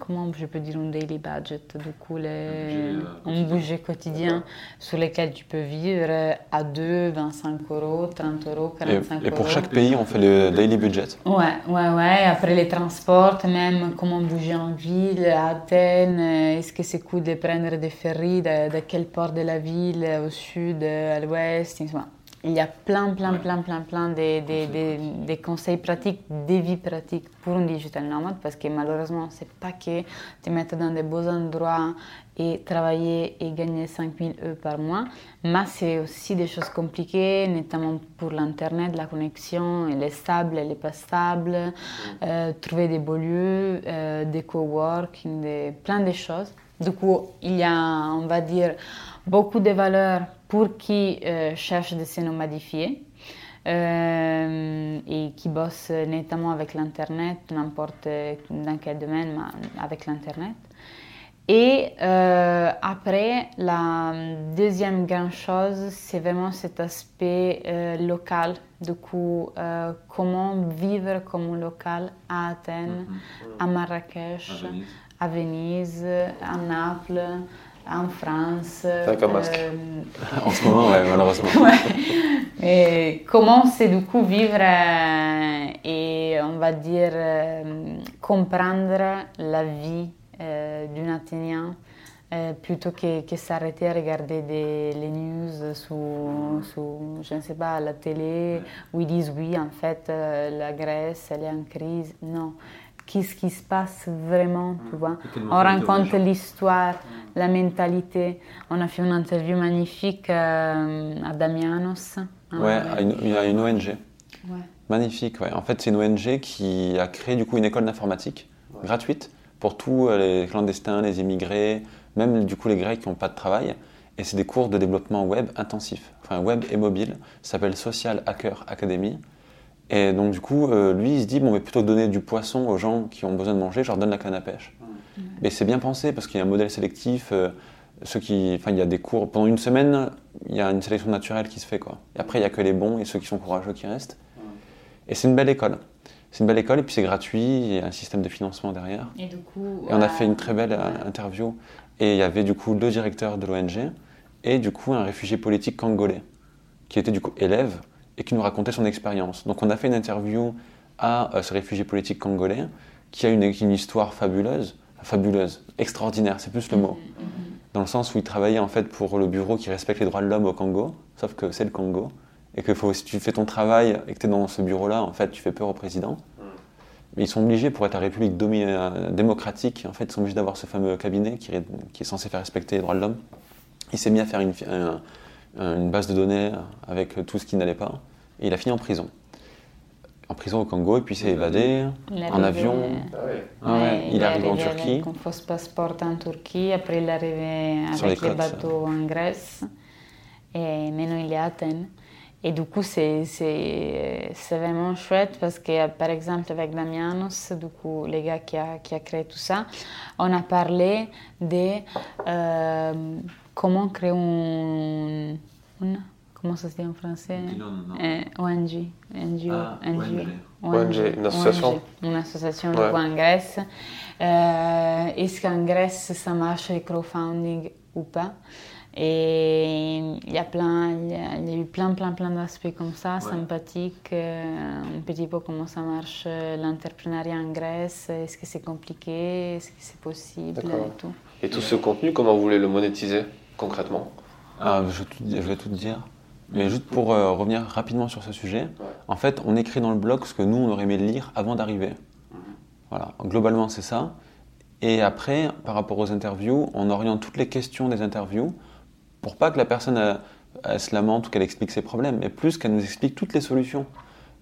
comment je peux dire, un daily budget, du coup, les- un budget quotidien sur lequel tu peux vivre à 2, 25 euros, 30 euros, Et, 45 et pour euros. chaque pays, on fait le daily budget. Ouais, ouais, ouais. Après les transports, même comment bouger en ville, à Athènes, euh, est-ce que c'est cool de prendre des ferries, de, de quel port de la ville, au sud, à l'ouest. Il y a plein, plein, plein, plein, plein de, de- de- de conseils pratiques, des vies pratiques pour un digital nomade, parce que malheureusement, c'est pas que te mettre dans des beaux endroits et travailler et gagner 5000 euros par mois, mais c'est aussi des choses compliquées, notamment pour l'Internet, la connexion, elle est stable, elle n'est pas stable, euh, trouver des beaux lieux, euh, des coworking, des, plein de choses. Du coup, il y a, on va dire, beaucoup de valeurs pour qui euh, cherche de se nomadifier euh, et qui bosse notamment avec l'Internet, n'importe dans quel domaine, mais avec l'Internet. Et euh, après, la deuxième grande chose, c'est vraiment cet aspect euh, local. Du coup, euh, comment vivre comme un local à Athènes, à Marrakech, à Venise, à Naples, en France. Euh, En ce moment, ouais, malheureusement. et comment c'est du coup vivre euh, et on va dire euh, comprendre la vie euh, d'un Athénien plutôt que, que s'arrêter à regarder des, les news sous, je ne sais pas, la télé où ils disent oui, en fait, la Grèce, elle est en crise. Non. Qu'est-ce qui se passe vraiment, tu vois. On rencontre l'histoire, la mentalité. On a fait une interview magnifique euh, à Damianos. Hein, ouais, il y a une ONG. Ouais. Magnifique, ouais. En fait, c'est une ONG qui a créé du coup une école d'informatique gratuite pour tous les clandestins, les immigrés, même du coup les Grecs qui n'ont pas de travail. Et c'est des cours de développement web intensif, enfin web et mobile. Ça s'appelle Social Hacker Academy. Et donc du coup, euh, lui, il se dit, bon, mais plutôt donner du poisson aux gens qui ont besoin de manger, je leur donne la canne à pêche. Mais c'est bien pensé parce qu'il y a un modèle sélectif. Euh, ceux qui, enfin, il y a des cours pendant une semaine, il y a une sélection naturelle qui se fait quoi. Et après, il y a que les bons et ceux qui sont courageux qui restent. Et c'est une belle école. C'est une belle école et puis c'est gratuit, il y a un système de financement derrière. Et, du coup, et on a fait une très belle euh, interview. Et il y avait du coup le directeur de l'ONG et du coup un réfugié politique congolais qui était du coup élève et qui nous racontait son expérience. Donc on a fait une interview à euh, ce réfugié politique congolais qui a une, histoire fabuleuse, fabuleuse, extraordinaire, c'est plus le mot. Dans le sens où il travaillait en fait pour le bureau qui respecte les droits de l'homme au Congo, sauf que c'est le Congo et que si tu fais ton travail et que tu es dans ce bureau-là, en fait, tu fais peur au président. Mais ils sont obligés, pour être la République euh, démocratique, en fait, ils sont obligés d'avoir ce fameux cabinet qui est, censé faire respecter les droits de l'homme. Il s'est mis à faire une, une, base de données avec tout ce qui n'allait pas. Et il a fini en prison. En prison au Congo, et puis il s'est évadé en avion. Ah ouais. il, est arrivé en Turquie. Il a fausse passeport en Turquie, après il est arrivé avec les, les bateaux en Grèce. Et maintenant il est à Athènes. Et du coup, c'est vraiment chouette parce que, par exemple, avec Damianos, du coup, les gars qui a, qui a créé tout ça, on a parlé de euh, comment créer un, comment ça se dit en français? Euh, ONG. NGO, ah, ONG. ONG. une association. Une association ouais. en Grèce. Euh, Est-ce qu'en Grèce, ça marche le crowdfunding ou pas? Et il y a plein, il y a, il y a eu plein, plein, plein d'aspects comme ça, ouais. sympathiques, euh, un petit peu comment ça marche euh, l'entrepreneuriat en Grèce, est-ce que c'est compliqué, est-ce que c'est possible et tout? Et tout ce contenu, comment vous voulez le monétiser? Concrètement ah, je, je, vais tout te dire. Mais juste pour euh, revenir rapidement sur ce sujet, ouais. en fait, on écrit dans le blog ce que nous, on aurait aimé lire avant d'arriver. Mmh. Voilà, globalement, c'est ça. Et après, par rapport aux interviews, on oriente toutes les questions des interviews pour pas que la personne elle, elle se lamente ou qu'elle explique ses problèmes, mais plus qu'elle nous explique toutes les solutions.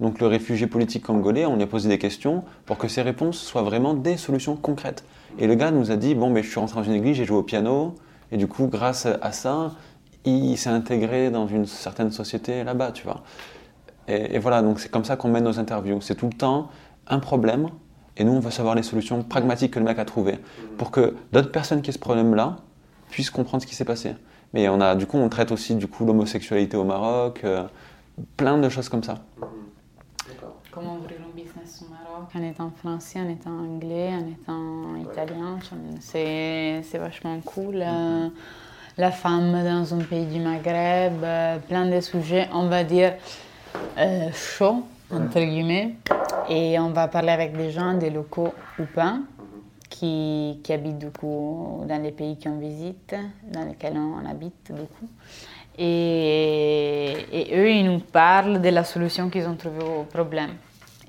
Donc le réfugié politique congolais, on lui a posé des questions pour que ses réponses soient vraiment des solutions concrètes. Et le gars nous a dit, bon, ben, je suis rentré dans une église, j'ai joué au piano, et du coup, grâce à ça, il s'est intégré dans une certaine société là-bas, tu vois. Et, et, voilà, donc c'est comme ça qu'on mène nos interviews. C'est tout le temps un problème, et nous, on veut savoir les solutions pragmatiques que le mec a trouvées, pour que d'autres personnes qui ont ce problème-là puissent comprendre ce qui s'est passé. Mais on a, du coup, on traite aussi du coup l'homosexualité au Maroc, euh, plein de choses comme ça. Comment ouvrir un business au Maroc en étant français, en étant anglais, en étant italien, c'est vachement cool. Euh, la femme dans un pays du Maghreb, euh, plein de sujets, on va dire, euh, chauds, entre guillemets. Et on va parler avec des gens, des locaux ou pas qui, qui, habitent du coup dans les pays qu'on visite, dans lesquels on habite beaucoup. Et, et, eux, ils nous parlent de la solution qu'ils ont trouvée au problème.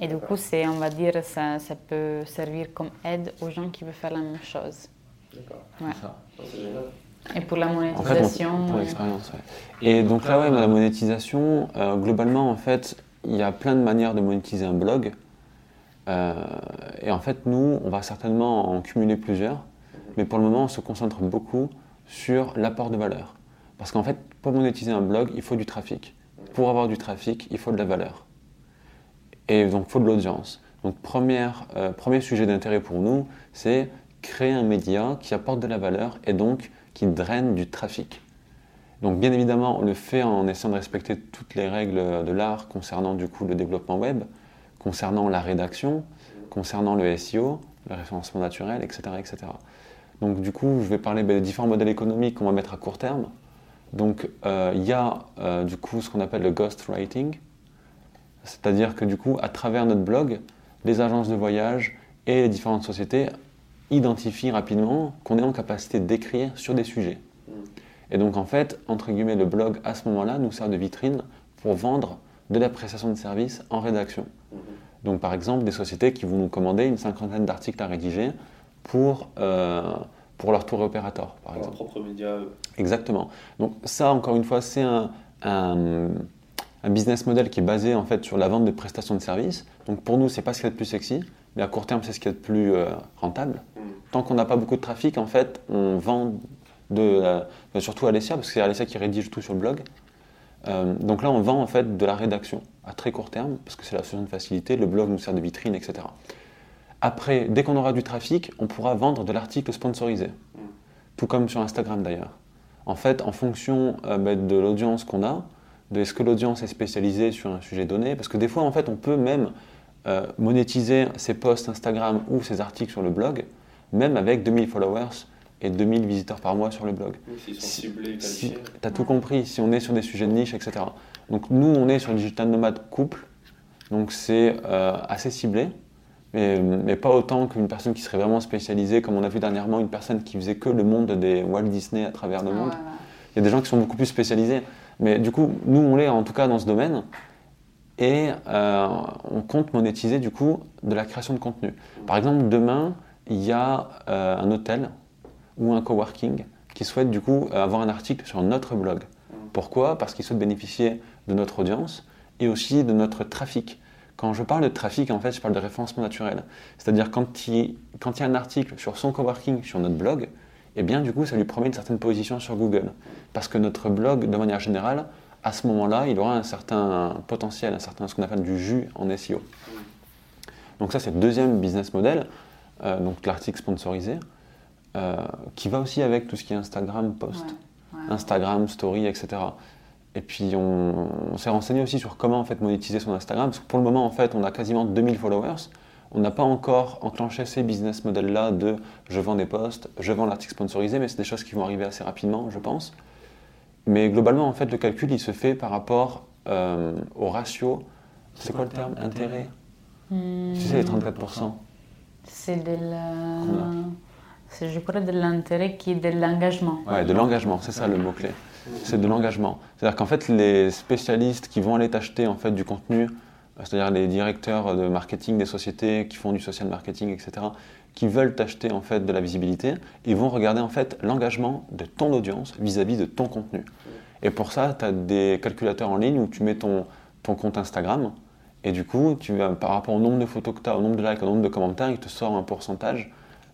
Et du coup, c'est, on va dire, ça, ça peut servir comme aide aux gens qui veulent faire la même chose. D'accord. Ouais. Et pour la monétisation. En fait, pour l'expérience, ouais. Et donc là, ouais, la monétisation, euh, globalement, en fait, il y a plein de manières de monétiser un blog. Euh, et en fait, nous, on va certainement en cumuler plusieurs, mais pour le moment, on se concentre beaucoup sur l'apport de valeur. Parce qu'en fait, pour monétiser un blog, il faut du trafic. Pour avoir du trafic, il faut de la valeur. Et donc, il faut de l'audience. Donc, première, euh, premier sujet d'intérêt pour nous, c'est créer un média qui apporte de la valeur et donc qui draine du trafic. Donc, bien évidemment, on le fait en essayant de respecter toutes les règles de l'art concernant du coup le développement web, concernant la rédaction, concernant le SEO, le référencement naturel, etc. etc. Donc du coup, je vais parler ben, des différents modèles économiques qu'on va mettre à court terme. Donc euh, il y a euh, du coup ce qu'on appelle le ghostwriting, c'est-à-dire que du coup, à travers notre blog, les agences de voyage et les différentes sociétés identifient rapidement qu'on est en capacité d'écrire sur des sujets. Et donc en fait, entre guillemets, le blog à ce moment-là nous sert de vitrine pour vendre de la prestation de service en rédaction. Donc par exemple, des sociétés qui vont nous commander une cinquantaine d'articles à rédiger pour, euh, pour leur tour opérateur, par exemple. propre média. Exactement. Donc ça, encore une fois, c'est un, un, un business model qui est basé en fait sur la vente de prestations de services. Donc pour nous, c'est pas ce qu'il y a de plus sexy, mais à court terme, c'est ce qu'il y a de plus euh, rentable. Mm. Tant qu'on n'a pas beaucoup de trafic, en fait, on vend de, euh, surtout Alessia, parce que c'est Alessia qui rédige tout sur le blog. Euh, donc là, on vend en fait de la rédaction à très court terme, parce que c'est la solution de facilité, le blog nous sert de vitrine, etc. Après, dès qu'on aura du trafic, on pourra vendre de l'article sponsorisé, tout comme sur Instagram d'ailleurs. En fait, en fonction euh, bah, de l'audience qu'on a, de est-ce que l'audience est spécialisée sur un sujet donné, parce que des fois, en fait, on peut même euh, monétiser ses posts Instagram ou ses articles sur le blog, même avec 2000 followers et 2000 visiteurs par mois sur le blog. S'ils Si- Si, tu as tout compris, si on est sur des sujets de niche, etc. Donc nous, on est sur le digital nomade couple, donc c'est euh, assez ciblé, mais, mais pas autant qu'une personne qui serait vraiment spécialisée, comme on a vu dernièrement, une personne qui faisait que le monde des Walt Disney à travers le monde. Il y a des gens qui sont beaucoup plus spécialisés. Mais du coup, nous, on l'est en tout cas dans ce domaine. Et euh, on compte monétiser du coup de la création de contenu. Par exemple, demain, il y a euh, un hôtel ou un coworking qui souhaite du coup avoir un article sur notre blog. Pourquoi? Parce qu'il souhaite bénéficier de notre audience et aussi de notre trafic. Quand je parle de trafic, en fait, je parle de référencement naturel. C'est-à-dire quand il, quand il y a un article sur son coworking sur notre blog, eh bien du coup, ça lui promet une certaine position sur Google. Parce que notre blog, de manière générale, à ce moment-là, il aura un certain potentiel, un certain, ce qu'on appelle du jus en SEO. Donc ça, c'est le deuxième business model, euh, donc l'article sponsorisé, euh, qui va aussi avec tout ce qui est Instagram, post, Instagram, story, etc. Et puis on, on s'est renseigné aussi sur comment en fait monétiser son Instagram, parce que pour le moment, en fait, on a quasiment 2000 followers. On n'a pas encore enclenché ces business models-là de je vends des posts, je vends l'article sponsorisé, mais c'est des choses qui vont arriver assez rapidement, je pense. Mais globalement, en fait, le calcul, il se fait par rapport euh, au ratio. C'est quoi le terme Intérêt? Hmm, Tu sais, les 34%. C'est de la... C'est, je crois de l'intérêt qui est de l'engagement. Ouais, de l'engagement, c'est ça le mot-clé. C'est de l'engagement. C'est-à-dire qu'en fait, les spécialistes qui vont aller t'acheter en fait, du contenu, euh, c'est-à-dire les directeurs de marketing des sociétés qui font du social marketing, etc., qui veulent t'acheter en fait, de la visibilité, ils vont regarder en fait l'engagement de ton audience vis-à-vis de ton contenu. Et pour ça, tu as des calculateurs en ligne où tu mets ton, ton compte Instagram, et du coup, tu par rapport au nombre de photos que tu as, au nombre de likes, au nombre de commentaires, il te sort un pourcentage.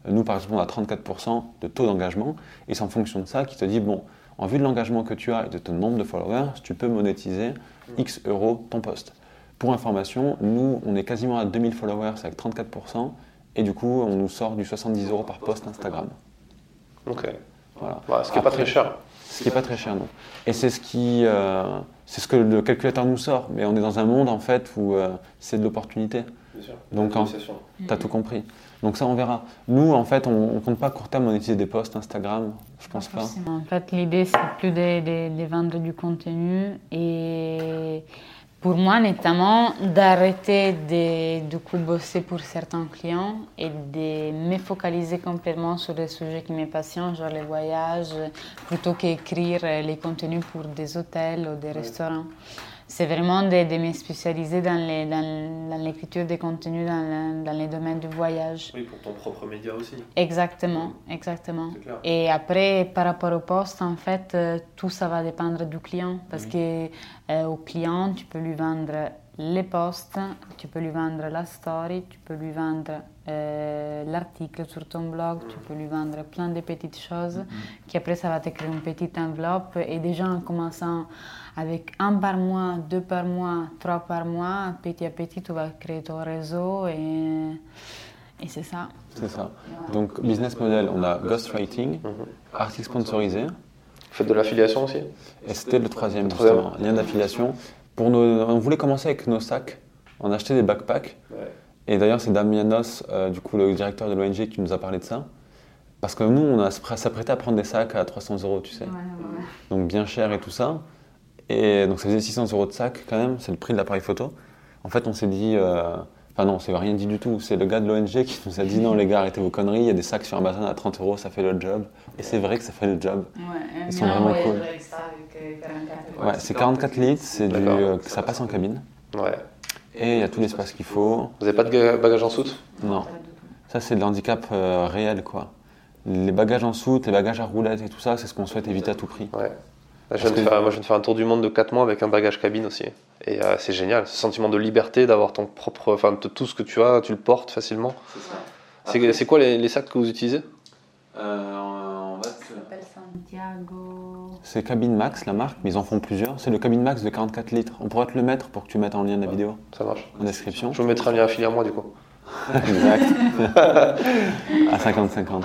Nous, par exemple, on a 34% de taux d'engagement, et c'est en fonction de ça qu'il te dit, bon, en vue de l'engagement que tu as et de ton nombre de followers, tu peux monétiser X euros ton post. Pour information, nous, on est quasiment à 2000 followers avec 34%, et du coup, on nous sort du 70 euros par post Instagram. Ok. Voilà. Bah, ce qui n'est pas très cher. Ce qui n'est pas très cher, non. Et c'est ce, qui, euh, c'est ce que le calculateur nous sort. Mais on est dans un monde, en fait, où euh, c'est de l'opportunité. Bien sûr. Donc. Tu as tout compris. Donc ça, on verra. Nous, en fait, on ne compte pas à court terme monétiser des posts Instagram. Je pense pas. En fait, l'idée, c'est plus de, de- de vendre du contenu et pour moi, notamment, d'arrêter de, du coup, bosser pour certains clients et de me focaliser complètement sur des sujets qui me passionnent, genre les voyages, plutôt qu'écrire les contenus pour des hôtels ou des restaurants. C'est vraiment de, de me spécialiser dans les- dans- dans l'écriture des contenus dans, le- dans les domaines du voyage. Oui, pour ton propre média aussi. Exactement, exactement. C'est clair. Et après, par rapport au poste, en fait, euh, tout ça va dépendre du client. Parce que euh, au client, tu peux lui vendre les posts, tu peux lui vendre la story, tu peux lui vendre euh, l'article sur ton blog, tu peux lui vendre plein de petites choses qui après, ça va te créer une petite enveloppe. Et déjà, en commençant avec un par mois, deux par mois, trois par mois, petit à petit, tu vas créer ton réseau et, et c'est ça. C'est ça. Donc, business model, on a ghostwriting, Mhm. article sponsorisé, Faites de l'affiliation aussi et c'était le troisième, troisième. justement, lien d'affiliation. Pour nos, on voulait commencer avec nos sacs. On a acheté des backpacks. Ouais. Et d'ailleurs, c'est Damianos, euh, du coup, le directeur de l'ONG, qui nous a parlé de ça. Parce que nous, on a s'appr- s'apprêté à prendre des sacs à 300 euros, tu sais. Donc bien cher et tout ça. Et donc ça faisait 600 euros de sac quand même, c'est le prix de l'appareil photo. En fait, on s'est dit. euh, Enfin non, c'est rien dit du tout. C'est le gars de l'ONG qui nous a dit non les gars, arrêtez vos conneries, il y a des sacs sur Amazon à 30 euros, ça fait le job. Et c'est vrai que ça fait le job. Ils sont vraiment cool. Ouais, c'est 44 litres, c'est du, euh, ça passe en cabine. Ouais. et il y a tout l'espace qu'il faut. Vous n'avez pas de ga- bagages en soute? Non, ça c'est de l'handicap euh, réel quoi. Les bagages en soute, les bagages à roulettes et tout ça, c'est ce qu'on souhaite éviter à tout prix. Ouais. Là, je viens de Parce que- faire, moi, je viens de faire un tour du monde de 4 mois avec un bagage cabine aussi. Et euh, c'est génial, ce sentiment de liberté, d'avoir ton propre. Enfin, tout ce que tu as, tu le portes facilement. C'est c'est quoi les, les sacs que vous utilisez? S'appelle Santiago. C'est Cabine Max, la marque, mais ils en font plusieurs. C'est le Cabine Max de 44 litres. On pourrait te le mettre pour que tu mettes en lien de la vidéo, Ça marche. en description. Je vous mettrai un lien affilié à moi du coup. exact. à 50-50.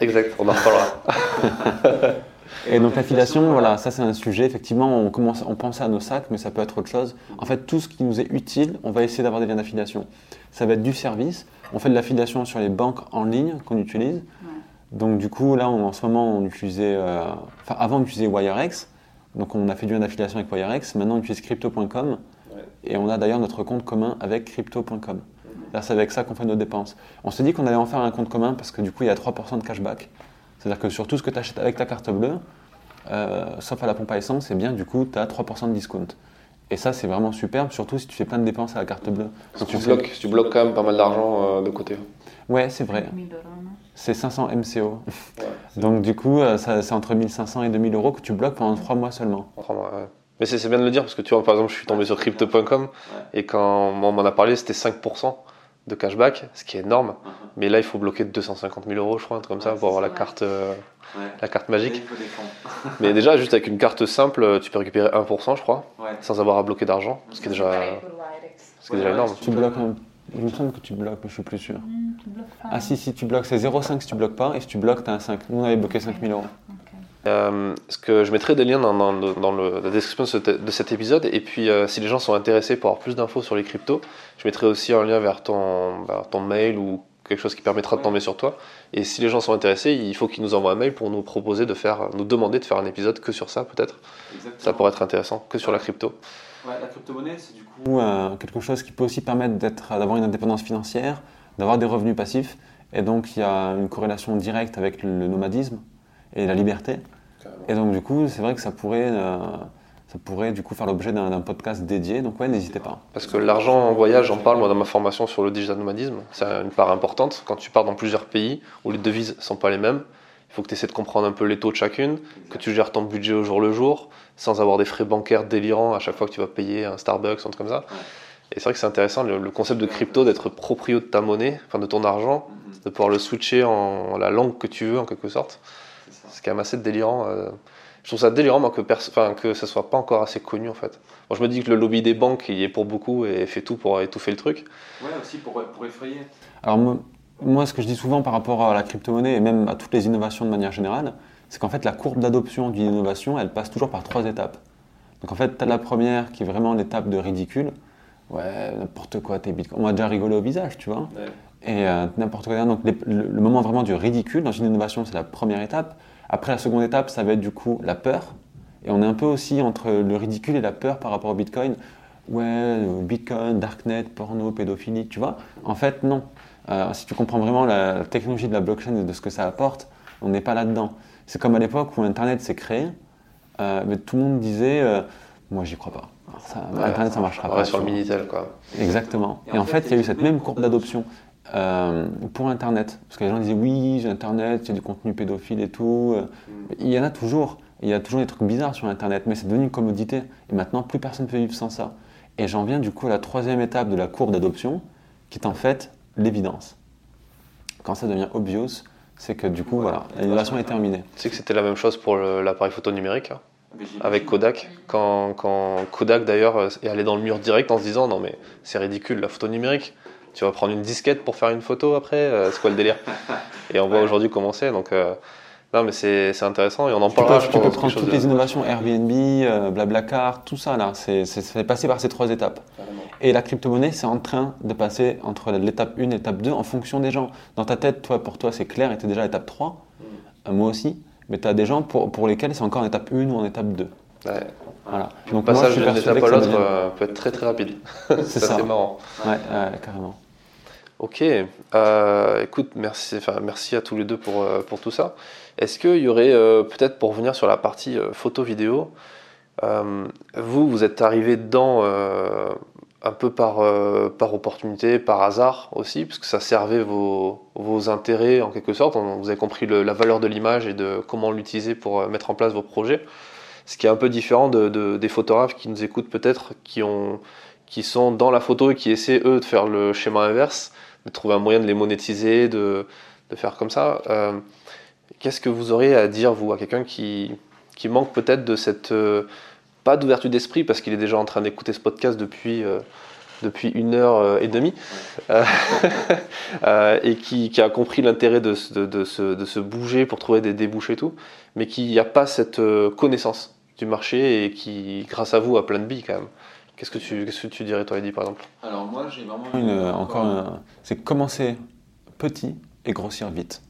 Exact, on en reparlera. Et donc l'affiliation, voilà, ça c'est un sujet. Effectivement, on, commence, on pense à nos sacs, mais ça peut être autre chose. En fait, tout ce qui nous est utile, on va essayer d'avoir des liens d'affiliation. Ça va être du service. On fait de l'affiliation sur les banques en ligne qu'on utilise. Donc du coup, là, on- en ce moment, on utilisait, euh, enfin avant on utilisait WireX. Donc on a fait du lien d'affiliation avec WireX. Maintenant, on utilise crypto.com. Et on a d'ailleurs notre compte commun avec crypto.com. Là, c'est avec ça qu'on fait nos dépenses. On s'est dit qu'on allait en faire un compte commun parce que du coup, il y a 3% de cashback. C'est-à-dire que sur tout ce que tu achètes avec ta carte bleue, euh, sauf à la pompe à essence, eh bien, du coup, tu as 3% de discount. Et ça, c'est vraiment superbe, surtout si tu fais plein de dépenses à la carte bleue. Donc, tu, bloques, tu bloques quand même pas mal d'argent euh, de côté. Ouais, c'est vrai. 1000 euros, non? C'est 500 MCO. Donc, du coup, euh, c'est entre 1500 et 2000 euros que tu bloques pendant 3 mois seulement. Vraiment, ouais. Mais c'est c'est bien de le dire parce que tu vois, par exemple, je suis tombé sur crypto.com et quand on m'en a parlé, c'était 5% de cashback, ce qui est énorme. Mais là, il faut bloquer 250 000 euros, je crois, un truc comme ça, pour avoir la carte, euh, la carte magique. Mais déjà, juste avec une carte simple, tu peux récupérer 1%, je crois, sans avoir à bloquer d'argent, ce qui est déjà, ce qui est déjà énorme. Tu bloques un- Il me semble que tu bloques, mais je suis plus sûr. Hmm, tu bloques pas. Ah si, si, tu bloques, c'est 0,5 si tu bloques pas, et si tu bloques, tu as un 5. Nous, on avait bloqué 5000 euros. Euh, ce que je mettrai des liens dans, dans le- dans le- la description de, cet- de cet épisode. Et puis, euh, si les gens sont intéressés pour avoir plus d'infos sur les cryptos, je mettrai aussi un lien vers ton, vers ton mail ou quelque chose qui permettra de tomber sur toi. Et si les gens sont intéressés, il faut qu'ils nous envoient un mail pour nous proposer de faire, nous demander de faire un épisode que sur ça, peut-être. Ça pourrait être intéressant, que sur la crypto. la crypto-monnaie, c'est du coup euh, quelque chose qui peut aussi permettre d'être- d'avoir une indépendance financière, d'avoir des revenus passifs. Et donc, il y a une corrélation directe avec le nomadisme et la liberté. Et donc, du coup, c'est vrai que ça pourrait, euh, ça pourrait du coup faire l'objet d'un podcast dédié. Donc, ouais, n'hésitez pas. Parce que l'argent en voyage, j'en parle moi dans ma formation sur le digital nomadisme, c'est une part importante. Quand tu pars dans plusieurs pays où les devises ne sont pas les mêmes, il faut que tu essaies de comprendre un peu les taux de chacune, que tu gères ton budget au jour le jour, sans avoir des frais bancaires délirants à chaque fois que tu vas payer un Starbucks, un truc comme ça. Et c'est vrai que c'est intéressant le, le concept de crypto, d'être proprio de ta monnaie, enfin de ton argent, de pouvoir le switcher en la langue que tu veux en quelque sorte. C'est quand même assez délirant. euh. Je trouve ça délirant moi, que, enfin, que ça soit pas encore assez connu en fait. Bon, je me dis que le lobby des banques il y est pour beaucoup et fait tout pour étouffer le truc. Ouais, aussi pour, effrayer. Alors, moi, moi, ce que je dis souvent par rapport à la crypto-monnaie et même à toutes les innovations de manière générale, c'est qu'en fait, la courbe d'adoption d'une innovation, elle passe toujours par trois étapes. Donc, en fait, tu as la première qui est vraiment l'étape de ridicule. Ouais, n'importe quoi, t'es bitcoin. On va déjà rigoler au visage, tu vois. Et euh, n'importe quoi. Donc, les- le, le moment vraiment du ridicule dans une innovation, c'est la première étape. Après, la seconde étape, ça va être du coup la peur. Et on est un peu aussi entre le ridicule et la peur par rapport au bitcoin. Ouais, bitcoin, darknet, porno, pédophilie, tu vois. En fait, non. Euh, si tu comprends vraiment la, technologie de la blockchain et de ce que ça apporte, on n'est pas là-dedans. C'est comme à l'époque où Internet s'est créé, euh, mais tout le monde disait euh, Moi, j'y crois pas. Ça- Internet, ça marchera On pas. sur le. Minitel quoi. Exactement. Et en fait, il y a eu cette même courbe d'adoption euh, pour Internet. Parce que les gens disaient oui, j'ai Internet, il y a du contenu pédophile et tout. Euh, Il y en a toujours. Il y a toujours des trucs bizarres sur Internet, mais c'est devenu une commodité. Et maintenant, plus personne ne peut vivre sans ça. Et j'en viens du coup à la troisième étape de la courbe d'adoption, qui est en fait l'évidence. Quand ça devient obvious, c'est que du coup, voilà, l'innovation est terminée. Tu sais que c'était la même chose pour l'appareil photo numérique hein, avec Kodak. Quand, quand Kodak d'ailleurs est allé dans le mur direct en se disant non mais c'est ridicule la photo numérique. Tu vas prendre une disquette pour faire une photo après, euh, c'est quoi le délire? Et on voit aujourd'hui comment c'est. Donc euh, non mais c'est c'est intéressant et on en Tu peux, parlera. je tu pense, peux dans quelque prendre toutes de- les innovations Airbnb, euh, Blablacar, tout ça là, c'est c'est- c'est passé par ces trois étapes. Et la crypto-monnaie, c'est en train de passer entre l'étape 1 et l'étape 2 en fonction des gens. Dans ta tête, toi, pour toi, c'est clair et tu es déjà à l'étape 3. Euh, moi aussi. Mais tu as des gens pour, pour lesquels c'est encore en étape 1 ou en étape 2. Ouais. Voilà. Le Donc je passage d'une étape à ça l'autre devient- euh, peut être très très rapide. C'est c'est ça. assez marrant. Ouais, ouais, carrément. Ok, euh, écoute, merci, enfin, merci à tous les deux pour, euh, pour tout ça. Est-ce qu'il y aurait, euh, peut-être pour revenir sur la partie photo-vidéo, vous, vous êtes arrivé dedans un peu par, par opportunité, par hasard aussi, parce que ça servait vos, vos intérêts en quelque sorte. Vous avez compris la valeur de l'image et de comment l'utiliser pour mettre en place vos projets. Ce qui est un peu différent de, des photographes qui nous écoutent peut-être, qui, ont, qui sont dans la photo et qui essaient eux de faire le schéma inverse, de trouver un moyen de les monétiser, de, de faire comme ça. Euh, qu'est-ce que vous auriez à dire, vous, à quelqu'un qui, qui manque peut-être de cette pas d'ouverture d'esprit parce qu'il est déjà en train d'écouter ce podcast depuis, euh, depuis une heure euh, et demie euh, et qui, qui, a compris l'intérêt de, de, se, de, se, bouger pour trouver des débouches et tout, mais qui n'a pas cette connaissance du marché et qui, grâce à vous, a plein de billes quand même. Qu'est-ce que tu, qu'est-ce que tu dirais, toi, Eddie, par exemple? Alors, moi, j'ai vraiment une, encore, c'est commencer petit et grossir vite.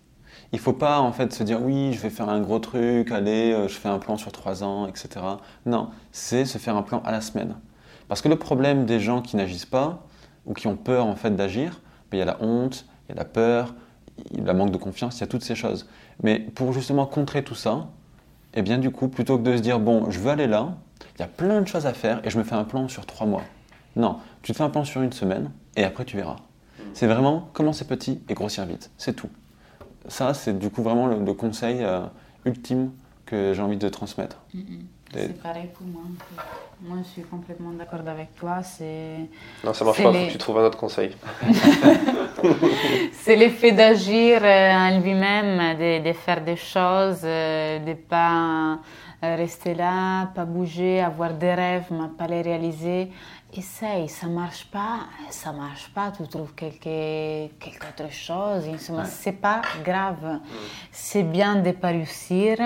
Il faut pas en fait se dire oui, je vais faire un gros truc, allez, euh, je fais un plan sur trois ans, etc. Non, c'est se faire un plan à la semaine. Parce que le problème des gens qui n'agissent pas ou qui ont peur en fait d'agir, ben, il y a la honte, il y a la peur, il y a la manque de confiance, il y a toutes ces choses. Mais pour justement contrer tout ça, et eh bien du coup, plutôt que de se dire bon, je veux aller là, il y a plein de choses à faire et je me fais un plan sur trois mois. Non, tu te fais un plan sur une semaine et après tu verras. C'est vraiment commencer petit et grossir vite, c'est tout ça, c'est du coup vraiment le, conseil euh, ultime que j'ai envie de transmettre. Mm, mm. C'est pareil pour moi. Moi, je suis complètement d'accord avec toi. Non, ça marche pas, il faut que tu trouves un autre conseil. c'est l'effet d'agir euh, en lui-même, de, faire des choses, euh, de ne pas rester là, pas bouger, avoir des rêves, mais pas les réaliser essaye, ça marche pas, ça marche pas, tu trouves quelque, quelque autre chose, insomma, c'est pas grave. C'est bien de pas réussir,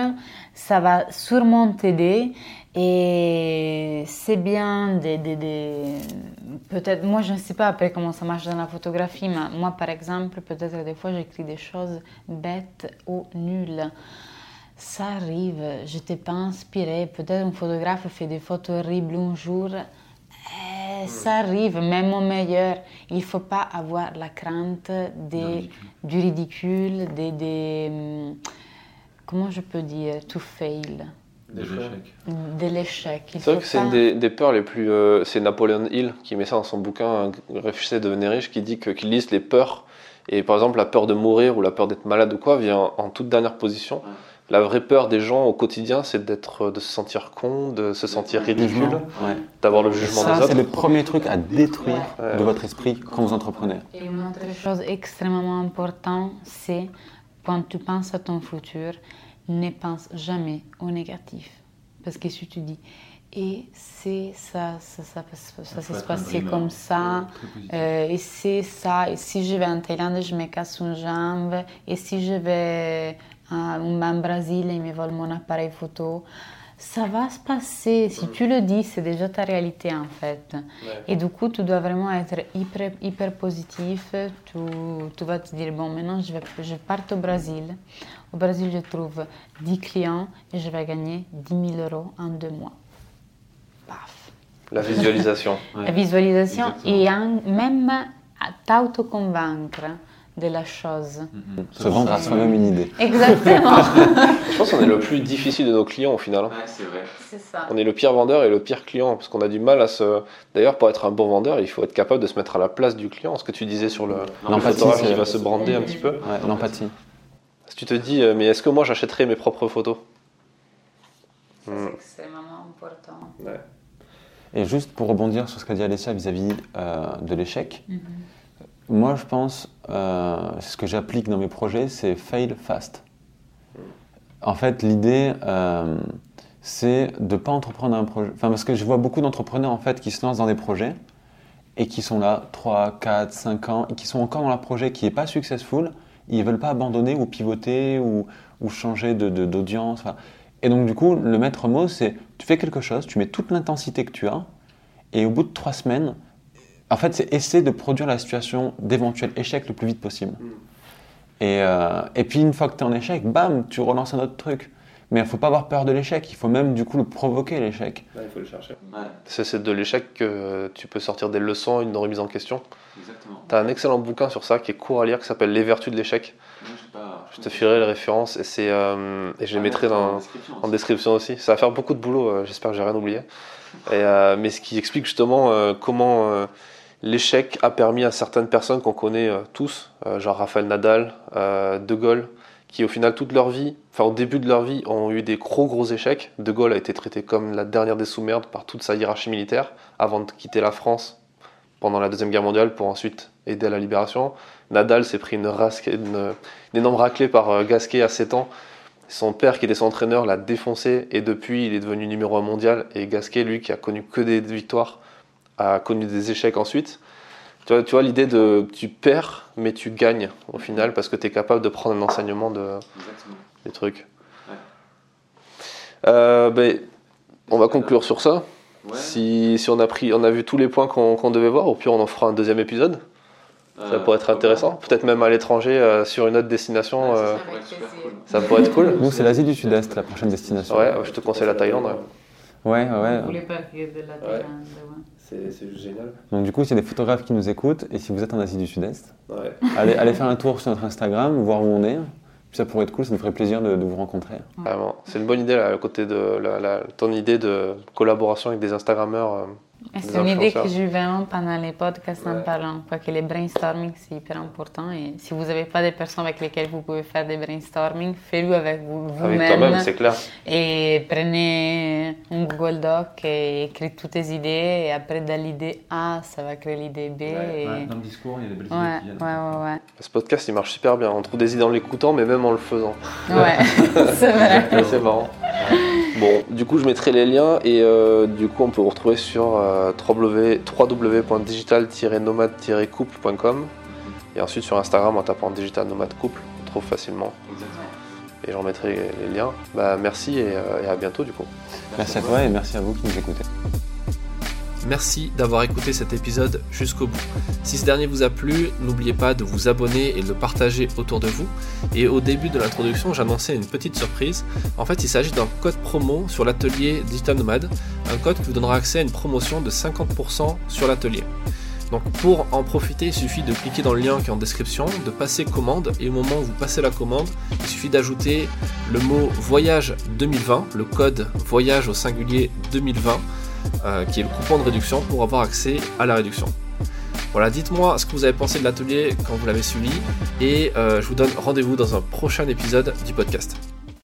ça va sûrement t'aider et c'est bien de, de, de peut-être, moi je ne sais pas après comment ça marche dans la photographie, mais moi par exemple, peut-être des fois j'écris des choses bêtes ou nulles. Ça arrive, je t'ai pas inspiré, peut-être un photographe fait des photos horribles un jour, eh, ça arrive, même au meilleur. Il ne faut pas avoir la crainte des, du ridicule, des, des, hum, Comment je peux dire To fail. De l'échec. De l'échec. C'est vrai que c'est une des, peurs les plus. Euh, c'est Napoleon Hill qui met ça dans son bouquin Réfléchissez de devenir riche, qui dit qu'il liste les peurs. Et par exemple, la peur de mourir ou la peur d'être malade ou quoi vient en toute dernière position. La vraie peur des gens au quotidien, c'est d'être, de se sentir con, de se sentir ridicule, d'avoir le jugement des autres. C'est le premier truc à détruire de votre esprit quand vous entreprenez. Et une autre chose extrêmement importante, c'est quand tu penses à ton futur, ne pense jamais au négatif. Parce que si tu dis, et c'est ça, ça, ça, ça, s'est passé comme ça, euh, et c'est ça, et si je vais en Thaïlande, je me casse une jambe, et si je vais un Brésil et me vole mon appareil photo. Ça va se passer. Si tu le dis, c'est déjà ta réalité en fait. Et du coup, tu dois vraiment être hyper, hyper positif. Tu, tu vas te dire, bon, maintenant je, vais, je pars au Brésil. Au Brésil, je trouve 10 clients et je vais gagner 10 000 euros en deux mois. Paf. La visualisation. La visualisation et même t'auto-convaincre de la chose. Mm-hmm. Se vendre à soi-même une idée. Exactement. je pense qu'on est le plus difficile de nos clients au final. Ouais, c'est vrai. C'est ça. On est le pire vendeur et le pire client parce qu'on a du mal à se. D'ailleurs, pour être un bon vendeur, il faut être capable de se mettre à la place du client. Ce que tu disais sur le, le photographe qui va se brander un petit peu. Ouais, l'empathie. Si tu te dis, euh, mais est-ce que moi j'achèterais mes propres photos C'est hmm. extrêmement important. Ouais. Et juste pour rebondir sur ce qu'a dit Alessia vis-à-vis euh, de l'échec, mm-hmm. Moi, je pense, euh, ce que j'applique dans mes projets, c'est fail fast. En fait, l'idée, euh, c'est de ne pas entreprendre un projet. Enfin, parce que je vois beaucoup d'entrepreneurs en fait qui se lancent dans des projets et qui sont là 3, 4, 5 ans et qui sont encore dans leur projet qui n'est pas successful. Ils ne veulent pas abandonner ou pivoter ou, changer d'audience. De, et donc, du coup, le maître mot, c'est tu fais quelque chose, tu mets toute l'intensité que tu as et au bout de 3 semaines, en fait, c'est essayer de produire la situation d'éventuel échec le plus vite possible. Mm. Et, euh, et, puis, une fois que tu es en échec, bam, tu relances un autre truc. Mais il ne faut pas avoir peur de l'échec, il faut même du coup le provoquer l'échec. il faut le chercher. C'est de l'échec que tu peux sortir des leçons, une remise en question. Exactement. Tu as un excellent bouquin sur ça qui est court à lire qui s'appelle Les vertus de l'échec. Je pas, te filerai les références et, c'est, euh, et je les mettrai dans, en description aussi. Ça va faire beaucoup de boulot, euh, j'espère que j'ai rien oublié. Et, euh, mais ce qui explique justement euh, comment euh, l'échec a permis à certaines personnes qu'on connaît euh, tous, euh, genre Raphaël Nadal, euh, De Gaulle, qui au final toute leur vie, enfin au début de leur vie, ont eu des gros gros échecs. De Gaulle a été traité comme la dernière des sous-merdes par toute sa hiérarchie militaire avant de quitter la France pendant la Deuxième Guerre mondiale pour ensuite aider à la libération. Nadal s'est pris une, rasque, une, énorme raclée par Gasquet à 7 ans. Son père, qui était son entraîneur, l'a défoncé et depuis, il est devenu numéro 1 mondial. Et Gasquet, lui, qui a connu que des victoires, a connu des échecs ensuite. Tu vois, tu vois l'idée de tu perds, mais tu gagnes au final parce que tu es capable de prendre un enseignement de, des trucs. Euh, ben, on va conclure sur ça. Si, si on, a pris, on a vu tous les points qu'on devait voir, au pire on en fera un deuxième épisode. Ça pourrait être intéressant. Peut-être même à l'étranger, euh, sur une autre destination. euh, ça pourrait être cool. Nous, c'est l'Asie du Sud-Est, la prochaine destination. Ouais, je te conseille la Thaïlande. ouais. Ouais, les de la. Thaïlande, ouais. C'est juste génial. Donc du coup, s'il y a des photographes qui nous écoutent, et si vous êtes en Asie du Sud-Est, Ouais. allez, allez faire un tour sur notre Instagram, voir où on est. Puis ça pourrait être cool, ça nous ferait plaisir de, de vous rencontrer. Vraiment. C'est une bonne idée, là, le côté de la, la- ton idée de collaboration avec des Instagrammeurs. euh, C'est une idée que j'ai vraiment pendant les podcasts en parlant. Quoi que les brainstorming, c'est hyper important. Et si vous n'avez pas des personnes avec lesquelles vous pouvez faire des brainstorming, faites-le avec vous- avec toi-même, vous-même. c'est clair. et prenez un Google Doc et écrivez toutes tes idées. Et après, dans l'idée A, ça va créer l'idée B. et... ouais, le discours, il y a des belles ouais, ouais, ouais. Ce podcast, il marche super bien. On trouve des idées en l'écoutant, mais même en le faisant. Ouais, c'est vrai. c'est marrant. Bon, du coup, je mettrai les liens et euh, du coup, on peut vous retrouver sur euh, www- www.digital-nomade-couple.com et ensuite sur Instagram en tapant Digital Nomade Couple, on trouve facilement et j'en mettrai les liens. Bah, merci et, euh, et à bientôt du coup. Merci à toi et merci à vous qui nous écoutez. Merci d'avoir écouté cet épisode jusqu'au bout. Si ce dernier vous a plu, n'oubliez pas de vous abonner et de le partager autour de vous. Et au début de l'introduction, j'annonçais une petite surprise. En fait, il s'agit d'un code promo sur l'atelier Digital Nomad, un code qui vous donnera accès à une promotion de 50% sur l'atelier. Donc pour en profiter, il suffit de cliquer dans le lien qui est en description, de passer commande, et au moment où vous passez la commande, il suffit d'ajouter le mot voyage 2020, le code voyage au singulier 2020, euh, qui est le coupon de réduction pour avoir accès à la réduction. Voilà, dites-moi ce que vous avez pensé de l'atelier quand vous l'avez suivi, et euh, je vous donne rendez-vous dans un prochain épisode du podcast.